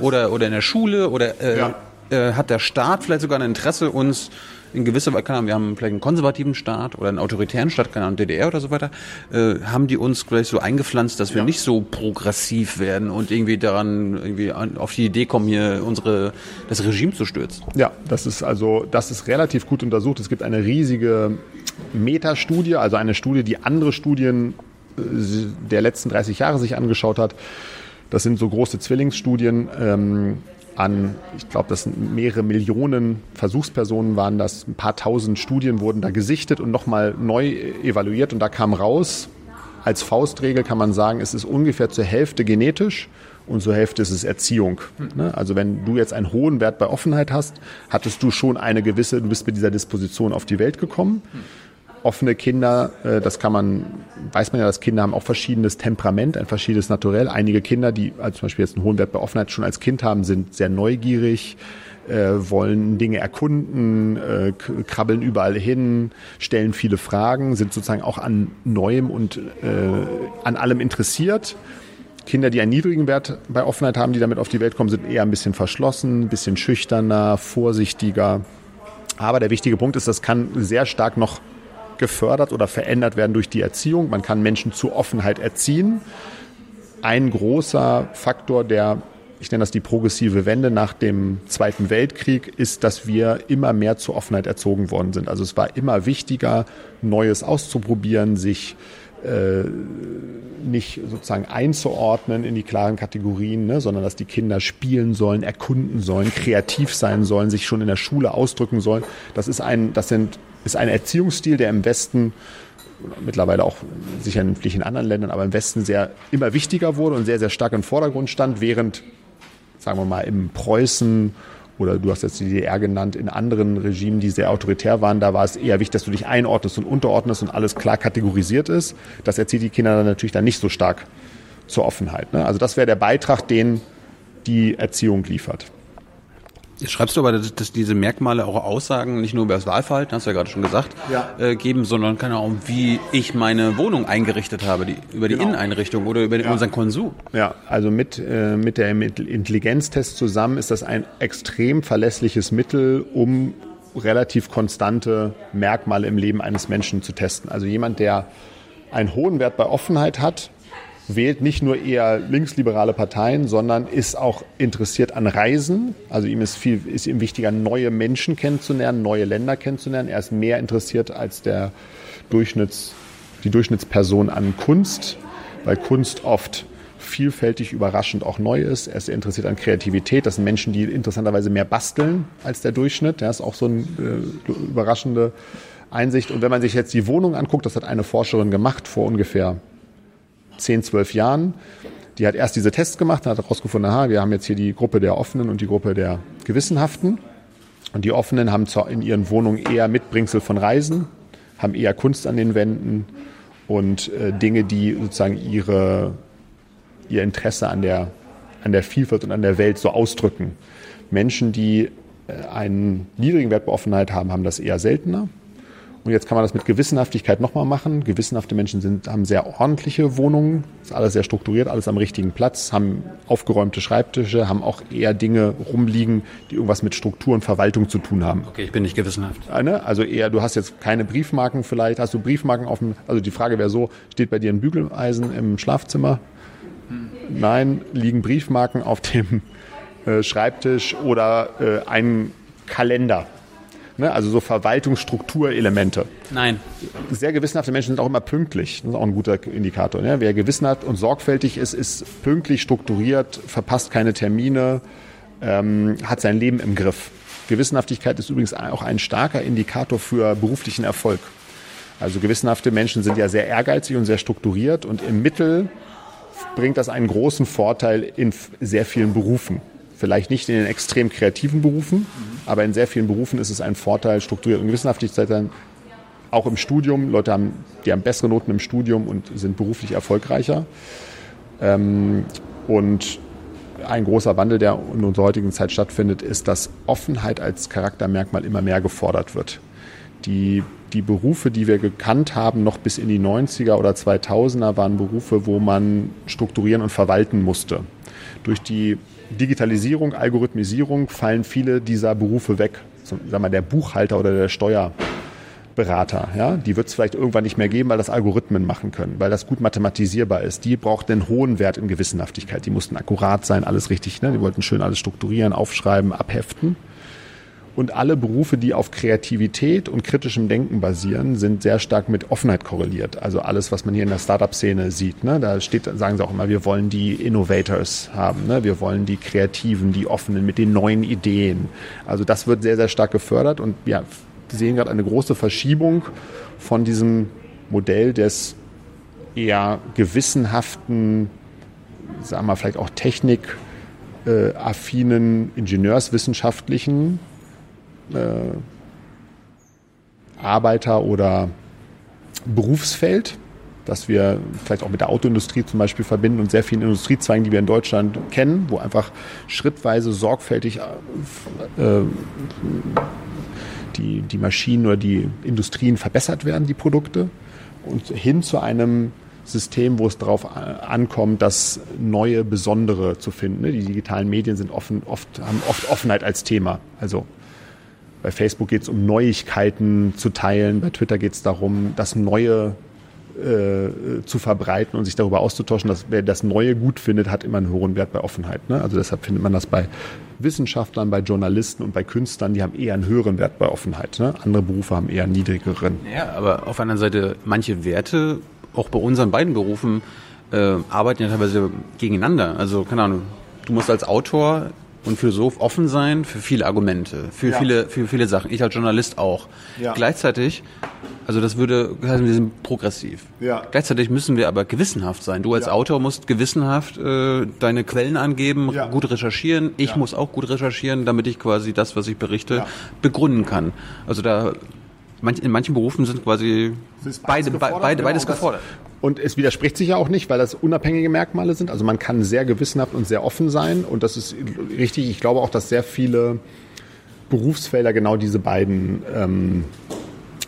oder, oder in der Schule oder äh, Ja. äh, hat der Staat vielleicht sogar ein Interesse, uns in gewisser Weise, keine Ahnung, wir haben vielleicht einen konservativen Staat oder einen autoritären Staat, keine Ahnung, DDR oder so weiter, äh, haben die uns vielleicht so eingepflanzt, dass wir nicht so progressiv werden und irgendwie daran irgendwie an, auf die Idee kommen, hier unsere das Regime zu stürzen. Ja, das ist also, das ist relativ gut untersucht. Es gibt eine riesige Metastudie, also eine Studie, die andere Studien äh, der letzten 30 Jahre sich angeschaut hat. Das sind so große Zwillingsstudien ähm, an, ich glaube, das sind mehrere Millionen Versuchspersonen waren das, ein paar tausend Studien wurden da gesichtet und nochmal neu evaluiert und da kam raus, als Faustregel kann man sagen, es ist ungefähr zur Hälfte genetisch und zur Hälfte ist es Erziehung. Ne? Also wenn du jetzt einen hohen Wert bei Offenheit hast, hattest du schon eine gewisse, du bist mit dieser Disposition auf die Welt gekommen. Offene Kinder, äh, das kann man, weiß man ja, dass Kinder haben auch verschiedenes Temperament, ein verschiedenes Naturell. Einige Kinder, die also zum Beispiel jetzt einen hohen Wert bei Offenheit schon als Kind haben, sind sehr neugierig, äh, wollen Dinge erkunden, äh, krabbeln überall hin, stellen viele Fragen, sind sozusagen auch an Neuem und an allem interessiert. Kinder, die einen niedrigen Wert bei Offenheit haben, die damit auf die Welt kommen, sind eher ein bisschen verschlossen, ein bisschen schüchterner, vorsichtiger. Aber der wichtige Punkt ist, das kann sehr stark noch gefördert oder verändert werden durch die Erziehung. Man kann Menschen zur Offenheit erziehen. Ein großer Faktor der, ich nenne das die progressive Wende nach dem Zweiten Weltkrieg, ist, dass wir immer mehr zur Offenheit erzogen worden sind. Also es war immer wichtiger, Neues auszuprobieren, sich nicht sozusagen einzuordnen in die klaren Kategorien, ne, sondern dass die Kinder spielen sollen, erkunden sollen, kreativ sein sollen, sich schon in der Schule ausdrücken sollen. Das ist ein, das sind, ist ein Erziehungsstil, der im Westen mittlerweile auch sicherlich in anderen Ländern, aber im Westen sehr immer wichtiger wurde und sehr, sehr stark im Vordergrund stand, während, sagen wir mal, im Preußen oder du hast jetzt die DDR genannt, in anderen Regimen, die sehr autoritär waren, da war es eher wichtig, dass du dich einordnest und unterordnest und alles klar kategorisiert ist. Das erzieht die Kinder dann natürlich dann nicht so stark zur Offenheit. Ne? Also das wäre der Beitrag, den die Erziehung liefert. Jetzt schreibst du aber, dass, dass diese Merkmale auch Aussagen nicht nur über das Wahlverhalten, hast du ja gerade schon gesagt, Ja. äh, geben, sondern keine Ahnung, wie ich meine Wohnung eingerichtet habe, die, über die Genau. Inneneinrichtung oder über den, unseren Konsum. Ja, also mit, äh, mit der Intelligenztest zusammen ist das ein extrem verlässliches Mittel, um relativ konstante Merkmale im Leben eines Menschen zu testen. Also jemand, der einen hohen Wert bei Offenheit hat, wählt nicht nur eher linksliberale Parteien, sondern ist auch interessiert an Reisen. Also ihm ist viel, ist ihm wichtiger, neue Menschen kennenzulernen, neue Länder kennenzulernen. Er ist mehr interessiert als der Durchschnitts, die Durchschnittsperson an Kunst, weil Kunst oft vielfältig, überraschend auch neu ist. Er ist interessiert an Kreativität. Das sind Menschen, die interessanterweise mehr basteln als der Durchschnitt. Das ist auch so eine äh, überraschende Einsicht. Und wenn man sich jetzt die Wohnung anguckt, das hat eine Forscherin gemacht vor ungefähr 10, 12 Jahren. Die hat erst diese Tests gemacht hat herausgefunden, aha, wir haben jetzt hier die Gruppe der Offenen und die Gruppe der Gewissenhaften. Und die Offenen haben in ihren Wohnungen eher Mitbringsel von Reisen, haben eher Kunst an den Wänden und äh, Dinge, die sozusagen ihre, ihr Interesse an der, an der Vielfalt und an der Welt so ausdrücken. Menschen, die äh, einen niedrigen Wert bei Offenheit haben, haben das eher seltener. Und jetzt kann man das mit Gewissenhaftigkeit nochmal machen. Gewissenhafte Menschen sind, haben sehr ordentliche Wohnungen, ist alles sehr strukturiert, alles am richtigen Platz, haben aufgeräumte Schreibtische, haben auch eher Dinge rumliegen, die irgendwas mit Struktur und Verwaltung zu tun haben. Okay, ich bin nicht gewissenhaft. Äh, ne? Also eher, du hast jetzt keine Briefmarken vielleicht, hast du Briefmarken auf dem, also die Frage wäre so, steht bei dir ein Bügeleisen im Schlafzimmer? Nein, liegen Briefmarken auf dem äh, Schreibtisch oder äh, ein Kalender. Ne? Also so Verwaltungsstrukturelemente. Nein. Sehr gewissenhafte Menschen sind auch immer pünktlich. Das ist auch ein guter Indikator. Ne? Wer gewissenhaft und sorgfältig ist, ist pünktlich strukturiert, verpasst keine Termine, ähm, hat sein Leben im Griff. Gewissenhaftigkeit ist übrigens auch ein starker Indikator für beruflichen Erfolg. Also gewissenhafte Menschen sind ja sehr ehrgeizig und sehr strukturiert und im Mittel bringt das einen großen Vorteil in sehr vielen Berufen. Vielleicht nicht in den extrem kreativen Berufen, aber in sehr vielen Berufen ist es ein Vorteil, strukturiert und Gewissenhaftigkeit dann auch im Studium. Leute haben, die haben bessere Noten im Studium und sind beruflich erfolgreicher. Ähm, und ein großer Wandel, der in unserer heutigen Zeit stattfindet, ist, dass Offenheit als Charaktermerkmal immer mehr gefordert wird. Die, die Berufe, die wir gekannt haben, noch bis in die 90er oder 2000er, waren Berufe, wo man strukturieren und verwalten musste. Durch die Digitalisierung, Algorithmisierung fallen viele dieser Berufe weg. Sagen wir, der Buchhalter oder der Steuerberater, ja, die wird es vielleicht irgendwann nicht mehr geben, weil das Algorithmen machen können, weil das gut mathematisierbar ist. Die braucht einen hohen Wert in Gewissenhaftigkeit. Die mussten akkurat sein, alles richtig. Ne? Die wollten schön alles strukturieren, aufschreiben, abheften. Und alle Berufe, die auf Kreativität und kritischem Denken basieren, sind sehr stark mit Offenheit korreliert. Also alles, was man hier in der Startup-Szene sieht. Ne? Da steht, sagen sie auch immer, wir wollen die Innovators haben. Ne? Wir wollen die Kreativen, die Offenen mit den neuen Ideen. Also das wird sehr, sehr stark gefördert. Und ja, wir sehen gerade eine große Verschiebung von diesem Modell des eher gewissenhaften, sagen wir vielleicht auch technikaffinen, ingenieurswissenschaftlichen äh, Arbeiter- oder Berufsfeld, das wir vielleicht auch mit der Autoindustrie zum Beispiel verbinden und sehr vielen Industriezweigen, die wir in Deutschland kennen, wo einfach schrittweise sorgfältig äh, die, die Maschinen oder die Industrien verbessert werden, die Produkte, und hin zu einem System, wo es darauf ankommt, das neue Besondere zu finden. Die digitalen Medien sind offen, oft, haben oft Offenheit als Thema. Also bei Facebook geht es um Neuigkeiten zu teilen, bei Twitter geht es darum, das Neue äh, zu verbreiten und sich darüber auszutauschen. Dass, wer das Neue gut findet, hat immer einen hohen Wert bei Offenheit. Ne? Also deshalb findet man das bei Wissenschaftlern, bei Journalisten und bei Künstlern, die haben eher einen höheren Wert bei Offenheit. Ne? Andere Berufe haben eher einen niedrigeren. Ja, aber auf anderen Seite, manche Werte, auch bei unseren beiden Berufen, äh, arbeiten ja teilweise gegeneinander. Also, keine Ahnung, du musst als Autor und Philosoph offen sein für viele Argumente, für ja. viele, für viele Sachen. Ich als Journalist auch. Ja. Gleichzeitig, also das würde heißen, wir sind progressiv. Ja. Gleichzeitig müssen wir aber gewissenhaft sein. Du als ja. Autor musst gewissenhaft äh, deine Quellen angeben, gut recherchieren. Ich muss auch gut recherchieren, damit ich quasi das, was ich berichte, begründen kann. Also da in manchen Berufen sind quasi beide, gefordert, beide, beides gefordert. Und es widerspricht sich ja auch nicht, weil das unabhängige Merkmale sind. Also man kann sehr gewissenhaft und sehr offen sein. Und das ist richtig. Ich glaube auch, dass sehr viele Berufsfelder genau diese beiden ähm,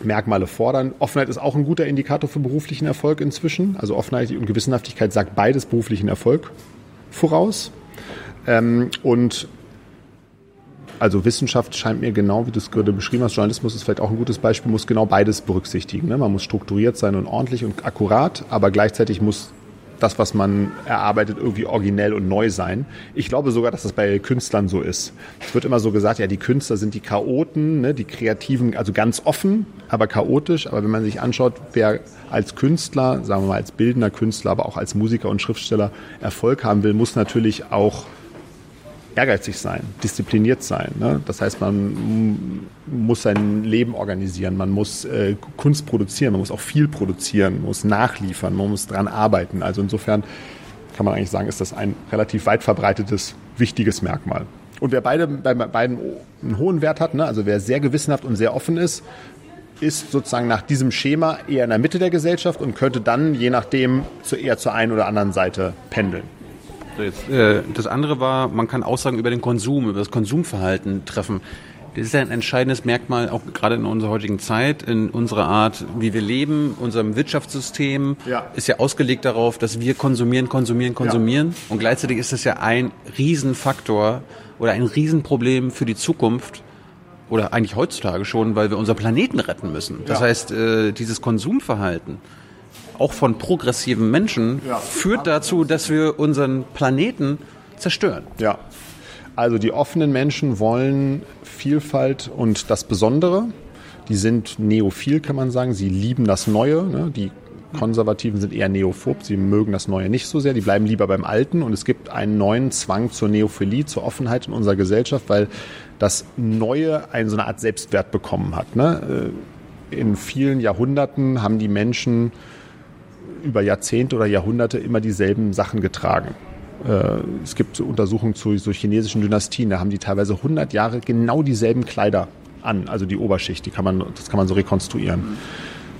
Merkmale fordern. Offenheit ist auch ein guter Indikator für beruflichen Erfolg inzwischen. Also Offenheit und Gewissenhaftigkeit sagt beides beruflichen Erfolg voraus. Ähm, und also Wissenschaft scheint mir genau, wie du es gerade beschrieben hast, Journalismus ist vielleicht auch ein gutes Beispiel, muss genau beides berücksichtigen. Ne? Man muss strukturiert sein und ordentlich und akkurat, aber gleichzeitig muss das, was man erarbeitet, irgendwie originell und neu sein. Ich glaube sogar, dass das bei Künstlern so ist. Es wird immer so gesagt, ja, die Künstler sind die Chaoten, ne, die Kreativen, also ganz offen, aber chaotisch. Aber wenn man sich anschaut, wer als Künstler, sagen wir mal als bildender Künstler, aber auch als Musiker und Schriftsteller Erfolg haben will, muss natürlich auch ehrgeizig sein, diszipliniert sein. Ne? Das heißt, man muss sein Leben organisieren, man muss äh, Kunst produzieren, man muss auch viel produzieren, man muss nachliefern, man muss daran arbeiten. Also insofern kann man eigentlich sagen, ist das ein relativ weit verbreitetes, wichtiges Merkmal. Und wer beide, bei beiden einen hohen Wert hat, ne? also wer sehr gewissenhaft und sehr offen ist, ist sozusagen nach diesem Schema eher in der Mitte der Gesellschaft und könnte dann je nachdem zu eher zur einen oder anderen Seite pendeln. Jetzt, äh, das andere war, man kann Aussagen über den Konsum, über das Konsumverhalten treffen. Das ist ein entscheidendes Merkmal, auch gerade in unserer heutigen Zeit, in unserer Art, wie wir leben, unserem Wirtschaftssystem ja. ist ja ausgelegt darauf, dass wir konsumieren, konsumieren, konsumieren. Ja. Und gleichzeitig ist das ja ein Riesenfaktor oder ein Riesenproblem für die Zukunft, oder eigentlich heutzutage schon, weil wir unseren Planeten retten müssen. Das ja. heißt, äh, dieses Konsumverhalten auch von progressiven Menschen, ja. führt dazu, dass wir unseren Planeten zerstören. Ja. Also die offenen Menschen wollen Vielfalt und das Besondere. Die sind neophil, kann man sagen. Sie lieben das Neue. Ne? Die Konservativen sind eher neophob. Sie mögen das Neue nicht so sehr. Die bleiben lieber beim Alten. Und es gibt einen neuen Zwang zur Neophilie, zur Offenheit in unserer Gesellschaft, weil das Neue eine so eine Art Selbstwert bekommen hat. Ne? Äh, in vielen Jahrhunderten haben die Menschen über Jahrzehnte oder Jahrhunderte immer dieselben Sachen getragen. Äh, es gibt Untersuchungen zu so chinesischen Dynastien, da haben die teilweise 100 Jahre genau dieselben Kleider an, also die Oberschicht, die kann man, das kann man so rekonstruieren.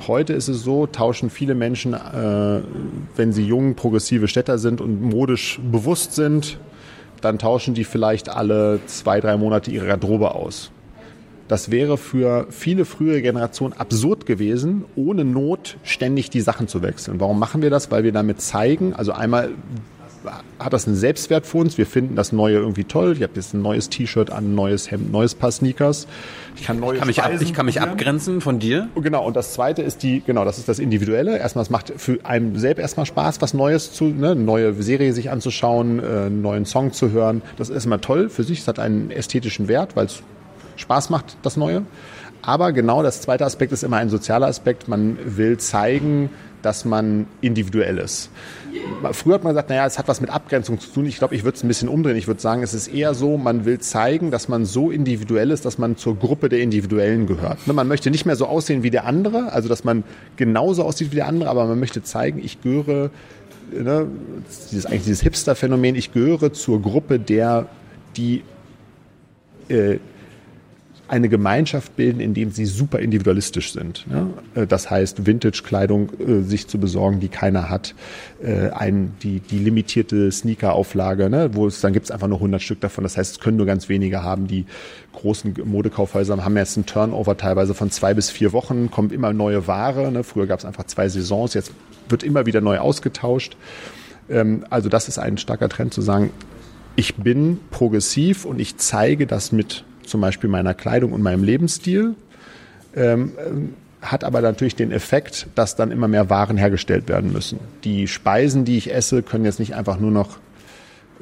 Heute ist es so, tauschen viele Menschen, äh, wenn sie jung, progressive Städter sind und modisch bewusst sind, dann tauschen die vielleicht alle zwei, drei Monate ihre Garderobe aus. Das wäre für viele frühere Generationen absurd gewesen, ohne Not ständig die Sachen zu wechseln. Warum machen wir das? Weil wir damit zeigen, also einmal hat das einen Selbstwert für uns. Wir finden das Neue irgendwie toll. Ich habe jetzt ein neues T-Shirt an, ein neues Hemd, neues Paar Sneakers. Ich kann, neue ich kann, mich, ab, ich kann mich abgrenzen von dir. Genau. Und das Zweite ist die, genau, das ist das Individuelle. Erstmal, es macht für einen selbst erstmal Spaß, was Neues zu, ne, eine neue Serie sich anzuschauen, äh, einen neuen Song zu hören. Das ist immer toll für sich. Es hat einen ästhetischen Wert, weil es Spaß macht, das Neue. Aber genau das zweite Aspekt ist immer ein sozialer Aspekt. Man will zeigen, dass man individuell ist. Früher hat man gesagt, naja, es hat was mit Abgrenzung zu tun. Ich glaube, ich würde es ein bisschen umdrehen. Ich würde sagen, es ist eher so, man will zeigen, dass man so individuell ist, dass man zur Gruppe der Individuellen gehört. Man möchte nicht mehr so aussehen wie der andere, also dass man genauso aussieht wie der andere, aber man möchte zeigen, ich gehöre, ne, dieses, eigentlich dieses Hipster-Phänomen, ich gehöre zur Gruppe der, die äh, eine Gemeinschaft bilden, in dem sie super individualistisch sind. Äh, das heißt, Vintage-Kleidung äh, sich zu besorgen, die keiner hat, äh, ein, die, die limitierte Sneaker-Auflage, ne? wo es dann gibt es einfach nur 100 Stück davon. Das heißt, es können nur ganz wenige haben. Die großen Modekaufhäuser haben jetzt einen Turnover teilweise von zwei bis vier Wochen, kommt immer neue Ware. Ne? Früher gab es einfach zwei Saisons, jetzt wird immer wieder neu ausgetauscht. Ähm, also das ist ein starker Trend zu sagen, ich bin progressiv und ich zeige das mit zum Beispiel meiner Kleidung und meinem Lebensstil. Ähm, hat aber natürlich den Effekt, dass dann immer mehr Waren hergestellt werden müssen. Die Speisen, die ich esse, können jetzt nicht einfach nur noch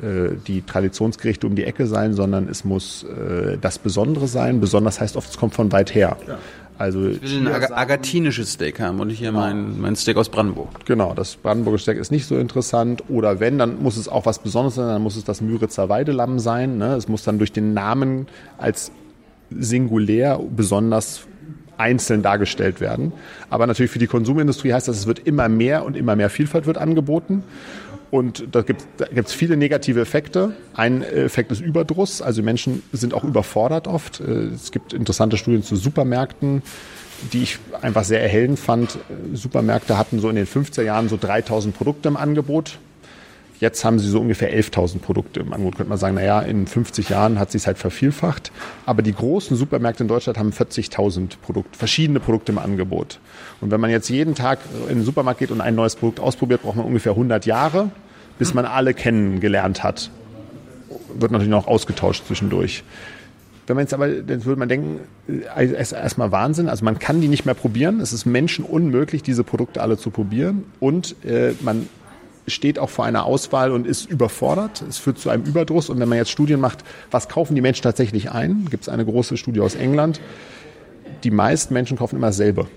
äh, die Traditionsgerichte um die Ecke sein, sondern es muss äh, das Besondere sein. Besonders heißt oft, es kommt von weit her. Ja. Also ich will ein Ag argentinisches Steak haben und nicht hier mein, mein Steak aus Brandenburg. Genau, das Brandenburger Steak ist nicht so interessant. Oder wenn, dann muss es auch was Besonderes sein, dann muss es das Müritzer Weidelamm sein. Ne? Es muss dann durch den Namen als singulär besonders einzeln dargestellt werden. Aber natürlich für die Konsumindustrie heißt das, es wird immer mehr und immer mehr Vielfalt wird angeboten. Und da gibt es viele negative Effekte. Ein Effekt ist Überdruss. Also Menschen sind auch überfordert oft. Äh, es gibt interessante Studien zu Supermärkten, die ich einfach sehr erhellend fand. Supermärkte hatten so in den 50er Jahren so 3000 Produkte im Angebot. Jetzt haben sie so ungefähr 11.000 Produkte im Angebot. Könnte man sagen, naja, in 50 Jahren hat sich halt vervielfacht. Aber die großen Supermärkte in Deutschland haben 40.000 Produkte, verschiedene Produkte im Angebot. Und wenn man jetzt jeden Tag in den Supermarkt geht und ein neues Produkt ausprobiert, braucht man ungefähr 100 Jahre, bis man alle kennengelernt hat. Wird natürlich noch ausgetauscht zwischendurch. Wenn man jetzt aber, dann würde man denken, es ist erstmal Wahnsinn. Also man kann die nicht mehr probieren. Es ist Menschen unmöglich, diese Produkte alle zu probieren. Und äh, man steht auch vor einer Auswahl und ist überfordert. Es führt zu einem Überdruss. Und wenn man jetzt Studien macht, was kaufen die Menschen tatsächlich ein, gibt es eine große Studie aus England. Die meisten Menschen kaufen immer dasselbe.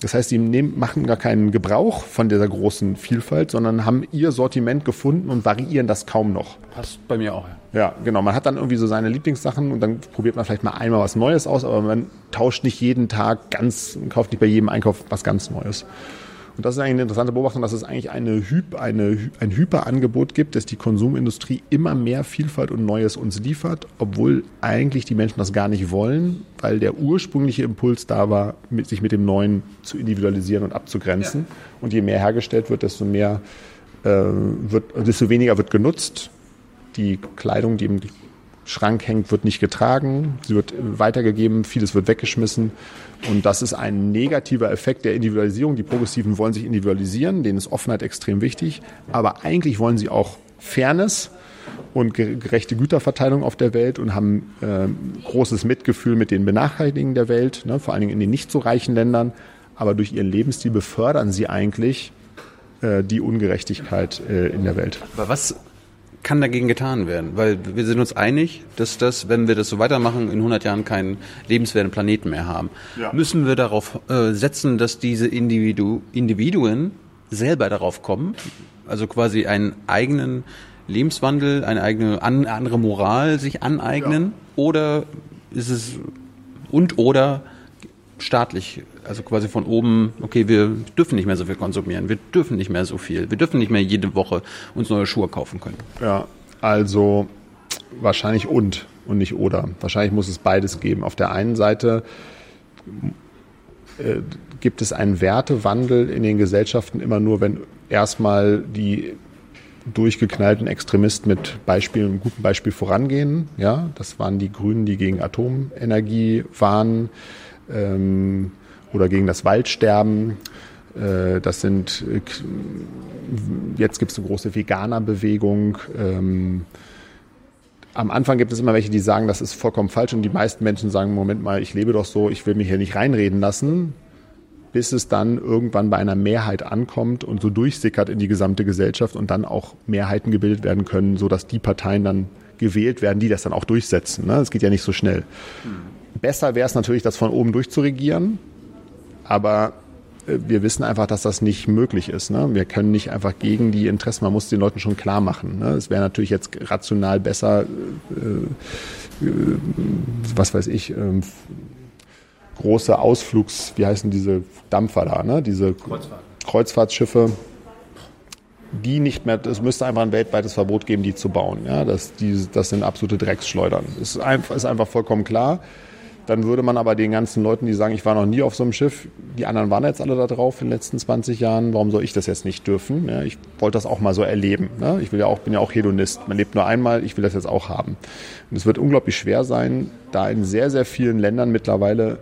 Das heißt, sie nehmen, machen gar keinen Gebrauch von dieser großen Vielfalt, sondern haben ihr Sortiment gefunden und variieren das kaum noch. Passt bei mir auch. Ja. ja, genau. Man hat dann irgendwie so seine Lieblingssachen und dann probiert man vielleicht mal einmal was Neues aus, aber man tauscht nicht jeden Tag ganz, kauft nicht bei jedem Einkauf was ganz Neues. Und das ist eigentlich eine interessante Beobachtung, dass es eigentlich eine Hyp, eine, ein Hyperangebot gibt, dass die Konsumindustrie immer mehr Vielfalt und Neues uns liefert, obwohl eigentlich die Menschen das gar nicht wollen, weil der ursprüngliche Impuls da war, mit, sich mit dem Neuen zu individualisieren und abzugrenzen. Ja. Und je mehr hergestellt wird, desto mehr äh, wird, desto weniger wird genutzt. Die Kleidung, die im Schrank hängt, wird nicht getragen, sie wird weitergegeben, vieles wird weggeschmissen. Und das ist ein negativer Effekt der Individualisierung. Die Progressiven wollen sich individualisieren, denen ist Offenheit extrem wichtig, aber eigentlich wollen sie auch Fairness und gerechte Güterverteilung auf der Welt und haben äh, großes Mitgefühl mit den Benachteiligten der Welt, ne, vor allen Dingen in den nicht so reichen Ländern. Aber durch ihren Lebensstil befördern sie eigentlich äh, die Ungerechtigkeit äh, in der Welt. Aber was kann dagegen getan werden? Weil wir sind uns einig, dass das, wenn wir das so weitermachen, in 100 Jahren keinen lebenswerten Planeten mehr haben. Ja. Müssen wir darauf äh, setzen, dass diese Individu Individuen selber darauf kommen, also quasi einen eigenen Lebenswandel, eine eigene an, andere Moral sich aneignen? Ja. Oder ist es und oder staatlich, also quasi von oben, okay, wir dürfen nicht mehr so viel konsumieren, wir dürfen nicht mehr so viel, wir dürfen nicht mehr jede Woche uns neue Schuhe kaufen können. Ja, also wahrscheinlich und und nicht oder. Wahrscheinlich muss es beides geben. Auf der einen Seite äh, gibt es einen Wertewandel in den Gesellschaften immer nur, wenn erstmal die durchgeknallten Extremist mit Beispielen, einem guten Beispiel vorangehen. Ja, das waren die Grünen, die gegen Atomenergie waren ähm, oder gegen das Waldsterben. Äh, das sind äh, jetzt gibt es eine große Veganerbewegung. Ähm, am Anfang gibt es immer welche, die sagen, das ist vollkommen falsch und die meisten Menschen sagen, Moment mal, ich lebe doch so, ich will mich hier nicht reinreden lassen bis es dann irgendwann bei einer Mehrheit ankommt und so durchsickert in die gesamte Gesellschaft und dann auch Mehrheiten gebildet werden können, sodass die Parteien dann gewählt werden, die das dann auch durchsetzen. Ne? Das geht ja nicht so schnell. Mhm. Besser wäre es natürlich, das von oben durchzuregieren, aber äh, wir wissen einfach, dass das nicht möglich ist. Ne? Wir können nicht einfach gegen die Interessen, man muss den Leuten schon klar machen. Ne? Es wäre natürlich jetzt rational besser, äh, äh, was weiß ich, äh, große Ausflugs, wie heißen diese Dampfer da, ne? diese Kreuzfahrt. Kreuzfahrtschiffe, die nicht mehr, es müsste einfach ein weltweites Verbot geben, die zu bauen. Ja? Das, die, das sind absolute Drecksschleudern. Das ist einfach, ist einfach vollkommen klar. Dann würde man aber den ganzen Leuten, die sagen, ich war noch nie auf so einem Schiff, die anderen waren jetzt alle da drauf in den letzten 20 Jahren, warum soll ich das jetzt nicht dürfen? Ja, ich wollte das auch mal so erleben. Ne? Ich will ja auch, bin ja auch Hedonist. Man lebt nur einmal, ich will das jetzt auch haben. Und es wird unglaublich schwer sein, da in sehr, sehr vielen Ländern mittlerweile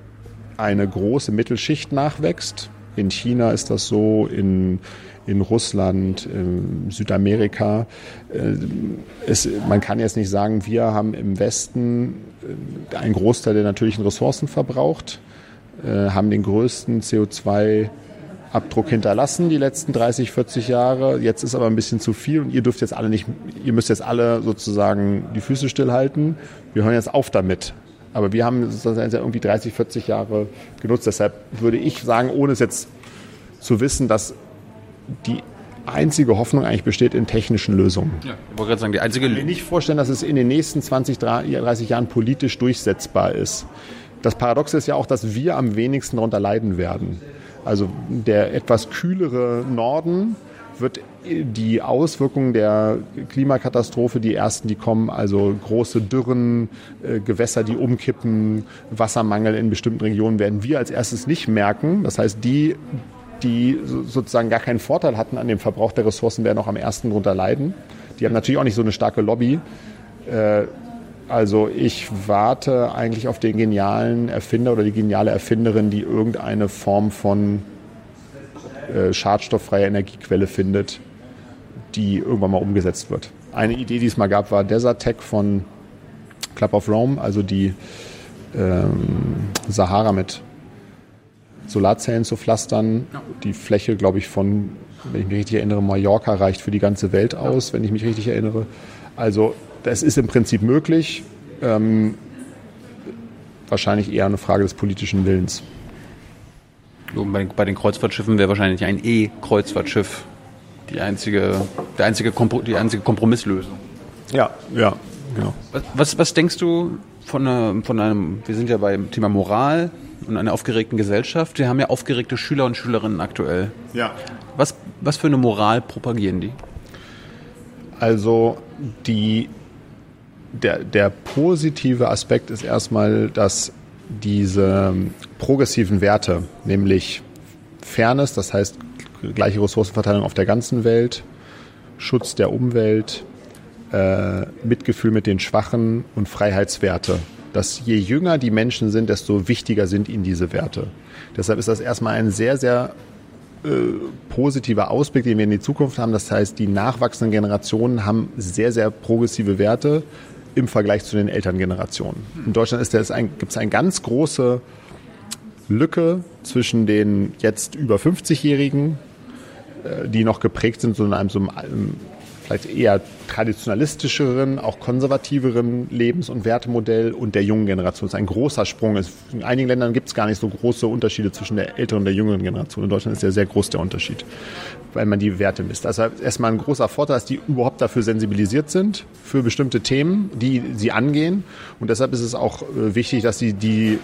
eine große Mittelschicht nachwächst. In China ist das so, in, in Russland, Südamerika. Äh, es, man kann jetzt nicht sagen, wir haben im Westen äh, einen Großteil der natürlichen Ressourcen verbraucht, äh, haben den größten CO2 Abdruck hinterlassen die letzten 30, 40 Jahre. Jetzt ist aber ein bisschen zu viel und ihr dürft jetzt alle nicht, ihr müsst jetzt alle sozusagen die Füße stillhalten. Wir hören jetzt auf damit. Aber wir haben das irgendwie 30, 40 Jahre genutzt. Deshalb würde ich sagen, ohne es jetzt zu wissen, dass die einzige Hoffnung eigentlich besteht in technischen Lösungen. Ja, ich wollte gerade sagen, die einzige Ich kann mir nicht vorstellen, dass es in den nächsten 20, 30 Jahren politisch durchsetzbar ist. Das Paradoxe ist ja auch, dass wir am wenigsten darunter leiden werden. Also der etwas kühlere Norden wird die Auswirkungen der Klimakatastrophe, die ersten, die kommen, also große Dürren, äh, Gewässer, die umkippen, Wassermangel in bestimmten Regionen, werden wir als erstes nicht merken. Das heißt, die, die sozusagen gar keinen Vorteil hatten an dem Verbrauch der Ressourcen, werden auch am ersten darunter leiden. Die haben natürlich auch nicht so eine starke Lobby. Äh, also ich warte eigentlich auf den genialen Erfinder oder die geniale Erfinderin, die irgendeine Form von äh, schadstofffreie Energiequelle findet, die irgendwann mal umgesetzt wird. Eine Idee, die es mal gab, war Desert Tech von Club of Rome, also die ähm, Sahara mit Solarzellen zu pflastern. Ja. Die Fläche, glaube ich, von, wenn ich mich richtig erinnere, Mallorca reicht für die ganze Welt aus, ja. wenn ich mich richtig erinnere. Also das ist im Prinzip möglich. Ähm, wahrscheinlich eher eine Frage des politischen Willens. Bei, bei den Kreuzfahrtschiffen wäre wahrscheinlich ein E-Kreuzfahrtschiff die einzige, der einzige die einzige Kompromisslösung. Ja, ja, genau. Was, was, was denkst du von, einer, von einem, wir sind ja beim Thema Moral und einer aufgeregten Gesellschaft. Wir haben ja aufgeregte Schüler und Schülerinnen aktuell. Ja. Was, was für eine Moral propagieren die? Also die, der, der positive Aspekt ist erstmal, dass diese progressiven Werte, nämlich Fairness, das heißt gleiche Ressourcenverteilung auf der ganzen Welt, Schutz der Umwelt, äh, Mitgefühl mit den Schwachen und Freiheitswerte. Dass je jünger die Menschen sind, desto wichtiger sind ihnen diese Werte. Deshalb ist das erstmal ein sehr, sehr äh, positiver Ausblick, den wir in die Zukunft haben. Das heißt, die nachwachsenden Generationen haben sehr, sehr progressive Werte im Vergleich zu den Elterngenerationen. In Deutschland ist ein, gibt es eine ganz große Lücke zwischen den jetzt über 50-Jährigen äh, die noch geprägt sind, so in einem, so einem vielleicht eher traditionalistischeren, auch konservativeren Lebens- und Wertemodell und der jungen Generation. Das ist ein großer Sprung. In einigen Ländern gibt es gar nicht so große Unterschiede zwischen der älteren und der jüngeren Generation. In Deutschland ist ja sehr groß der Unterschied, weil man die Werte misst. Also erstmal ein großer Vorteil, dass die überhaupt dafür sensibilisiert sind, für bestimmte Themen, die sie angehen. Und deshalb ist es auch äh, wichtig, dass sie die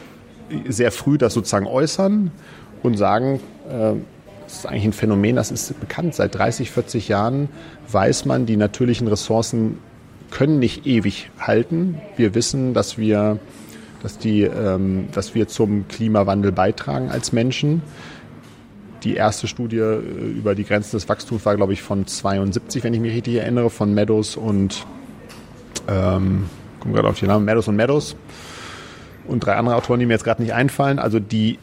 sehr früh das sozusagen äußern und sagen, äh, das ist eigentlich ein Phänomen, das ist bekannt. Seit 30, 40 Jahren weiß man, die natürlichen Ressourcen können nicht ewig halten. Wir wissen, dass wir, dass die, ähm, dass wir zum Klimawandel beitragen als Menschen. die erste Studie äh, über die Grenzen des Wachstums war, glaube ich, von 72, wenn ich mich richtig erinnere, von Meadows und ähm, komme gerade auf die Namen, Meadows und Meadows und drei andere Autoren, die mir jetzt gerade nicht einfallen. Also die,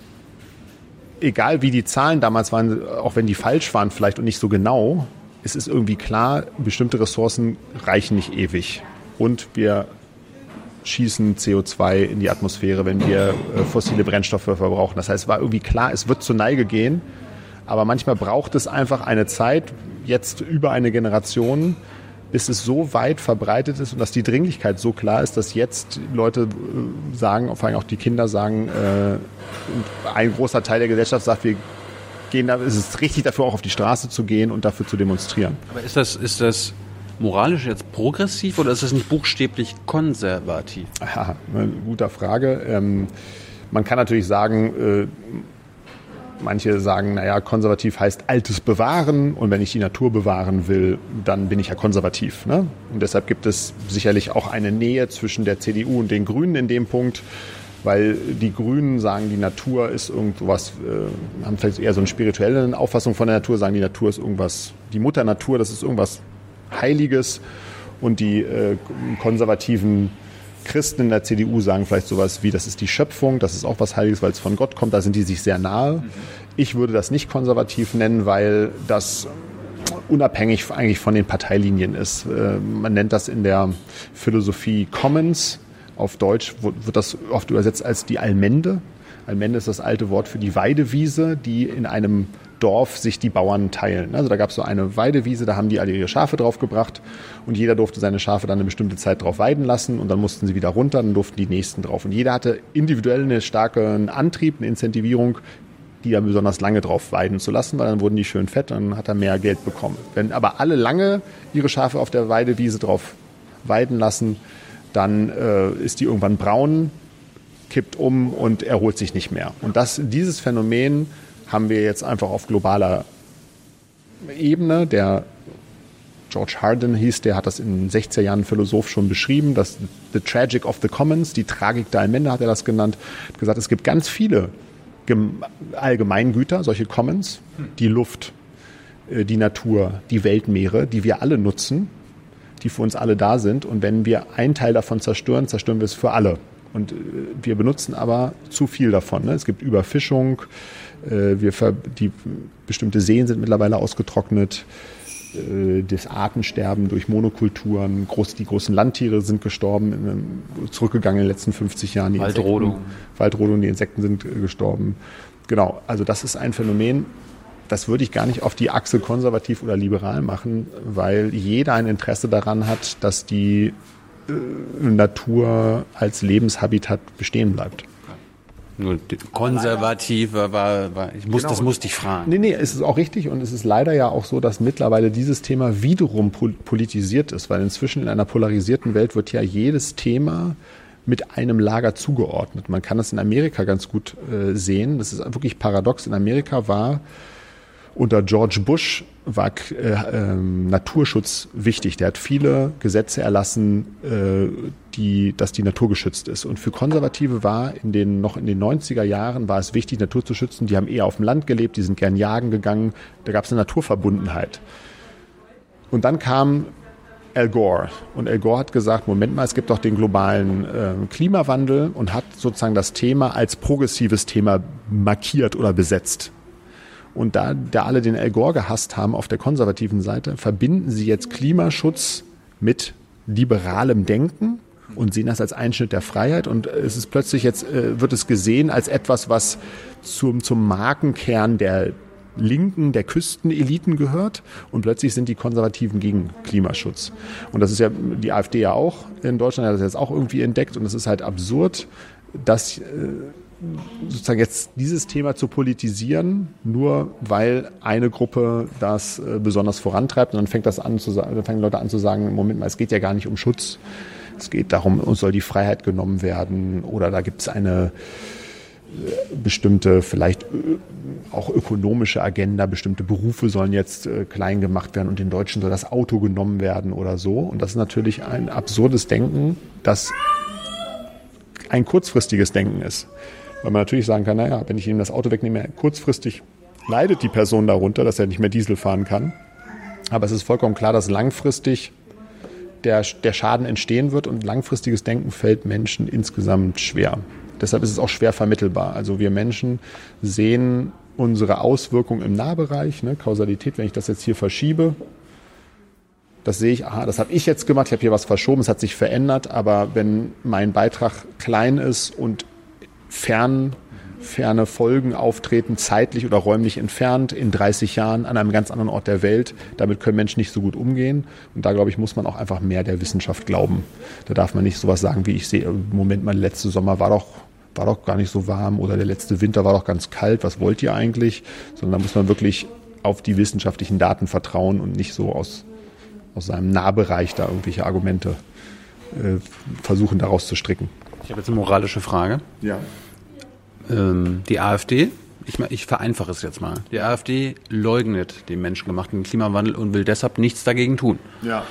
egal wie die Zahlen damals waren, auch wenn die falsch waren vielleicht und nicht so genau, es ist irgendwie klar, bestimmte Ressourcen reichen nicht ewig. Und wir schießen CO2 in die Atmosphäre, wenn wir äh, fossile Brennstoffe verbrauchen. Das heißt, es war irgendwie klar, es wird zur Neige gehen. Aber manchmal braucht es einfach eine Zeit, jetzt über eine Generation, bis es so weit verbreitet ist und dass die Dringlichkeit so klar ist, dass jetzt Leute äh, sagen, vor allem auch die Kinder sagen, äh, ein großer Teil der Gesellschaft sagt, wir gehen da, es ist richtig dafür auch auf die Straße zu gehen und dafür zu demonstrieren. Aber ist das, ist das moralisch jetzt progressiv oder ist das nicht buchstäblich konservativ? Ja, eine gute Frage. Ähm, man kann natürlich sagen, äh, manche sagen, naja, konservativ heißt Altes bewahren und wenn ich die Natur bewahren will, dann bin ich ja konservativ. Ne? Und deshalb gibt es sicherlich auch eine Nähe zwischen der CDU und den Grünen in dem Punkt weil die Grünen sagen, die Natur ist irgendwas, äh, haben vielleicht eher so eine spirituelle Auffassung von der Natur, sagen, die Natur ist irgendwas, die Mutter Natur, das ist irgendwas Heiliges und die äh, konservativen Christen in der CDU sagen vielleicht sowas wie, das ist die Schöpfung, das ist auch was Heiliges, weil es von Gott kommt, da sind die sich sehr nahe. Ich würde das nicht konservativ nennen, weil das unabhängig eigentlich von den Parteilinien ist. Äh, man nennt das in der Philosophie Commons, auf Deutsch wird das oft übersetzt als die Allmende. Allmende ist das alte Wort für die Weidewiese, die in einem Dorf sich die Bauern teilen. Also da gab es so eine Weidewiese, da haben die alle ihre Schafe draufgebracht und jeder durfte seine Schafe dann eine bestimmte Zeit drauf weiden lassen und dann mussten sie wieder runter, dann durften die nächsten drauf. Und jeder hatte individuell einen starken Antrieb, eine Incentivierung, die dann besonders lange drauf weiden zu lassen, weil dann wurden die schön fett, dann hat er mehr Geld bekommen. Wenn aber alle lange ihre Schafe auf der Weidewiese drauf weiden lassen, dann äh, ist die irgendwann braun, kippt um und erholt sich nicht mehr. Und das, dieses Phänomen haben wir jetzt einfach auf globaler Ebene. Der George Hardin hieß, der hat das in den 60er Jahren Philosoph schon beschrieben, das The Tragic of the Commons, die Tragik der Allmende hat er das genannt, hat gesagt, es gibt ganz viele Allgemeingüter, solche Commons, die Luft, äh, die Natur, die Weltmeere, die wir alle nutzen die für uns alle da sind. Und wenn wir einen Teil davon zerstören, zerstören wir es für alle. Und äh, wir benutzen aber zu viel davon. Ne? Es gibt Überfischung, äh, wir die bestimmte Seen sind mittlerweile ausgetrocknet, äh, das Artensterben durch Monokulturen, groß, die großen Landtiere sind gestorben, zurückgegangen in den letzten 50 Jahren. Die Waldrodung. Insekten, Waldrodung, die Insekten sind gestorben. Genau, also das ist ein Phänomen, das würde ich gar nicht auf die Achse konservativ oder liberal machen, weil jeder ein Interesse daran hat, dass die äh, Natur als Lebenshabitat bestehen bleibt. Nur war, war ich muss, genau. das musste ich fragen. Nee, nee, es ist auch richtig und es ist leider ja auch so, dass mittlerweile dieses Thema wiederum politisiert ist, weil inzwischen in einer polarisierten Welt wird ja jedes Thema mit einem Lager zugeordnet. Man kann das in Amerika ganz gut äh, sehen. Das ist wirklich paradox. In Amerika war unter George Bush war äh, äh, Naturschutz wichtig. Der hat viele Gesetze erlassen, äh, die, dass die Natur geschützt ist. Und für Konservative war in den, noch in den 90er Jahren war es wichtig, Natur zu schützen. Die haben eher auf dem Land gelebt, die sind gern jagen gegangen. Da gab es eine Naturverbundenheit. Und dann kam Al Gore. Und Al Gore hat gesagt, Moment mal, es gibt doch den globalen äh, Klimawandel und hat sozusagen das Thema als progressives Thema markiert oder besetzt. Und da, da alle den Al Gore gehasst haben auf der konservativen Seite, verbinden sie jetzt Klimaschutz mit liberalem Denken und sehen das als Einschnitt der Freiheit. Und es ist plötzlich jetzt, äh, wird es gesehen als etwas, was zum, zum Markenkern der Linken, der Küsteneliten gehört. Und plötzlich sind die Konservativen gegen Klimaschutz. Und das ist ja die AfD ja auch in Deutschland, hat das jetzt auch irgendwie entdeckt. Und es ist halt absurd, dass, äh, sozusagen jetzt dieses Thema zu politisieren, nur weil eine Gruppe das äh, besonders vorantreibt. Und dann fängt das an zu sagen, dann fangen Leute an zu sagen, Moment mal, es geht ja gar nicht um Schutz. Es geht darum, uns soll die Freiheit genommen werden oder da gibt es eine äh, bestimmte, vielleicht äh, auch ökonomische Agenda, bestimmte Berufe sollen jetzt klein gemacht werden und den Deutschen soll das Auto genommen werden oder so. Und das ist natürlich ein absurdes Denken, das ein kurzfristiges Denken ist. Weil man natürlich sagen kann, naja, wenn ich ihm das Auto wegnehme, kurzfristig leidet die Person darunter, dass er nicht mehr Diesel fahren kann. Aber es ist vollkommen klar, dass langfristig der, der Schaden entstehen wird und langfristiges Denken fällt Menschen insgesamt schwer. Deshalb ist es auch schwer vermittelbar. Also wir Menschen sehen unsere Auswirkungen im Nahbereich, ne, Kausalität, wenn ich das jetzt hier verschiebe, das sehe ich, aha, das habe ich jetzt gemacht, ich habe hier was verschoben, es hat sich verändert, aber wenn mein Beitrag klein ist und fern, ferne Folgen auftreten, zeitlich oder räumlich entfernt, in 30 Jahren an einem ganz anderen Ort der Welt, damit können Menschen nicht so gut umgehen. Und da, glaube ich, muss man auch einfach mehr der Wissenschaft glauben. Da darf man nicht sowas sagen, wie ich sehe, Moment mal, letzte Sommer war doch war doch gar nicht so warm oder der letzte Winter war doch ganz kalt, was wollt ihr eigentlich? Sondern da muss man wirklich auf die wissenschaftlichen Daten vertrauen und nicht so aus aus seinem Nahbereich da irgendwelche Argumente äh, versuchen daraus zu stricken. Ich habe jetzt eine moralische Frage. Ja. Ähm, die AfD, ich, ich vereinfache es jetzt mal, die AfD leugnet den menschengemachten Klimawandel und will deshalb nichts dagegen tun. Ja.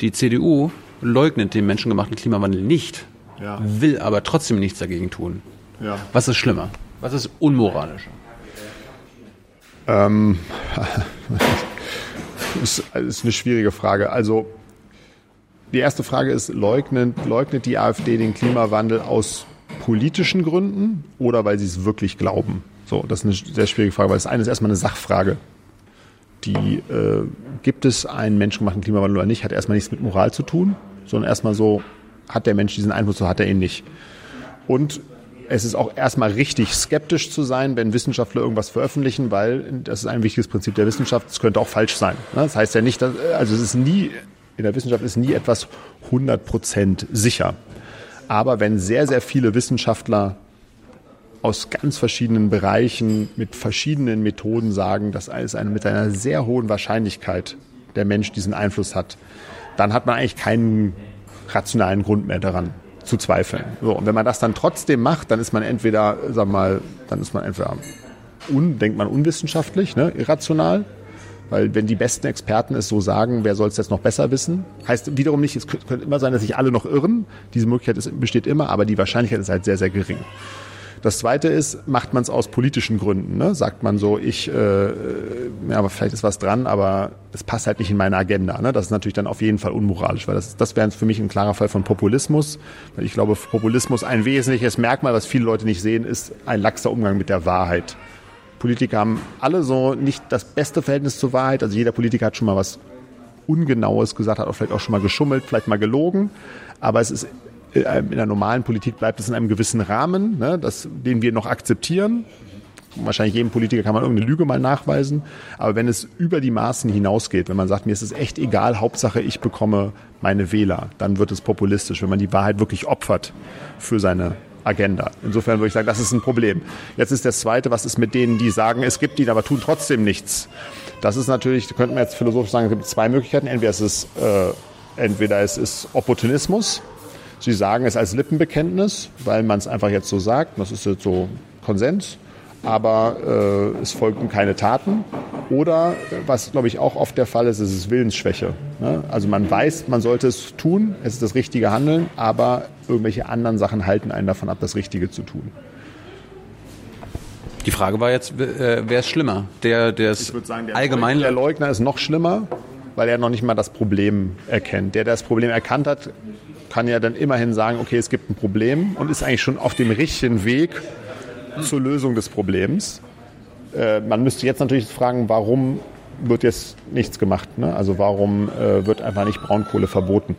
Die CDU leugnet den menschengemachten Klimawandel nicht, Ja. will aber trotzdem nichts dagegen tun. Ja. Was ist schlimmer? Was ist unmoralischer? Ähm, ist, ist eine schwierige Frage. Also die erste Frage ist, leugnet, leugnet die AfD den Klimawandel aus politischen Gründen oder weil sie es wirklich glauben? So, das ist eine sehr schwierige Frage, weil das eine ist erstmal eine Sachfrage. Die äh, gibt es einen menschengemachten Klimawandel oder nicht, hat erstmal nichts mit Moral zu tun, sondern erstmal so, hat der Mensch diesen Einfluss, so hat er ihn nicht. Und es ist auch erstmal richtig skeptisch zu sein, wenn Wissenschaftler irgendwas veröffentlichen, weil das ist ein wichtiges Prinzip der Wissenschaft. Es könnte auch falsch sein. ne? Das heißt ja nicht, dass, also es ist nie, in der Wissenschaft ist nie etwas 100% sicher. Aber wenn sehr, sehr viele Wissenschaftler aus ganz verschiedenen Bereichen mit verschiedenen Methoden sagen, dass es eine, mit einer sehr hohen Wahrscheinlichkeit der Mensch diesen Einfluss hat, dann hat man eigentlich keinen rationalen Grund mehr daran zu zweifeln. So, und wenn man das dann trotzdem macht, dann ist man entweder, sag mal, dann ist man entweder un, denkt man unwissenschaftlich, ne, irrational, weil wenn die besten Experten es so sagen, wer soll es jetzt noch besser wissen? Heißt wiederum nicht, es könnte immer sein, dass sich alle noch irren. Diese Möglichkeit ist, besteht immer, aber die Wahrscheinlichkeit ist halt sehr, sehr gering. Das zweite ist, macht man es aus politischen Gründen. Ne? Sagt man so, ich, äh, ja, aber vielleicht ist was dran, aber es passt halt nicht in meine Agenda. Ne? Das ist natürlich dann auf jeden Fall unmoralisch, weil das, das wäre für mich ein klarer Fall von Populismus. Weil ich glaube, Populismus, ein wesentliches Merkmal, was viele Leute nicht sehen, ist ein laxer Umgang mit der Wahrheit. Politiker haben alle so nicht das beste Verhältnis zur Wahrheit. Also jeder Politiker hat schon mal was Ungenaues gesagt, hat auch vielleicht auch schon mal geschummelt, vielleicht mal gelogen. Aber es ist äh, in der normalen Politik bleibt es in einem gewissen Rahmen, ne, das, den wir noch akzeptieren. Wahrscheinlich jedem Politiker kann man irgendeine Lüge mal nachweisen. Aber wenn es über die Maßen hinausgeht, wenn man sagt, mir ist es echt egal, Hauptsache ich bekomme meine Wähler, dann wird es populistisch, wenn man die Wahrheit wirklich opfert für seine Agenda. Insofern würde ich sagen, das ist ein Problem. Jetzt ist das Zweite, was ist mit denen, die sagen, es gibt ihn, aber tun trotzdem nichts. Das ist natürlich, könnte man jetzt philosophisch sagen, es gibt zwei Möglichkeiten. Entweder es ist, äh, entweder es ist Opportunismus. Sie sagen es als Lippenbekenntnis, weil man es einfach jetzt so sagt. Das ist jetzt so Konsens. Aber äh, es folgten keine Taten. Oder, was glaube ich auch oft der Fall ist, ist es Willensschwäche. Ne? Also man weiß, man sollte es tun, es ist das richtige Handeln, aber irgendwelche anderen Sachen halten einen davon ab, das Richtige zu tun. Die Frage war jetzt, äh, wer ist schlimmer? Der, der es allgemein Der Leugner ist noch schlimmer, weil er noch nicht mal das Problem erkennt. Der, der das Problem erkannt hat, kann ja dann immerhin sagen, okay, es gibt ein Problem und ist eigentlich schon auf dem richtigen Weg zur Lösung des Problems. Äh, man müsste jetzt natürlich fragen, warum wird jetzt nichts gemacht? Ne? Also warum äh, wird einfach nicht Braunkohle verboten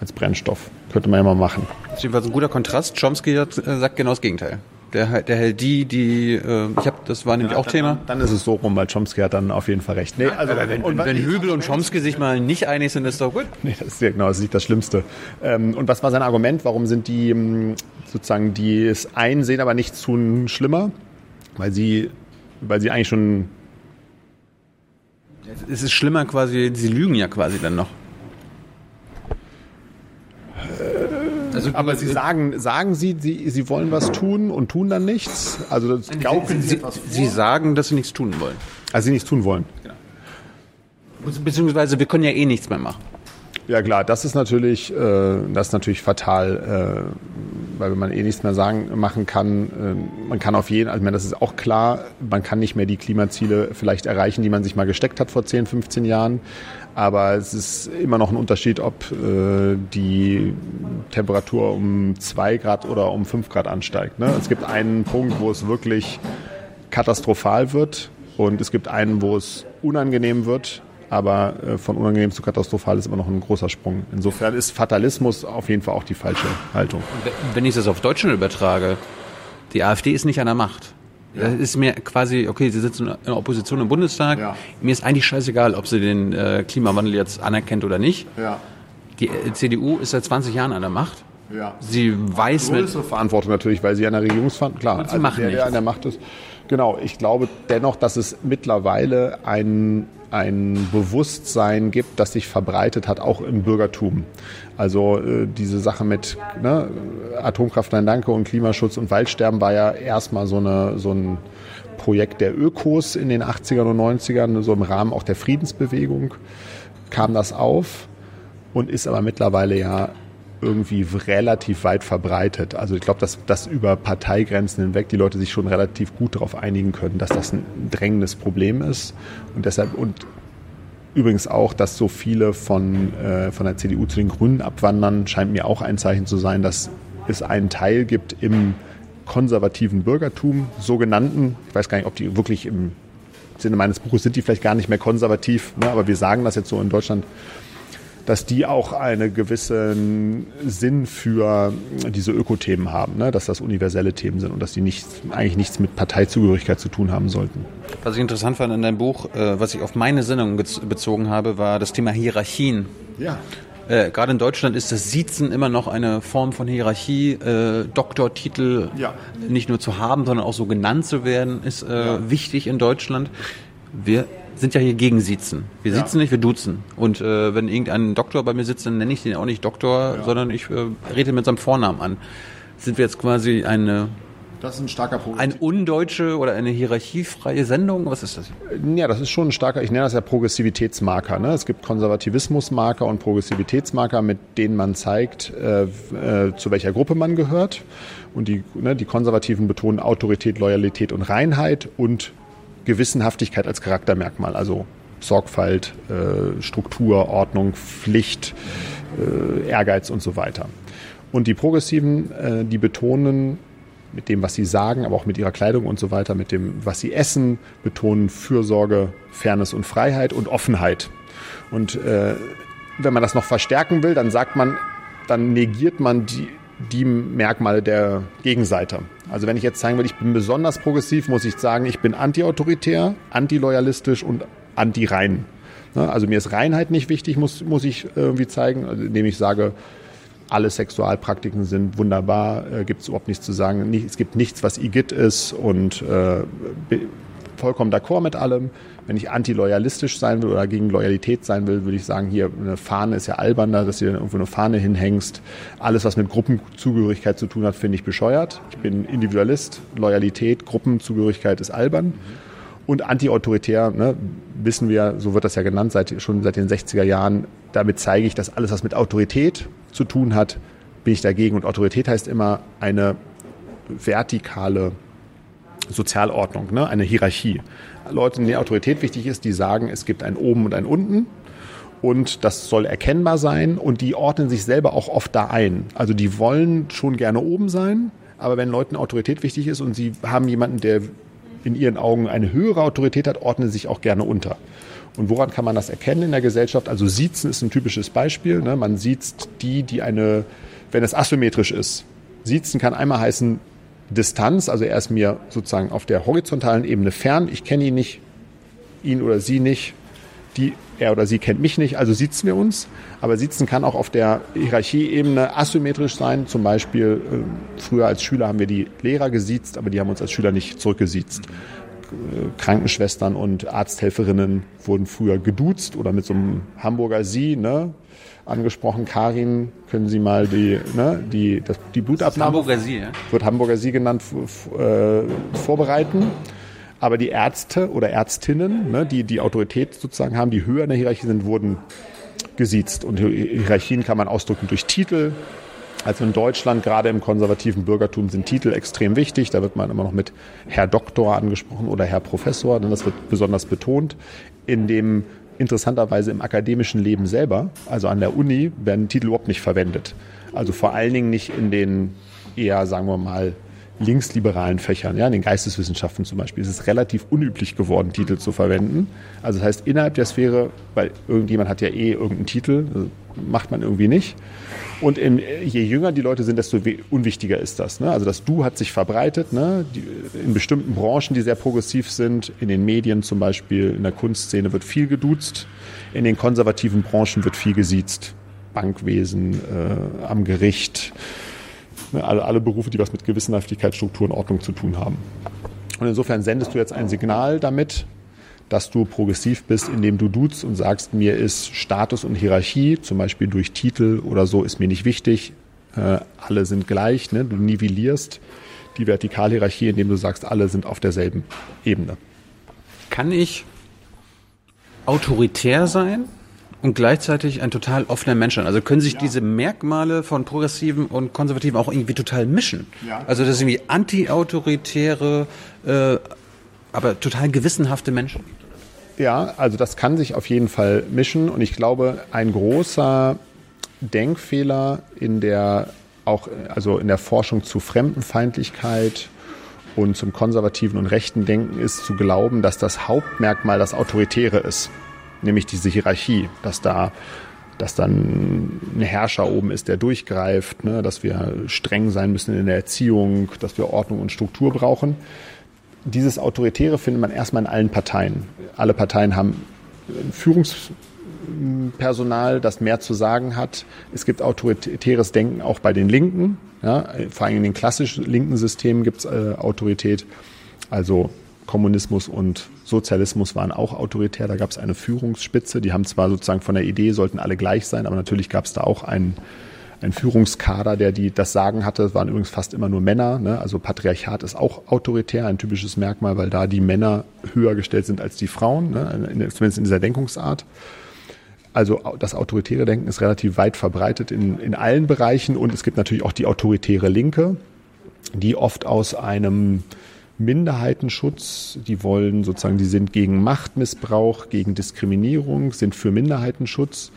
als Brennstoff? Könnte man ja mal machen. Das ist jedenfalls ein guter Kontrast. Chomsky äh, sagt genau das Gegenteil. Der, der hält die, die, äh, ich habe, das war nämlich auch Thema. Dann ist es so rum, weil Chomsky hat dann auf jeden Fall recht. Nee, also, wenn, und wenn, wenn Hübel und Chomsky sich mal nicht einig sind, ist doch gut. Nee, das ist ja genau, das ist nicht das Schlimmste. Ähm, und was war sein Argument? Warum sind die ähm, sozusagen, die es einsehen, aber nicht tun, schlimmer? Weil sie, weil sie eigentlich schon Es ist schlimmer quasi, sie lügen ja quasi dann noch. Also, Aber Sie sagen, sagen Sie, Sie, Sie wollen was tun und tun dann nichts? Also das gaukeln Sie, sie, etwas vor, sie sagen, dass sie nichts tun wollen. also Sie nichts tun wollen. Beziehungsweise wir können ja eh nichts mehr machen. Ja klar, das ist natürlich, äh, das ist natürlich fatal. Äh, weil man eh nichts mehr sagen machen kann. Äh, man kann auf jeden, also ich meine, das ist auch klar, man kann nicht mehr die Klimaziele vielleicht erreichen, die man sich mal gesteckt hat vor 10, 15 Jahren. Aber es ist immer noch ein Unterschied, ob äh, die Temperatur um zwei Grad oder um fünf Grad ansteigt. Ne? Es gibt einen Punkt, wo es wirklich katastrophal wird und es gibt einen, wo es unangenehm wird. Aber äh, von unangenehm zu katastrophal ist immer noch ein großer Sprung. Insofern ist Fatalismus auf jeden Fall auch die falsche Haltung. Wenn ich das auf Deutschland übertrage, die AfD ist nicht an der Macht. Ja. Das ist mir quasi, okay, sie sitzen in der Opposition im Bundestag. Ja. Mir ist eigentlich scheißegal, ob sie den äh, Klimawandel jetzt anerkennt oder nicht. Ja. Die äh, CDU ist seit 20 Jahren an der Macht. Ja. Sie weiß mit. Größere Verantwortung natürlich, weil sie an der Regierungsverantwortung, klar, also machen der, der an der Macht ist. Genau, ich glaube dennoch, dass es mittlerweile ein, ein Bewusstsein gibt, das sich verbreitet hat, auch im Bürgertum. Also äh, diese Sache mit ne, Atomkraft, nein danke und Klimaschutz und Waldsterben war ja erstmal so, eine, so ein Projekt der Ökos in den 80ern und 90ern, so im Rahmen auch der Friedensbewegung kam das auf und ist aber mittlerweile ja irgendwie relativ weit verbreitet. Also ich glaube, dass das über Parteigrenzen hinweg die Leute sich schon relativ gut darauf einigen können, dass das ein drängendes Problem ist. Und deshalb und übrigens auch, dass so viele von, äh, von der CDU zu den Grünen abwandern, scheint mir auch ein Zeichen zu sein, dass es einen Teil gibt im konservativen Bürgertum, sogenannten, ich weiß gar nicht, ob die wirklich im Sinne meines Buches sind die vielleicht gar nicht mehr konservativ, ne, aber wir sagen das jetzt so in Deutschland, dass die auch einen gewissen Sinn für diese Ökothemen haben, ne? dass das universelle Themen sind und dass die nicht, eigentlich nichts mit Parteizugehörigkeit zu tun haben sollten. Was ich interessant fand in deinem Buch, äh, was ich auf meine Sendung bezogen habe, war das Thema Hierarchien. Ja. Äh, Gerade in Deutschland ist das Siezen immer noch eine Form von Hierarchie. Äh, Doktortitel ja. nicht nur zu haben, sondern auch so genannt zu werden, ist äh, ja. wichtig in Deutschland. Wir sind ja hier gegen Siezen. Wir sitzen ja. nicht, wir duzen. Und äh, wenn irgendein Doktor bei mir sitzt, dann nenne ich den auch nicht Doktor, ja. sondern ich äh, rede mit seinem Vornamen an. Sind wir jetzt quasi eine das ist ein starker Punkt. Eine undeutsche oder eine hierarchiefreie Sendung? Was ist das? Ja, das ist schon ein starker, ich nenne das ja Progressivitätsmarker. Ne? Es gibt Konservativismusmarker und Progressivitätsmarker, mit denen man zeigt, äh, äh, zu welcher Gruppe man gehört. Und die, ne, die Konservativen betonen Autorität, Loyalität und Reinheit und Gewissenhaftigkeit als Charaktermerkmal, also Sorgfalt, äh, Struktur, Ordnung, Pflicht, äh, Ehrgeiz und so weiter. Und die Progressiven, äh, die betonen mit dem, was sie sagen, aber auch mit ihrer Kleidung und so weiter, mit dem, was sie essen, betonen Fürsorge, Fairness und Freiheit und Offenheit. Und äh, wenn man das noch verstärken will, dann sagt man, dann negiert man die, die Merkmale der Gegenseite. Also wenn ich jetzt zeigen will, ich bin besonders progressiv, muss ich sagen, ich bin antiautoritär, antiloyalistisch und anti-rein. Ne, also mir ist Reinheit nicht wichtig, muss, muss ich irgendwie zeigen, also indem ich sage, alle Sexualpraktiken sind wunderbar, äh, gibt es überhaupt nichts zu sagen. es gibt nichts, was Igitt ist und äh, vollkommen d'accord mit allem. Wenn ich antiloyalistisch sein will oder gegen Loyalität sein will, würde ich sagen, hier eine Fahne ist ja albern, dass du irgendwo eine Fahne hinhängst. Alles, was mit Gruppenzugehörigkeit zu tun hat, finde ich bescheuert. Ich bin Individualist. Loyalität, Gruppenzugehörigkeit ist albern. Und antiautoritär, ne, wissen wir, so wird das ja genannt, seit, schon seit den 60er Jahren. Damit zeige ich, dass alles, was mit Autorität zu tun hat, bin ich dagegen. Und Autorität heißt immer eine vertikale Sozialordnung, ne? eine Hierarchie. Leute, denen Autorität wichtig ist, die sagen, es gibt ein Oben und ein Unten und das soll erkennbar sein und die ordnen sich selber auch oft da ein. Also die wollen schon gerne oben sein, aber wenn Leuten Autorität wichtig ist und sie haben jemanden, der in ihren Augen eine höhere Autorität hat, ordnen sie sich auch gerne unter. Und woran kann man das erkennen in der Gesellschaft? Also Siezen ist ein typisches Beispiel. Ne? Man sieht die, die eine, wenn es asymmetrisch ist. Siezen kann einmal heißen, Distanz, also er ist mir sozusagen auf der horizontalen Ebene fern, ich kenne ihn nicht, ihn oder sie nicht, die, er oder sie kennt mich nicht, also sitzen wir uns. Aber sitzen kann auch auf der Hierarchieebene asymmetrisch sein. Zum Beispiel, äh, früher als Schüler haben wir die Lehrer gesiezt, aber die haben uns als Schüler nicht zurückgesiezt. Äh, Krankenschwestern und Arzthelferinnen wurden früher geduzt oder mit so einem Hamburger Sie, ne? Angesprochen. Karin, können Sie mal die, ne, die, das, die Blutabnahme, Hamburger Sie, ja? wird Hamburger Sie genannt, äh, vorbereiten. Aber die Ärzte oder Ärztinnen, ne, die die Autorität sozusagen haben, die höher in der Hierarchie sind, wurden gesiezt. Und Hierarchien kann man ausdrücken durch Titel, Also in Deutschland, gerade im konservativen Bürgertum, sind Titel extrem wichtig. Da wird man immer noch mit Herr Doktor angesprochen oder Herr Professor, denn das wird besonders betont. In dem interessanterweise im akademischen Leben selber, also an der Uni, werden Titel überhaupt nicht verwendet. Also vor allen Dingen nicht in den eher, sagen wir mal, linksliberalen Fächern, ja, in den Geisteswissenschaften zum Beispiel, ist es relativ unüblich geworden, Titel zu verwenden. Also das heißt, innerhalb der Sphäre, weil irgendjemand hat ja eh irgendeinen Titel, also macht man irgendwie nicht. Und in, je jünger die Leute sind, desto unwichtiger ist das. Ne? Also das Du hat sich verbreitet, ne? Die, in bestimmten Branchen, die sehr progressiv sind, in den Medien zum Beispiel, in der Kunstszene wird viel geduzt, in den konservativen Branchen wird viel gesiezt. Bankwesen, äh, am Gericht? Alle, alle Berufe, die was mit Gewissenhaftigkeit, Struktur und Ordnung zu tun haben. Und insofern sendest du jetzt ein Signal damit, dass du progressiv bist, indem du duzt und sagst, mir ist Status und Hierarchie, zum Beispiel durch Titel oder so, ist mir nicht wichtig. Äh, alle sind gleich. Ne? Du nivellierst die Vertikalhierarchie, indem du sagst, alle sind auf derselben Ebene. Kann ich autoritär sein und gleichzeitig ein total offener Mensch sein? Also können sich ja. diese Merkmale von Progressiven und Konservativen auch irgendwie total mischen? Ja. Also das ist irgendwie anti-autoritäre, äh, aber total gewissenhafte Menschen gibt. Ja, also das kann sich auf jeden Fall mischen und ich glaube, ein großer Denkfehler in der auch also in der Forschung zu Fremdenfeindlichkeit und zum konservativen und rechten Denken ist zu glauben, dass das Hauptmerkmal das Autoritäre ist, nämlich diese Hierarchie, dass da dass dann ein Herrscher oben ist, der durchgreift, ne, dass wir streng sein müssen in der Erziehung, dass wir Ordnung und Struktur brauchen dieses Autoritäre findet man erstmal in allen Parteien. Alle Parteien haben Führungspersonal, das mehr zu sagen hat. Es gibt autoritäres Denken auch bei den Linken. Ja, vor allem in den klassischen linken Systemen gibt es äh, Autorität. Also Kommunismus und Sozialismus waren auch autoritär. Da gab es eine Führungsspitze. Die haben zwar sozusagen von der Idee, sollten alle gleich sein, aber natürlich gab es da auch einen ein Führungskader, der die das Sagen hatte. Es waren übrigens fast immer nur Männer. Ne? Also Patriarchat ist auch autoritär, ein typisches Merkmal, weil da die Männer höher gestellt sind als die Frauen, ne? zumindest in dieser Denkungsart. Also das autoritäre Denken ist relativ weit verbreitet in, in allen Bereichen und es gibt natürlich auch die autoritäre Linke, die oft aus einem Minderheitenschutz, die wollen sozusagen, die sind gegen Machtmissbrauch, gegen Diskriminierung, sind für Minderheitenschutz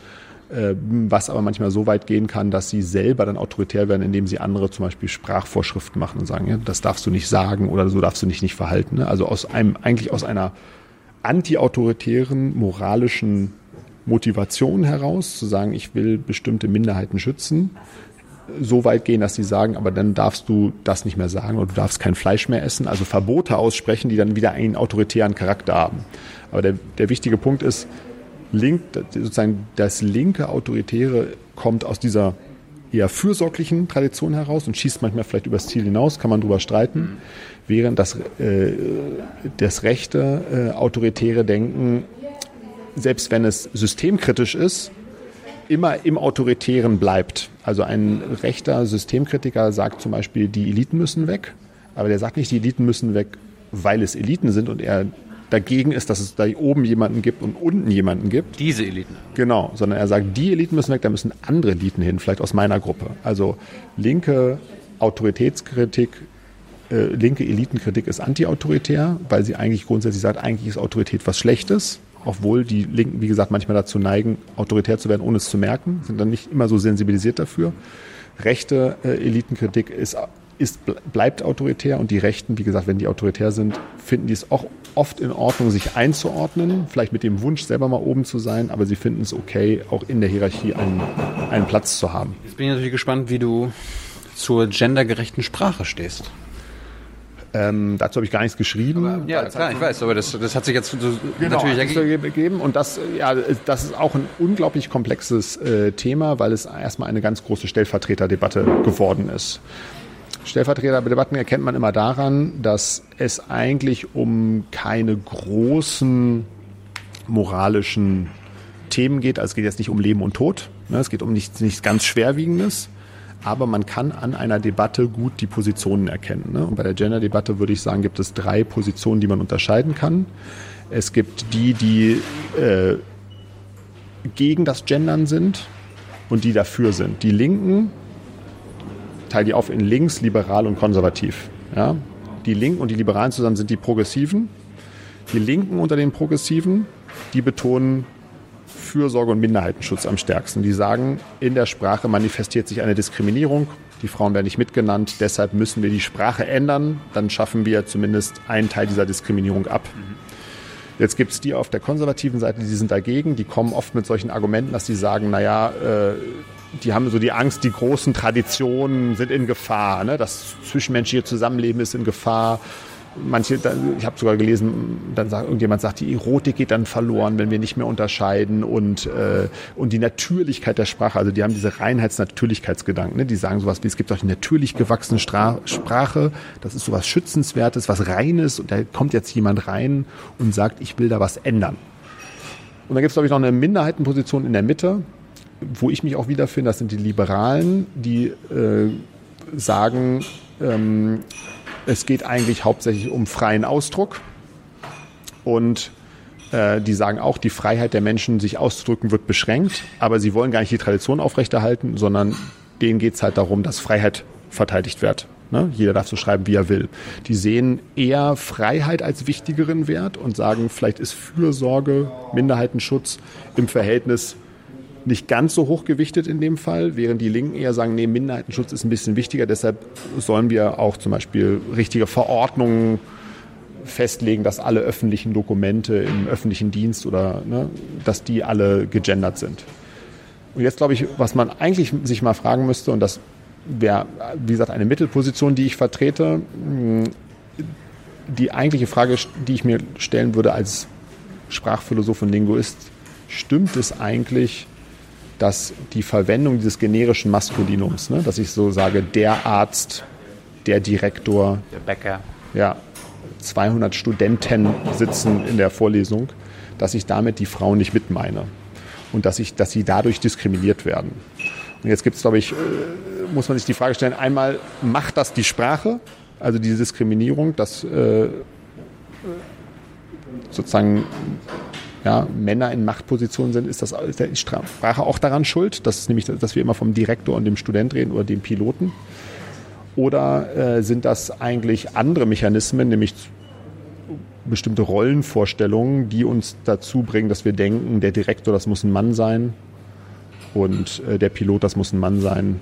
äh, was aber manchmal so weit gehen kann, dass sie selber dann autoritär werden, indem sie andere zum Beispiel Sprachvorschriften machen und sagen, ja, das darfst du nicht sagen oder so darfst du dich nicht verhalten. Ne? Also aus einem, eigentlich aus einer anti-autoritären moralischen Motivation heraus, zu sagen, ich will bestimmte Minderheiten schützen, so weit gehen, dass sie sagen, aber dann darfst du das nicht mehr sagen oder du darfst kein Fleisch mehr essen. Also Verbote aussprechen, die dann wieder einen autoritären Charakter haben. Aber der, der wichtige Punkt ist, link, sozusagen das linke Autoritäre kommt aus dieser eher fürsorglichen Tradition heraus und schießt manchmal vielleicht übers Ziel hinaus, kann man drüber streiten, während das, äh, das rechte äh, autoritäre Denken, selbst wenn es systemkritisch ist, immer im Autoritären bleibt. Also ein rechter Systemkritiker sagt zum Beispiel, die Eliten müssen weg, aber der sagt nicht, die Eliten müssen weg, weil es Eliten sind und er dagegen ist, dass es da oben jemanden gibt und unten jemanden gibt. Diese Eliten. Genau, sondern er sagt, die Eliten müssen weg, da müssen andere Eliten hin, vielleicht aus meiner Gruppe. Also linke Autoritätskritik, äh, linke Elitenkritik ist antiautoritär, weil sie eigentlich grundsätzlich sagt, eigentlich ist Autorität was Schlechtes. Obwohl die Linken, wie gesagt, manchmal dazu neigen, autoritär zu werden, ohne es zu merken, sind dann nicht immer so sensibilisiert dafür. Rechte äh, Elitenkritik ist ist, bleibt autoritär und die Rechten, wie gesagt, wenn die autoritär sind, finden die es auch oft in Ordnung, sich einzuordnen, vielleicht mit dem Wunsch, selber mal oben zu sein, aber sie finden es okay, auch in der Hierarchie einen, einen Platz zu haben. Jetzt bin ich natürlich gespannt, wie du zur gendergerechten Sprache stehst. Ähm, dazu habe ich gar nichts geschrieben. Aber, ja, klar, ich weiß, aber das, das hat sich jetzt so genau, natürlich ergeben. Und das, ja, das ist auch ein unglaublich komplexes äh, Thema, weil es erstmal eine ganz große Stellvertreterdebatte geworden ist. Stellvertreterdebatten erkennt man immer daran, dass es eigentlich um keine großen moralischen Themen geht. Also es geht jetzt nicht um Leben und Tod. Ne? Es geht um nichts, nichts ganz Schwerwiegendes. Aber man kann an einer Debatte gut die Positionen erkennen. Ne? Und bei der Gender-Debatte würde ich sagen, gibt es drei Positionen, die man unterscheiden kann. Es gibt die, die äh, gegen das Gendern sind und die dafür sind. Die Linken teile die auf in links, liberal und konservativ. Ja? Die Linken und die Liberalen zusammen sind die Progressiven. Die Linken unter den Progressiven, die betonen Fürsorge und Minderheitenschutz am stärksten. Die sagen, in der Sprache manifestiert sich eine Diskriminierung. Die Frauen werden nicht mitgenannt, deshalb müssen wir die Sprache ändern. Dann schaffen wir zumindest einen Teil dieser Diskriminierung ab. Jetzt gibt es die auf der konservativen Seite, die sind dagegen. Die kommen oft mit solchen Argumenten, dass sie sagen, naja, äh, die haben so die Angst, die großen Traditionen sind in Gefahr. Ne? Das zwischenmenschliche Zusammenleben ist in Gefahr manche, ich habe sogar gelesen, dann sagt irgendjemand sagt, die Erotik geht dann verloren, wenn wir nicht mehr unterscheiden und äh, und die Natürlichkeit der Sprache, also die haben diese Reinheits-Natürlichkeitsgedanken, ne? die sagen sowas wie es gibt auch die natürlich gewachsene Stra Sprache, das ist sowas schützenswertes, was reines und da kommt jetzt jemand rein und sagt, ich will da was ändern. Und dann gibt es glaube ich noch eine Minderheitenposition in der Mitte, wo ich mich auch wiederfinde, das sind die Liberalen, die äh, sagen, ähm, es geht eigentlich hauptsächlich um freien Ausdruck. Und äh, die sagen auch, die Freiheit der Menschen, sich auszudrücken, wird beschränkt. Aber sie wollen gar nicht die Tradition aufrechterhalten, sondern denen geht es halt darum, dass Freiheit verteidigt wird. Ne? Jeder darf so schreiben, wie er will. Die sehen eher Freiheit als wichtigeren Wert und sagen, vielleicht ist Fürsorge, Minderheitenschutz im Verhältnis nicht ganz so hoch gewichtet in dem Fall, während die Linken eher sagen, nee, Minderheitenschutz ist ein bisschen wichtiger, deshalb sollen wir auch zum Beispiel richtige Verordnungen festlegen, dass alle öffentlichen Dokumente im öffentlichen Dienst oder ne, dass die alle gegendert sind. Und jetzt glaube ich, was man eigentlich sich mal fragen müsste, und das wäre, wie gesagt, eine Mittelposition, die ich vertrete, die eigentliche Frage, die ich mir stellen würde als Sprachphilosoph und Linguist, stimmt es eigentlich, dass die Verwendung dieses generischen Maskulinums, ne, dass ich so sage, der Arzt, der Direktor, der Bäcker, ja, 200 Studenten sitzen in der Vorlesung, dass ich damit die Frauen nicht mitmeine und dass, ich, dass sie dadurch diskriminiert werden. Und jetzt gibt es, glaube ich, äh, muss man sich die Frage stellen, einmal, macht das die Sprache, also diese Diskriminierung, dass äh, sozusagen ja, Männer in Machtpositionen sind, ist, das, ist die Sprache auch daran schuld, dass, nämlich, dass wir immer vom Direktor und dem Student reden oder dem Piloten? Oder äh, sind das eigentlich andere Mechanismen, nämlich bestimmte Rollenvorstellungen, die uns dazu bringen, dass wir denken, der Direktor, das muss ein Mann sein und äh, der Pilot, das muss ein Mann sein,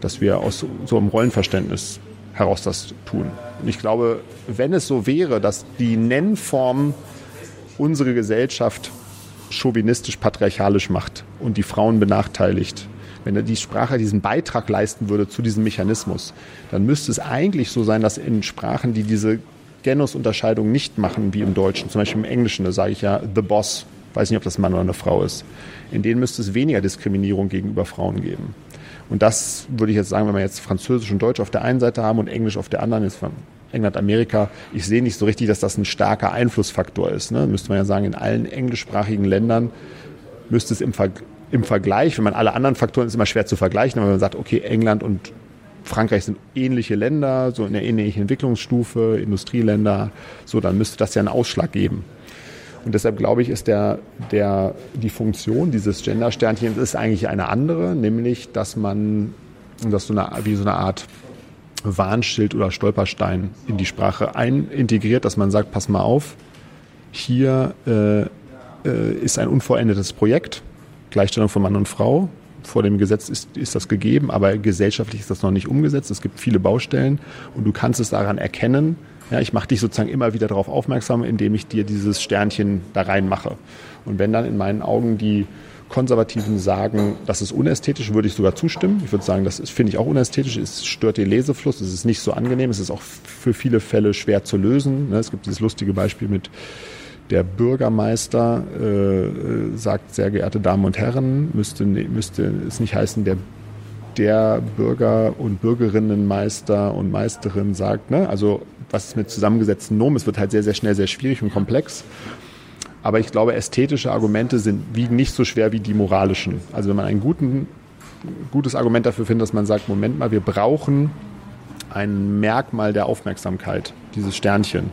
dass wir aus so einem Rollenverständnis heraus das tun. Und ich glaube, wenn es so wäre, dass die Nennform unsere Gesellschaft chauvinistisch-patriarchalisch macht und die Frauen benachteiligt, wenn die Sprache diesen Beitrag leisten würde zu diesem Mechanismus, dann müsste es eigentlich so sein, dass in Sprachen, die diese Genusunterscheidung nicht machen, wie im Deutschen, zum Beispiel im Englischen, da sage ich ja the boss, weiß nicht, ob das ein Mann oder eine Frau ist, in denen müsste es weniger Diskriminierung gegenüber Frauen geben. Und das würde ich jetzt sagen, wenn wir jetzt Französisch und Deutsch auf der einen Seite haben und Englisch auf der anderen, ist England, Amerika, ich sehe nicht so richtig, dass das ein starker Einflussfaktor ist. Ne? Müsste man ja sagen, in allen englischsprachigen Ländern müsste es im, Ver im Vergleich, wenn man alle anderen Faktoren, ist immer schwer zu vergleichen, aber wenn man sagt, okay, England und Frankreich sind ähnliche Länder, so in der ähnlichen Entwicklungsstufe, Industrieländer, so, dann müsste das ja einen Ausschlag geben. Und deshalb glaube ich, ist der, der, die Funktion dieses Gender-Sternchens ist eigentlich eine andere, nämlich, dass man, dass so eine, wie so eine Art Warnschild oder Stolperstein in die Sprache einintegriert, dass man sagt, pass mal auf, hier äh, äh, ist ein unvollendetes Projekt, Gleichstellung von Mann und Frau. Vor dem Gesetz ist, ist das gegeben, aber gesellschaftlich ist das noch nicht umgesetzt. Es gibt viele Baustellen und du kannst es daran erkennen. Ja, ich mache dich sozusagen immer wieder darauf aufmerksam, indem ich dir dieses Sternchen da reinmache. Und wenn dann in meinen Augen die Konservativen sagen, das ist unästhetisch, würde ich sogar zustimmen. Ich würde sagen, das finde ich auch unästhetisch. Es stört den Lesefluss, es ist nicht so angenehm, es ist auch für viele Fälle schwer zu lösen. Ne, es gibt dieses lustige Beispiel mit der Bürgermeister äh, sagt, sehr geehrte Damen und Herren, müsste, müsste es nicht heißen, der, der Bürger- und Bürgerinnenmeister und Meisterin sagt, ne? also was ist mit zusammengesetzten Nomen? Es wird halt sehr, sehr schnell sehr schwierig und komplex. Aber ich glaube, ästhetische Argumente sind, wiegen nicht so schwer wie die moralischen. Also wenn man ein guten, gutes Argument dafür findet, dass man sagt, Moment mal, wir brauchen ein Merkmal der Aufmerksamkeit, dieses Sternchen.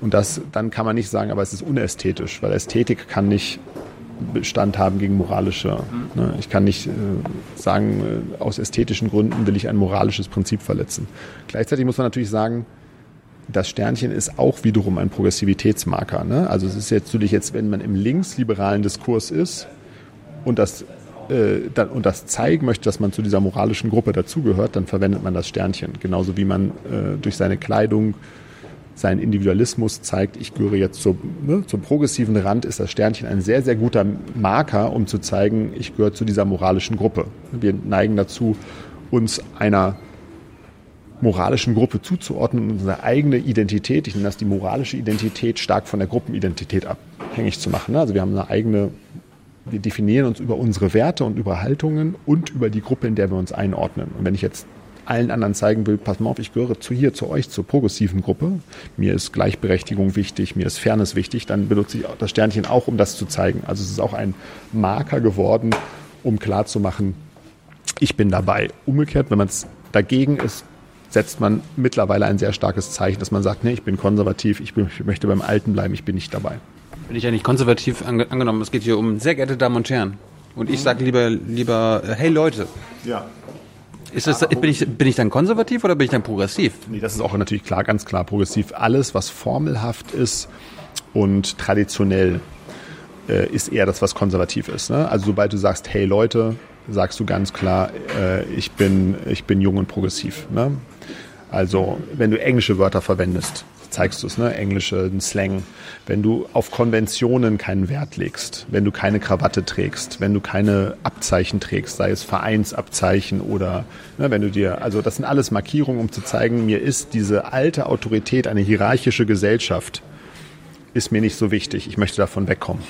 Und das, dann kann man nicht sagen, aber es ist unästhetisch, weil Ästhetik kann nicht Bestand haben gegen moralische. Ne? Ich kann nicht äh, sagen, äh, aus ästhetischen Gründen will ich ein moralisches Prinzip verletzen. Gleichzeitig muss man natürlich sagen, das Sternchen ist auch wiederum ein Progressivitätsmarker. Ne? Also es ist jetzt natürlich jetzt, wenn man im linksliberalen Diskurs ist und das äh, und das zeigen möchte, dass man zu dieser moralischen Gruppe dazugehört, dann verwendet man das Sternchen. Genauso wie man äh, durch seine Kleidung seinen Individualismus zeigt, ich gehöre jetzt zum, ne, zum progressiven Rand, ist das Sternchen ein sehr, sehr guter Marker, um zu zeigen, ich gehöre zu dieser moralischen Gruppe. Wir neigen dazu, uns einer moralischen Gruppe zuzuordnen und unsere eigene Identität, ich nenne das die moralische Identität, stark von der Gruppenidentität abhängig zu machen. Also wir haben eine eigene, wir definieren uns über unsere Werte und über Haltungen und über die Gruppe, in der wir uns einordnen. Und wenn ich jetzt allen anderen zeigen will, pass mal auf, ich gehöre zu hier, zu euch, zur progressiven Gruppe. Mir ist Gleichberechtigung wichtig, mir ist Fairness wichtig, dann benutze ich das Sternchen auch, um das zu zeigen. Also es ist auch ein Marker geworden, um klarzumachen, ich bin dabei. Umgekehrt, wenn man es dagegen ist, setzt man mittlerweile ein sehr starkes Zeichen, dass man sagt, nee, ich bin konservativ, ich, bin, ich möchte beim Alten bleiben, ich bin nicht dabei. Bin ich ja nicht konservativ ange angenommen. Es geht hier um sehr geehrte Damen und Herren. Und ich sage lieber, lieber, hey Leute. Ja. Ist das, bin, ich, bin ich dann konservativ oder bin ich dann progressiv? Nee, das ist auch natürlich klar, ganz klar progressiv. Alles, was formelhaft ist und traditionell, äh, ist eher das, was konservativ ist. Ne? Also sobald du sagst, hey Leute, sagst du ganz klar, äh, ich, bin, ich bin jung und progressiv. Ne? Also wenn du englische Wörter verwendest, zeigst du es, ne? englische Slang. Wenn du auf Konventionen keinen Wert legst, wenn du keine Krawatte trägst, wenn du keine Abzeichen trägst, sei es Vereinsabzeichen oder ne, wenn du dir, also das sind alles Markierungen, um zu zeigen, mir ist diese alte Autorität, eine hierarchische Gesellschaft, ist mir nicht so wichtig. Ich möchte davon wegkommen.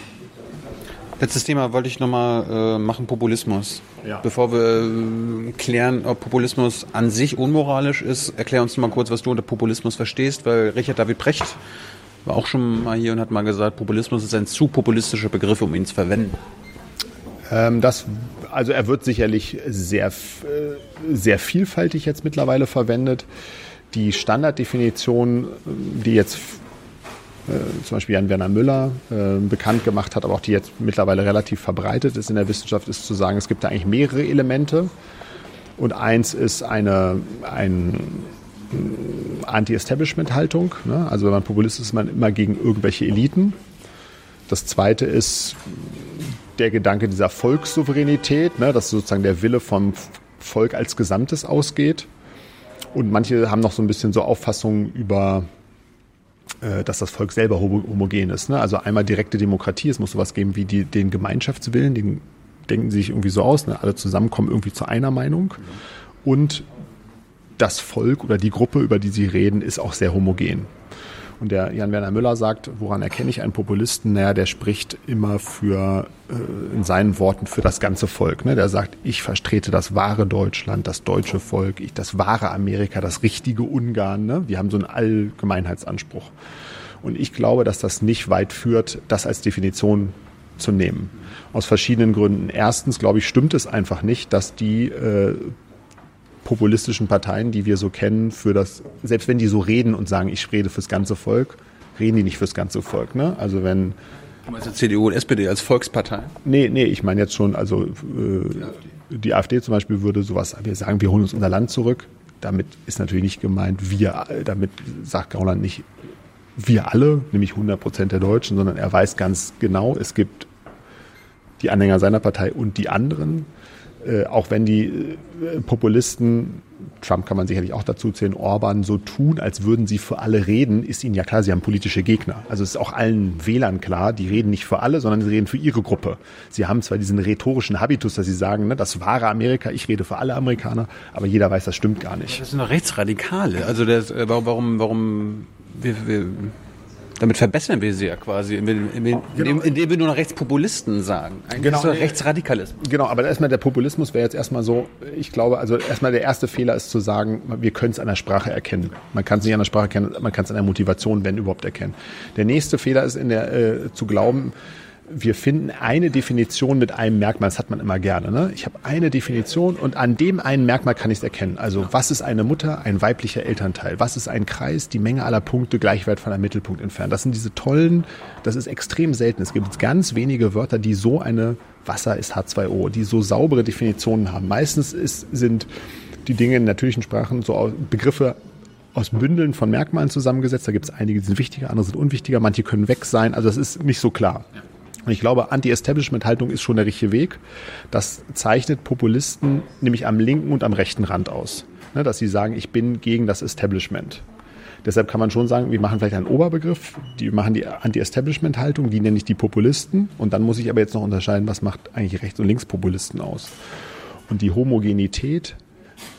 Letztes Thema wollte ich nochmal äh, machen, Populismus. Ja. Bevor wir äh, klären, ob Populismus an sich unmoralisch ist, erklär uns mal kurz, was du unter Populismus verstehst, weil Richard David Precht war auch schon mal hier und hat mal gesagt, Populismus ist ein zu populistischer Begriff, um ihn zu verwenden. Ähm, das, also er wird sicherlich sehr, äh, sehr vielfältig jetzt mittlerweile verwendet. Die Standarddefinition, die jetzt äh, zum Beispiel Jan Werner Müller äh, bekannt gemacht hat, aber auch die jetzt mittlerweile relativ verbreitet ist in der Wissenschaft, ist zu sagen, es gibt da eigentlich mehrere Elemente. Und eins ist eine, ein Anti-Establishment-Haltung. Ne? Also wenn man Populist ist, ist man immer gegen irgendwelche Eliten. Das zweite ist der Gedanke dieser Volkssouveränität, ne? dass sozusagen der Wille vom Volk als Gesamtes ausgeht. Und manche haben noch so ein bisschen so Auffassungen über äh, dass das Volk selber homogen ist. Ne? Also einmal direkte Demokratie, es muss sowas geben wie die, den Gemeinschaftswillen, den denken sie sich irgendwie so aus, ne? alle zusammenkommen irgendwie zu einer Meinung. Und das Volk oder die Gruppe, über die sie reden, ist auch sehr homogen. Und der Jan-Werner Müller sagt, woran erkenne ich einen Populisten? Naja, der spricht immer für, äh, in seinen Worten, für das ganze Volk. Ne? Der sagt, ich vertrete das wahre Deutschland, das deutsche Volk, ich, das wahre Amerika, das richtige Ungarn. Ne? Wir haben so einen Allgemeinheitsanspruch. Und ich glaube, dass das nicht weit führt, das als Definition zu nehmen. Aus verschiedenen Gründen. Erstens, glaube ich, stimmt es einfach nicht, dass die äh, populistischen Parteien, die wir so kennen, für das, selbst wenn die so reden und sagen, ich rede fürs ganze Volk, reden die nicht fürs ganze Volk. Ne? Also wenn Du meinst CDU und SPD als Volkspartei? Nee, nee, ich meine jetzt schon, also äh, die AfD zum Beispiel würde sowas, wir sagen, wir holen uns unser Land zurück. Damit ist natürlich nicht gemeint, wir, damit sagt Gauland nicht wir alle, nämlich 100 Prozent der Deutschen, sondern er weiß ganz genau, es gibt die Anhänger seiner Partei und die anderen. Äh, auch wenn die äh, Populisten, Trump kann man sicherlich auch dazu zählen, Orban so tun, als würden sie für alle reden, ist ihnen ja klar, sie haben politische Gegner. Also es ist auch allen Wählern klar, die reden nicht für alle, sondern sie reden für ihre Gruppe. Sie haben zwar diesen rhetorischen Habitus, dass sie sagen, ne, das wahre Amerika, ich rede für alle Amerikaner, aber jeder weiß, das stimmt gar nicht. Das sind doch Rechtsradikale. Also das, äh, warum, warum, warum wir, wir damit verbessern wir sie ja quasi, indem, indem, genau. indem wir nur noch Rechtspopulisten sagen. Eigentlich genau. ist das Rechtsradikalismus. Genau, aber erstmal der Populismus wäre jetzt erstmal so, ich glaube, also erstmal der erste Fehler ist zu sagen, wir können es an der Sprache erkennen. Man kann es nicht an der Sprache erkennen, man kann es an der Motivation, wenn überhaupt, erkennen. Der nächste Fehler ist in der, äh, zu glauben, wir finden eine Definition mit einem Merkmal, das hat man immer gerne. Ne? Ich habe eine Definition und an dem einen Merkmal kann ich es erkennen. Also was ist eine Mutter, ein weiblicher Elternteil? Was ist ein Kreis? Die Menge aller Punkte gleich weit von einem Mittelpunkt entfernt. Das sind diese tollen, das ist extrem selten. Es gibt ganz wenige Wörter, die so eine Wasser ist H2O, die so saubere Definitionen haben. Meistens ist, sind die Dinge in natürlichen Sprachen so Begriffe aus Bündeln von Merkmalen zusammengesetzt. Da gibt es einige, die sind wichtiger, andere sind unwichtiger, manche können weg sein. Also das ist nicht so klar. Und ich glaube, Anti-Establishment-Haltung ist schon der richtige Weg. Das zeichnet Populisten nämlich am linken und am rechten Rand aus. Ne, dass sie sagen, ich bin gegen das Establishment. Deshalb kann man schon sagen, wir machen vielleicht einen Oberbegriff, die machen die Anti-Establishment-Haltung, die nenne ich die Populisten. Und dann muss ich aber jetzt noch unterscheiden, was macht eigentlich Rechts- und Linkspopulisten aus. Und die Homogenität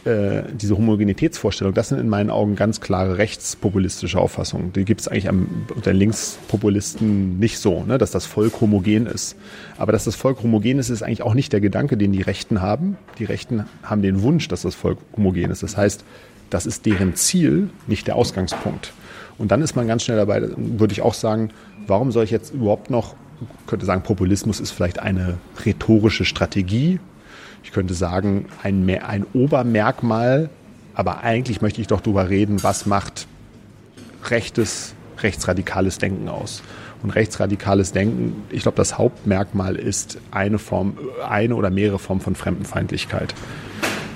äh, diese Homogenitätsvorstellung, das sind in meinen Augen ganz klare rechtspopulistische Auffassungen. Die gibt es eigentlich am, unter Linkspopulisten nicht so, ne, dass das Volk homogen ist. Aber dass das Volk homogen ist, ist eigentlich auch nicht der Gedanke, den die Rechten haben. Die Rechten haben den Wunsch, dass das Volk homogen ist. Das heißt, das ist deren Ziel, nicht der Ausgangspunkt. Und dann ist man ganz schnell dabei, würde ich auch sagen, warum soll ich jetzt überhaupt noch, könnte sagen, Populismus ist vielleicht eine rhetorische Strategie, ich könnte sagen, ein, ein Obermerkmal, aber eigentlich möchte ich doch darüber reden, was macht rechtes, rechtsradikales Denken aus. Und rechtsradikales Denken, ich glaube, das Hauptmerkmal ist eine Form, eine oder mehrere Formen von Fremdenfeindlichkeit.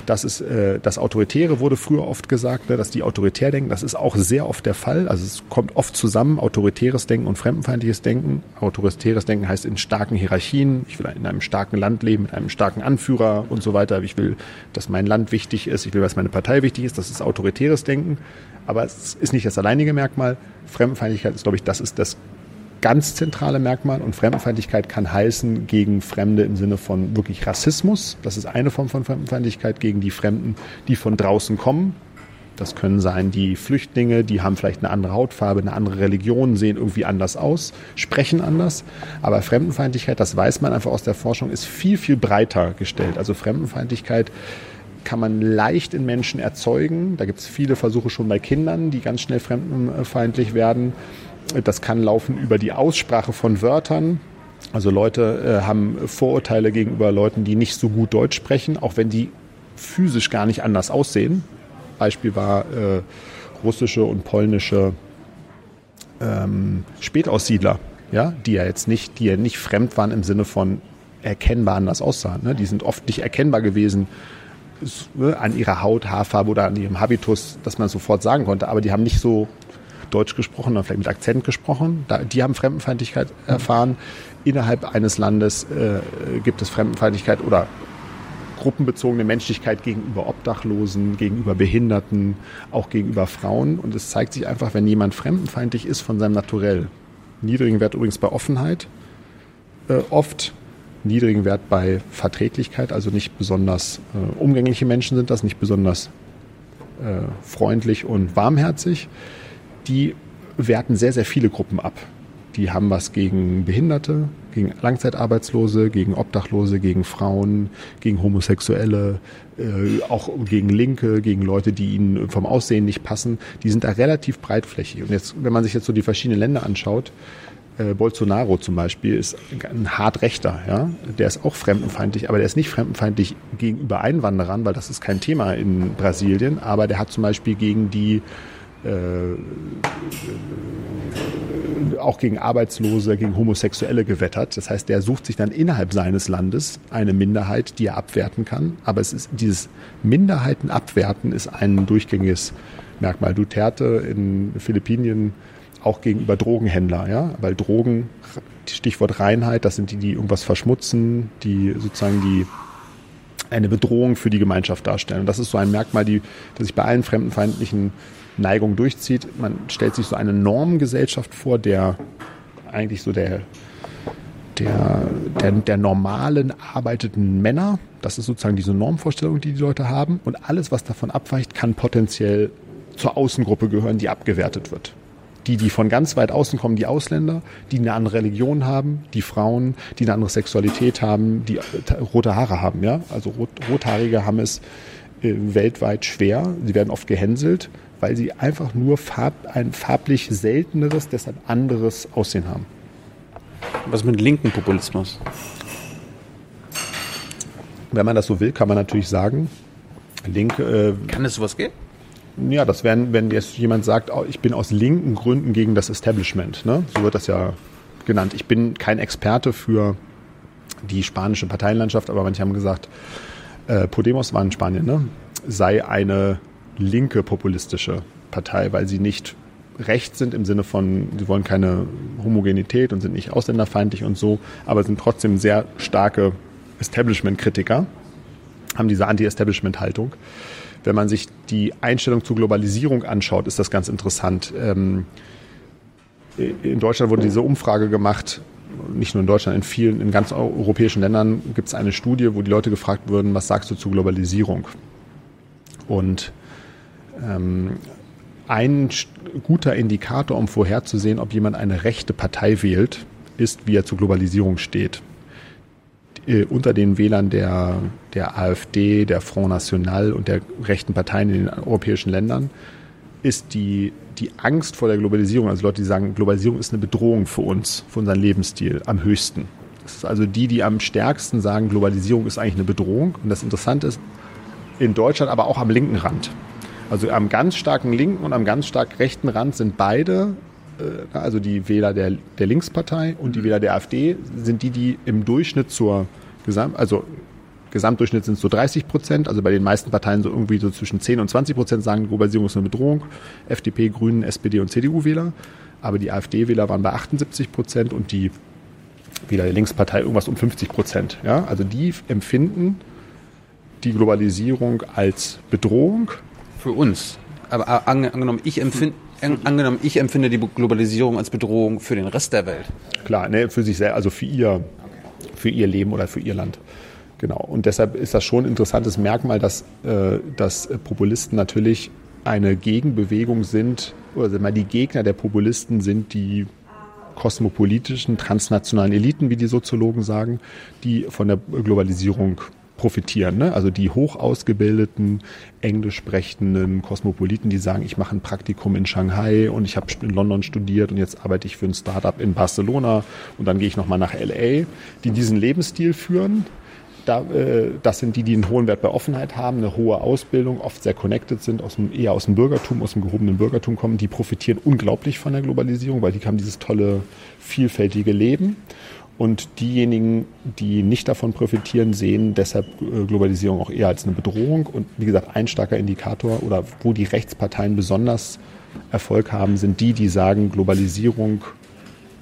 Das ist äh, das Autoritäre wurde früher oft gesagt, ne, dass die autoritär denken. Das ist auch sehr oft der Fall. Also es kommt oft zusammen, autoritäres Denken und fremdenfeindliches Denken. Autoritäres Denken heißt in starken Hierarchien. Ich will in einem starken Land leben, mit einem starken Anführer und so weiter. Ich will, dass mein Land wichtig ist. Ich will, dass meine Partei wichtig ist. Das ist autoritäres Denken. Aber es ist nicht das alleinige Merkmal. Fremdenfeindlichkeit ist, glaube ich, das ist das ganz zentrale Merkmal und Fremdenfeindlichkeit kann heißen gegen Fremde im Sinne von wirklich Rassismus. Das ist eine Form von Fremdenfeindlichkeit gegen die Fremden, die von draußen kommen. Das können sein die Flüchtlinge, die haben vielleicht eine andere Hautfarbe, eine andere Religion, sehen irgendwie anders aus, sprechen anders. Aber Fremdenfeindlichkeit, das weiß man einfach aus der Forschung, ist viel, viel breiter gestellt. Also Fremdenfeindlichkeit kann man leicht in Menschen erzeugen. Da gibt es viele Versuche schon bei Kindern, die ganz schnell fremdenfeindlich werden. Das kann laufen über die Aussprache von Wörtern. Also Leute äh, haben Vorurteile gegenüber Leuten, die nicht so gut Deutsch sprechen, auch wenn die physisch gar nicht anders aussehen. Beispiel war äh, russische und polnische ähm, Spätaussiedler, ja, die ja jetzt nicht, die ja nicht fremd waren im Sinne von erkennbar anders aussahen. Ne? Die sind oft nicht erkennbar gewesen ne, an ihrer Haut, Haarfarbe oder an ihrem Habitus, dass man sofort sagen konnte, aber die haben nicht so Deutsch gesprochen oder vielleicht mit Akzent gesprochen. Da, die haben Fremdenfeindlichkeit erfahren. Innerhalb eines Landes äh, gibt es Fremdenfeindlichkeit oder gruppenbezogene Menschlichkeit gegenüber Obdachlosen, gegenüber Behinderten, auch gegenüber Frauen. Und es zeigt sich einfach, wenn jemand fremdenfeindlich ist von seinem Naturell. Niedrigen Wert übrigens bei Offenheit. Äh, oft niedrigen Wert bei Verträglichkeit, also nicht besonders äh, umgängliche Menschen sind das, nicht besonders äh, freundlich und warmherzig die werten sehr, sehr viele Gruppen ab. Die haben was gegen Behinderte, gegen Langzeitarbeitslose, gegen Obdachlose, gegen Frauen, gegen Homosexuelle, äh, auch gegen Linke, gegen Leute, die ihnen vom Aussehen nicht passen. Die sind da relativ breitflächig. Und jetzt, wenn man sich jetzt so die verschiedenen Länder anschaut, äh, Bolsonaro zum Beispiel ist ein hart Rechter, ja. Der ist auch fremdenfeindlich, aber der ist nicht fremdenfeindlich gegenüber Einwanderern, weil das ist kein Thema in Brasilien, aber der hat zum Beispiel gegen die äh, auch gegen Arbeitslose, gegen Homosexuelle gewettert. Das heißt, der sucht sich dann innerhalb seines Landes eine Minderheit, die er abwerten kann. Aber es ist dieses Minderheiten abwerten ist ein durchgängiges Merkmal. Duterte in Philippinen auch gegenüber Drogenhändler, ja, weil Drogen, Stichwort Reinheit, das sind die, die irgendwas verschmutzen, die sozusagen die eine Bedrohung für die Gemeinschaft darstellen. Und das ist so ein Merkmal, die, das sich bei allen fremdenfeindlichen Neigung durchzieht. Man stellt sich so eine Normgesellschaft vor, der eigentlich so der, der, der, der normalen arbeitenden Männer. Das ist sozusagen diese Normvorstellung, die die Leute haben. Und alles, was davon abweicht, kann potenziell zur Außengruppe gehören, die abgewertet wird. Die, die von ganz weit außen kommen, die Ausländer, die eine andere Religion haben, die Frauen, die eine andere Sexualität haben, die rote Haare haben, ja. Also rot, Rothaarige haben es äh, weltweit schwer. Sie werden oft gehänselt weil sie einfach nur farb, ein farblich selteneres, deshalb anderes Aussehen haben. Was mit linken Populismus? Wenn man das so will, kann man natürlich sagen, Linke. Äh, kann es sowas geben? Ja, das wären, wenn jetzt jemand sagt, oh, ich bin aus linken Gründen gegen das Establishment. Ne? So wird das ja genannt. Ich bin kein Experte für die spanische Parteienlandschaft, aber manche haben gesagt, äh, Podemos war in Spanien, ne? sei eine linke populistische Partei, weil sie nicht rechts sind im Sinne von, sie wollen keine Homogenität und sind nicht ausländerfeindlich und so, aber sind trotzdem sehr starke Establishment-Kritiker, haben diese Anti-Establishment-Haltung. Wenn man sich die Einstellung zur Globalisierung anschaut, ist das ganz interessant. Ähm, in Deutschland wurde diese Umfrage gemacht, nicht nur in Deutschland, in vielen, in ganz europäischen Ländern gibt es eine Studie, wo die Leute gefragt würden, was sagst du zur Globalisierung? Und ähm, ein guter Indikator, um vorherzusehen, ob jemand eine rechte Partei wählt, ist, wie er zur Globalisierung steht. Äh, unter den Wählern der, der AfD, der Front National und der rechten Parteien in den europäischen Ländern ist die, die Angst vor der Globalisierung, also Leute, die sagen, Globalisierung ist eine Bedrohung für uns, für unseren Lebensstil, am höchsten. Das ist also die, die am stärksten sagen, Globalisierung ist eigentlich eine Bedrohung. Und das Interessante ist, in Deutschland aber auch am linken Rand. Also am ganz starken linken und am ganz stark rechten Rand sind beide, äh, also die Wähler der, der Linkspartei und die Wähler der AfD, sind die, die im Durchschnitt zur Gesamt, also Gesamtdurchschnitt sind es so 30 Prozent, also bei den meisten Parteien so irgendwie so zwischen 10 und 20 Prozent sagen, Globalisierung ist eine Bedrohung. FDP, Grünen, SPD und CDU-Wähler. Aber die AfD-Wähler waren bei 78 Prozent und die Wähler der Linkspartei irgendwas um 50 Prozent. Ja? Also die empfinden die Globalisierung als Bedrohung für uns. Aber angenommen, ich empfinde angenommen, ich empfinde die Globalisierung als Bedrohung für den Rest der Welt. Klar, ne, für sich selbst, also für ihr, für ihr Leben oder für ihr Land. Genau. Und deshalb ist das schon ein interessantes Merkmal, dass, äh, dass Populisten natürlich eine Gegenbewegung sind, oder mal die Gegner der Populisten sind die kosmopolitischen, transnationalen Eliten, wie die Soziologen sagen, die von der Globalisierung profitieren. Ne? Also die hoch ausgebildeten, englisch sprechenden Kosmopoliten, die sagen, ich mache ein Praktikum in Shanghai und ich habe in London studiert und jetzt arbeite ich für ein Startup in Barcelona und dann gehe ich nochmal nach LA, die diesen Lebensstil führen. Da, äh, das sind die, die einen hohen Wert bei Offenheit haben, eine hohe Ausbildung, oft sehr connected sind, aus dem, eher aus dem Bürgertum, aus dem gehobenen Bürgertum kommen. Die profitieren unglaublich von der Globalisierung, weil die haben dieses tolle, vielfältige Leben. Und diejenigen, die nicht davon profitieren, sehen deshalb äh, Globalisierung auch eher als eine Bedrohung. Und wie gesagt, ein starker Indikator oder wo die Rechtsparteien besonders Erfolg haben, sind die, die sagen, Globalisierung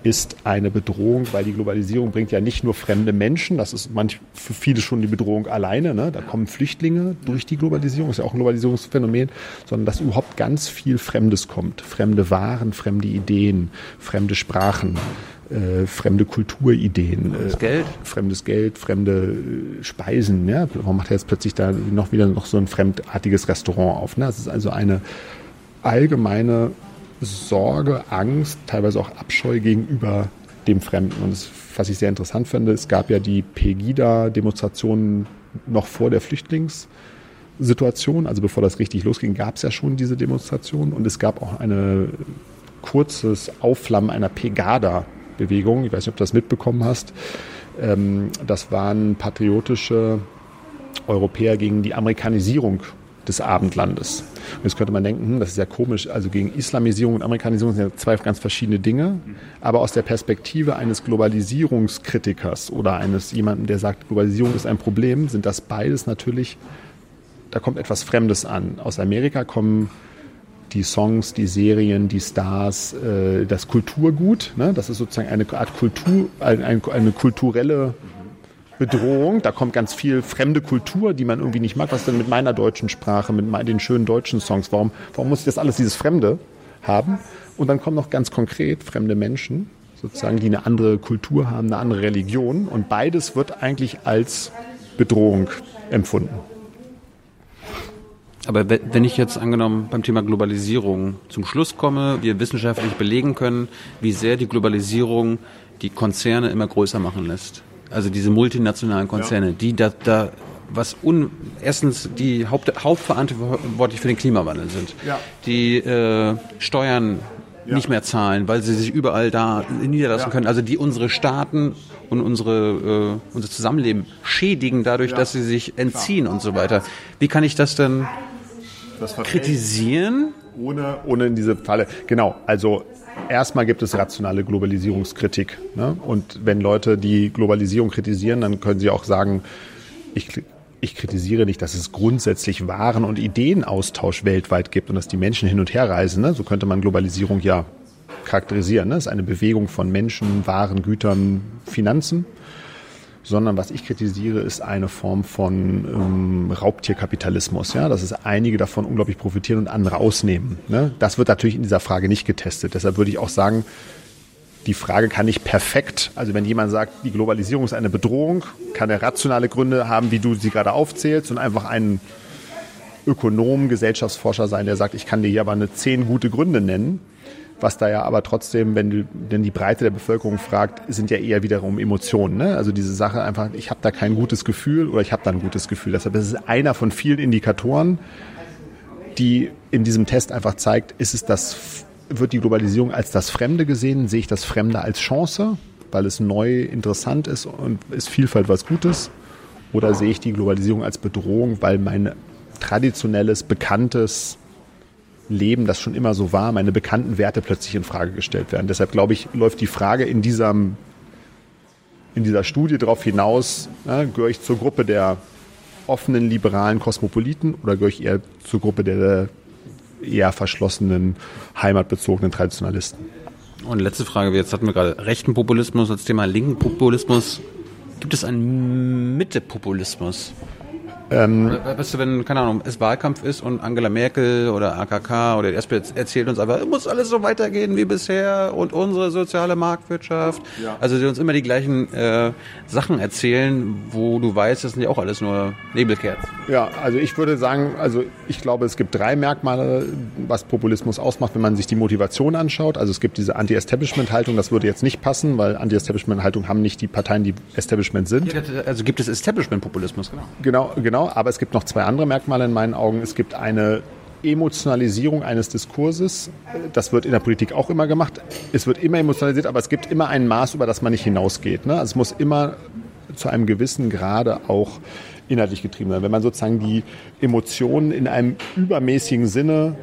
ist eine Bedrohung, weil die Globalisierung bringt ja nicht nur fremde Menschen, das ist manch, für viele schon die Bedrohung alleine, ne? da kommen Flüchtlinge durch die Globalisierung, ist ja auch ein Globalisierungsphänomen, sondern dass überhaupt ganz viel Fremdes kommt, fremde Waren, fremde Ideen, fremde Sprachen, äh, fremde Kulturideen, fremdes, äh, Geld. fremdes Geld, fremde äh, Speisen. Ja? Warum macht er jetzt plötzlich da noch wieder noch so ein fremdartiges Restaurant auf? Ne? Das ist also eine allgemeine Sorge, Angst, teilweise auch Abscheu gegenüber dem Fremden. Und das, was ich sehr interessant finde, es gab ja die Pegida-Demonstrationen noch vor der Flüchtlingssituation, also bevor das richtig losging, gab es ja schon diese Demonstrationen und es gab auch ein kurzes Aufflammen einer Pegada-Bewegung. Ich weiß nicht, ob du das mitbekommen hast. Ähm, das waren patriotische Europäer gegen die Amerikanisierung des Abendlandes. Und jetzt könnte man denken, hm, das ist ja komisch, also gegen Islamisierung und Amerikanisierung sind ja zwei ganz verschiedene Dinge. Aber aus der Perspektive eines Globalisierungskritikers oder eines jemanden, der sagt, Globalisierung ist ein Problem, sind das beides natürlich, da kommt etwas Fremdes an. Aus Amerika kommen die Songs, die Serien, die Stars, äh, das Kulturgut. Ne? Das ist sozusagen eine Art Kultur, eine, eine kulturelle Bedrohung. Da kommt ganz viel fremde Kultur, die man irgendwie nicht mag. Was denn mit meiner deutschen Sprache, mit den schönen deutschen Songs? Warum, warum muss ich das alles, dieses Fremde haben? Und dann kommen noch ganz konkret fremde Menschen, sozusagen, die eine andere Kultur haben, eine andere Religion. Und beides wird eigentlich als Bedrohung empfunden. Aber wenn ich jetzt angenommen beim Thema Globalisierung zum Schluss komme, wir wissenschaftlich belegen können, wie sehr die Globalisierung die Konzerne immer größer machen lässt also diese multinationalen Konzerne, ja. die da, da was un, erstens die Haupt, hauptverantwortlich für den Klimawandel sind, ja. die äh, Steuern ja. nicht mehr zahlen, weil sie sich überall da niederlassen ja. können. Also die unsere Staaten und unsere, äh, unser Zusammenleben schädigen dadurch, dass sie sich entziehen Klar. und so weiter. Wie kann ich das denn das kritisieren? Ohne, ohne in diese Falle. Genau, also erstmal gibt es rationale Globalisierungskritik. Ne? Und wenn Leute die Globalisierung kritisieren, dann können sie auch sagen, ich ich kritisiere nicht, dass es grundsätzlich Waren- und Ideenaustausch weltweit gibt und dass die Menschen hin und her reisen. Ne? So könnte man Globalisierung ja charakterisieren. Ne? Es ist eine Bewegung von Menschen, Waren, Gütern, Finanzen. Sondern was ich kritisiere, ist eine Form von ähm, Raubtierkapitalismus. Ja, dass es einige davon unglaublich profitieren und andere ausnehmen. Ne? Das wird natürlich in dieser Frage nicht getestet. Deshalb würde ich auch sagen, die Frage kann nicht perfekt, also wenn jemand sagt, die Globalisierung ist eine Bedrohung, kann er rationale Gründe haben, wie du sie gerade aufzählst und einfach ein Ökonom, Gesellschaftsforscher sein, der sagt, ich kann dir hier aber eine zehn gute Gründe nennen. Was da ja aber trotzdem, wenn du denn die Breite der Bevölkerung fragt, sind ja eher wiederum Emotionen. Ne? Also diese Sache einfach, ich habe da kein gutes Gefühl oder ich habe da ein gutes Gefühl. Deshalb ist es einer von vielen Indikatoren, die in diesem Test einfach zeigt, ist es das wird die Globalisierung als das Fremde gesehen? Sehe ich das Fremde als Chance, weil es neu interessant ist und ist Vielfalt was Gutes? Oder sehe ich die Globalisierung als Bedrohung, weil mein traditionelles, bekanntes Leben, das schon immer so war, meine bekannten Werte plötzlich in Frage gestellt werden? Deshalb glaube ich, läuft die Frage in diesem in dieser Studie darauf hinaus, ne, gehöre ich zur Gruppe der offenen, liberalen Kosmopoliten oder gehöre ich eher zur Gruppe der eher verschlossenen, heimatbezogenen Traditionalisten. Und letzte Frage, jetzt hatten wir gerade rechten Populismus als Thema, linken Populismus. Gibt es einen Mitte-Populismus? Ähm, weißt du, wenn, keine Ahnung, es Wahlkampf ist und Angela Merkel oder AKK oder die SPD erzählt uns aber, es muss alles so weitergehen wie bisher und unsere soziale Marktwirtschaft. Ja. Also die uns immer die gleichen äh, Sachen erzählen, wo du weißt, das sind ja auch alles nur Nebelkerzen. Ja, also ich würde sagen, also ich glaube, es gibt drei Merkmale, was Populismus ausmacht, wenn man sich die Motivation anschaut. Also es gibt diese Anti-Establishment-Haltung, das würde jetzt nicht passen, weil Anti-Establishment-Haltung haben nicht die Parteien, die Establishment sind. Ja, also gibt es Establishment-Populismus, genau. Genau, genau genau, aber es gibt noch zwei andere Merkmale in meinen Augen. Es gibt eine Emotionalisierung eines Diskurses. Das wird in der Politik auch immer gemacht. Es wird immer emotionalisiert, aber es gibt immer ein Maß, über das man nicht hinausgeht. Ne? Also es muss immer zu einem gewissen Grade auch inhaltlich getrieben sein. Wenn man sozusagen die Emotionen in einem übermäßigen Sinne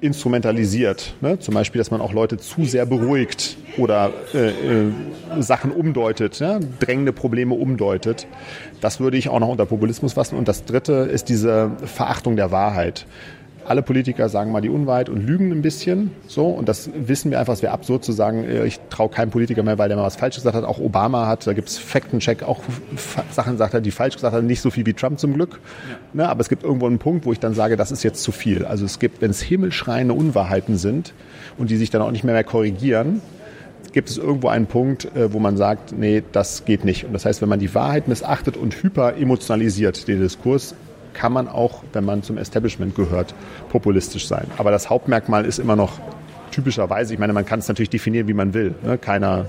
instrumentalisiert. Ne? Zum Beispiel, dass man auch Leute zu sehr beruhigt oder äh, äh, Sachen umdeutet, ne? drängende Probleme umdeutet. Das würde ich auch noch unter Populismus fassen. Und das Dritte ist diese Verachtung der Wahrheit alle Politiker sagen mal die Unwahrheit und lügen ein bisschen. So, und das wissen wir einfach, es wäre absurd zu sagen, äh, ich traue keinem Politiker mehr, weil der mal was falsch gesagt hat. Auch Obama hat, da gibt es Faktencheck, auch Sachen sagt er, die falsch gesagt hat, nicht so viel wie Trump zum Glück. Ja. Ne, aber es gibt irgendwo einen Punkt, wo ich dann sage, das ist jetzt zu viel. Also es gibt, wenn es himmelschreiende Unwahrheiten sind und die sich dann auch nicht mehr, mehr korrigieren, gibt es irgendwo einen Punkt, äh, wo man sagt, nee, das geht nicht. Und das heißt, wenn man die Wahrheit missachtet und hyper emotionalisiert, den Diskurs, kann man auch, wenn man zum Establishment gehört, populistisch sein. Aber das Hauptmerkmal ist immer noch typischerweise, ich meine, man kann es natürlich definieren, wie man will. Ne? Keiner,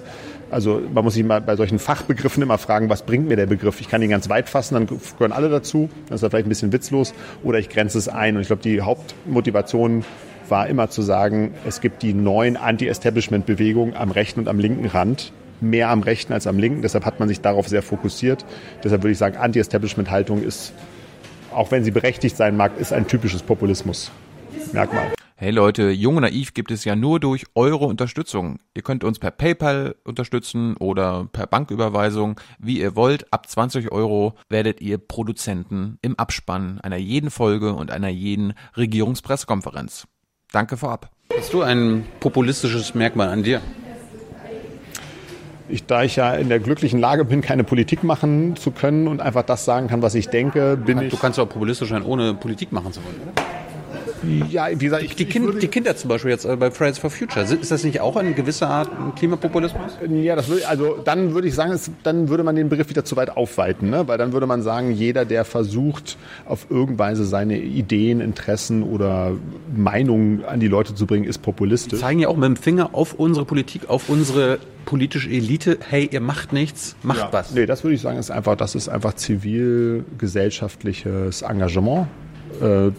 also man muss sich mal bei solchen Fachbegriffen immer fragen, was bringt mir der Begriff? Ich kann ihn ganz weit fassen, dann gehören alle dazu. Das ist vielleicht ein bisschen witzlos. Oder ich grenze es ein. Und ich glaube, die Hauptmotivation war immer zu sagen, es gibt die neuen Anti-Establishment-Bewegungen am rechten und am linken Rand mehr am rechten als am linken. Deshalb hat man sich darauf sehr fokussiert. Deshalb würde ich sagen, Anti-Establishment-Haltung ist auch wenn sie berechtigt sein mag, ist ein typisches Populismus-Merkmal. Hey Leute, Jung und Naiv gibt es ja nur durch eure Unterstützung. Ihr könnt uns per PayPal unterstützen oder per Banküberweisung, wie ihr wollt. Ab 20 Euro werdet ihr Produzenten im Abspann einer jeden Folge und einer jeden Regierungspressekonferenz. Danke vorab. Hast du ein populistisches Merkmal an dir? Ich, da ich ja in der glücklichen Lage bin, keine Politik machen zu können und einfach das sagen kann, was ich denke, bin du ich. Du kannst auch populistisch sein, ohne Politik machen zu wollen, oder? Ja, wie gesagt, ich, die, kind, die, Kinder zum Beispiel jetzt äh, bei Fridays for Future, ist das nicht auch eine gewisse Art Klimapopulismus? Ja, das würde, also dann würde ich sagen, es, dann würde man den Begriff wieder zu weit aufweiten, ne? weil dann würde man sagen, jeder, der versucht, auf irgendeine Weise seine Ideen, Interessen oder Meinungen an die Leute zu bringen, ist populistisch. Die zeigen ja auch mit dem Finger auf unsere Politik, auf unsere politische Elite, hey, ihr macht nichts, macht ja. was. Nee, das würde ich sagen, ist einfach, das ist einfach zivilgesellschaftliches Engagement. Äh,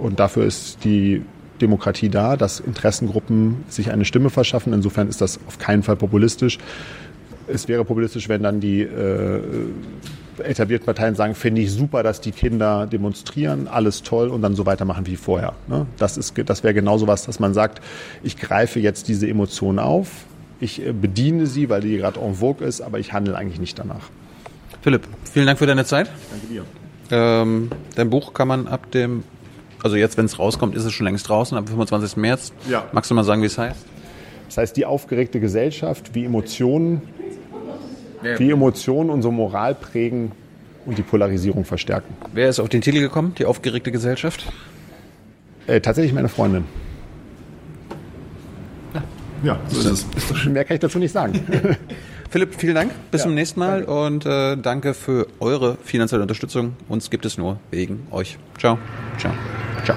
und dafür ist die Demokratie da, dass Interessengruppen sich eine Stimme verschaffen. Insofern ist das auf keinen Fall populistisch. Es wäre populistisch, wenn dann die äh, etablierten Parteien sagen, finde ich super, dass die Kinder demonstrieren, alles toll und dann so weitermachen wie vorher. Ne? Das, ist, das wäre genau so was, dass man sagt, ich greife jetzt diese Emotionen auf, ich äh, bediene sie, weil die gerade en vogue ist, aber ich handle eigentlich nicht danach. Philipp, vielen Dank für deine Zeit. Danke dir. Ähm, dein Buch kann man ab dem, also jetzt, wenn es rauskommt, ist es schon längst draußen, ab 25. März. Ja. Magst du mal sagen, wie es heißt? Das heißt, die aufgeregte Gesellschaft, wie Emotionen, wie Emotionen unsere Moral prägen und die Polarisierung verstärken. Wer ist auf den Titel gekommen, die aufgeregte Gesellschaft? Äh, tatsächlich meine Freundin. Ja, so ist es. Mehr kann ich dazu nicht sagen. Philipp, vielen Dank. Bis Ja, zum nächsten Mal und äh, danke für eure finanzielle Unterstützung. Uns gibt es nur wegen euch. Ciao. Ciao. Ciao.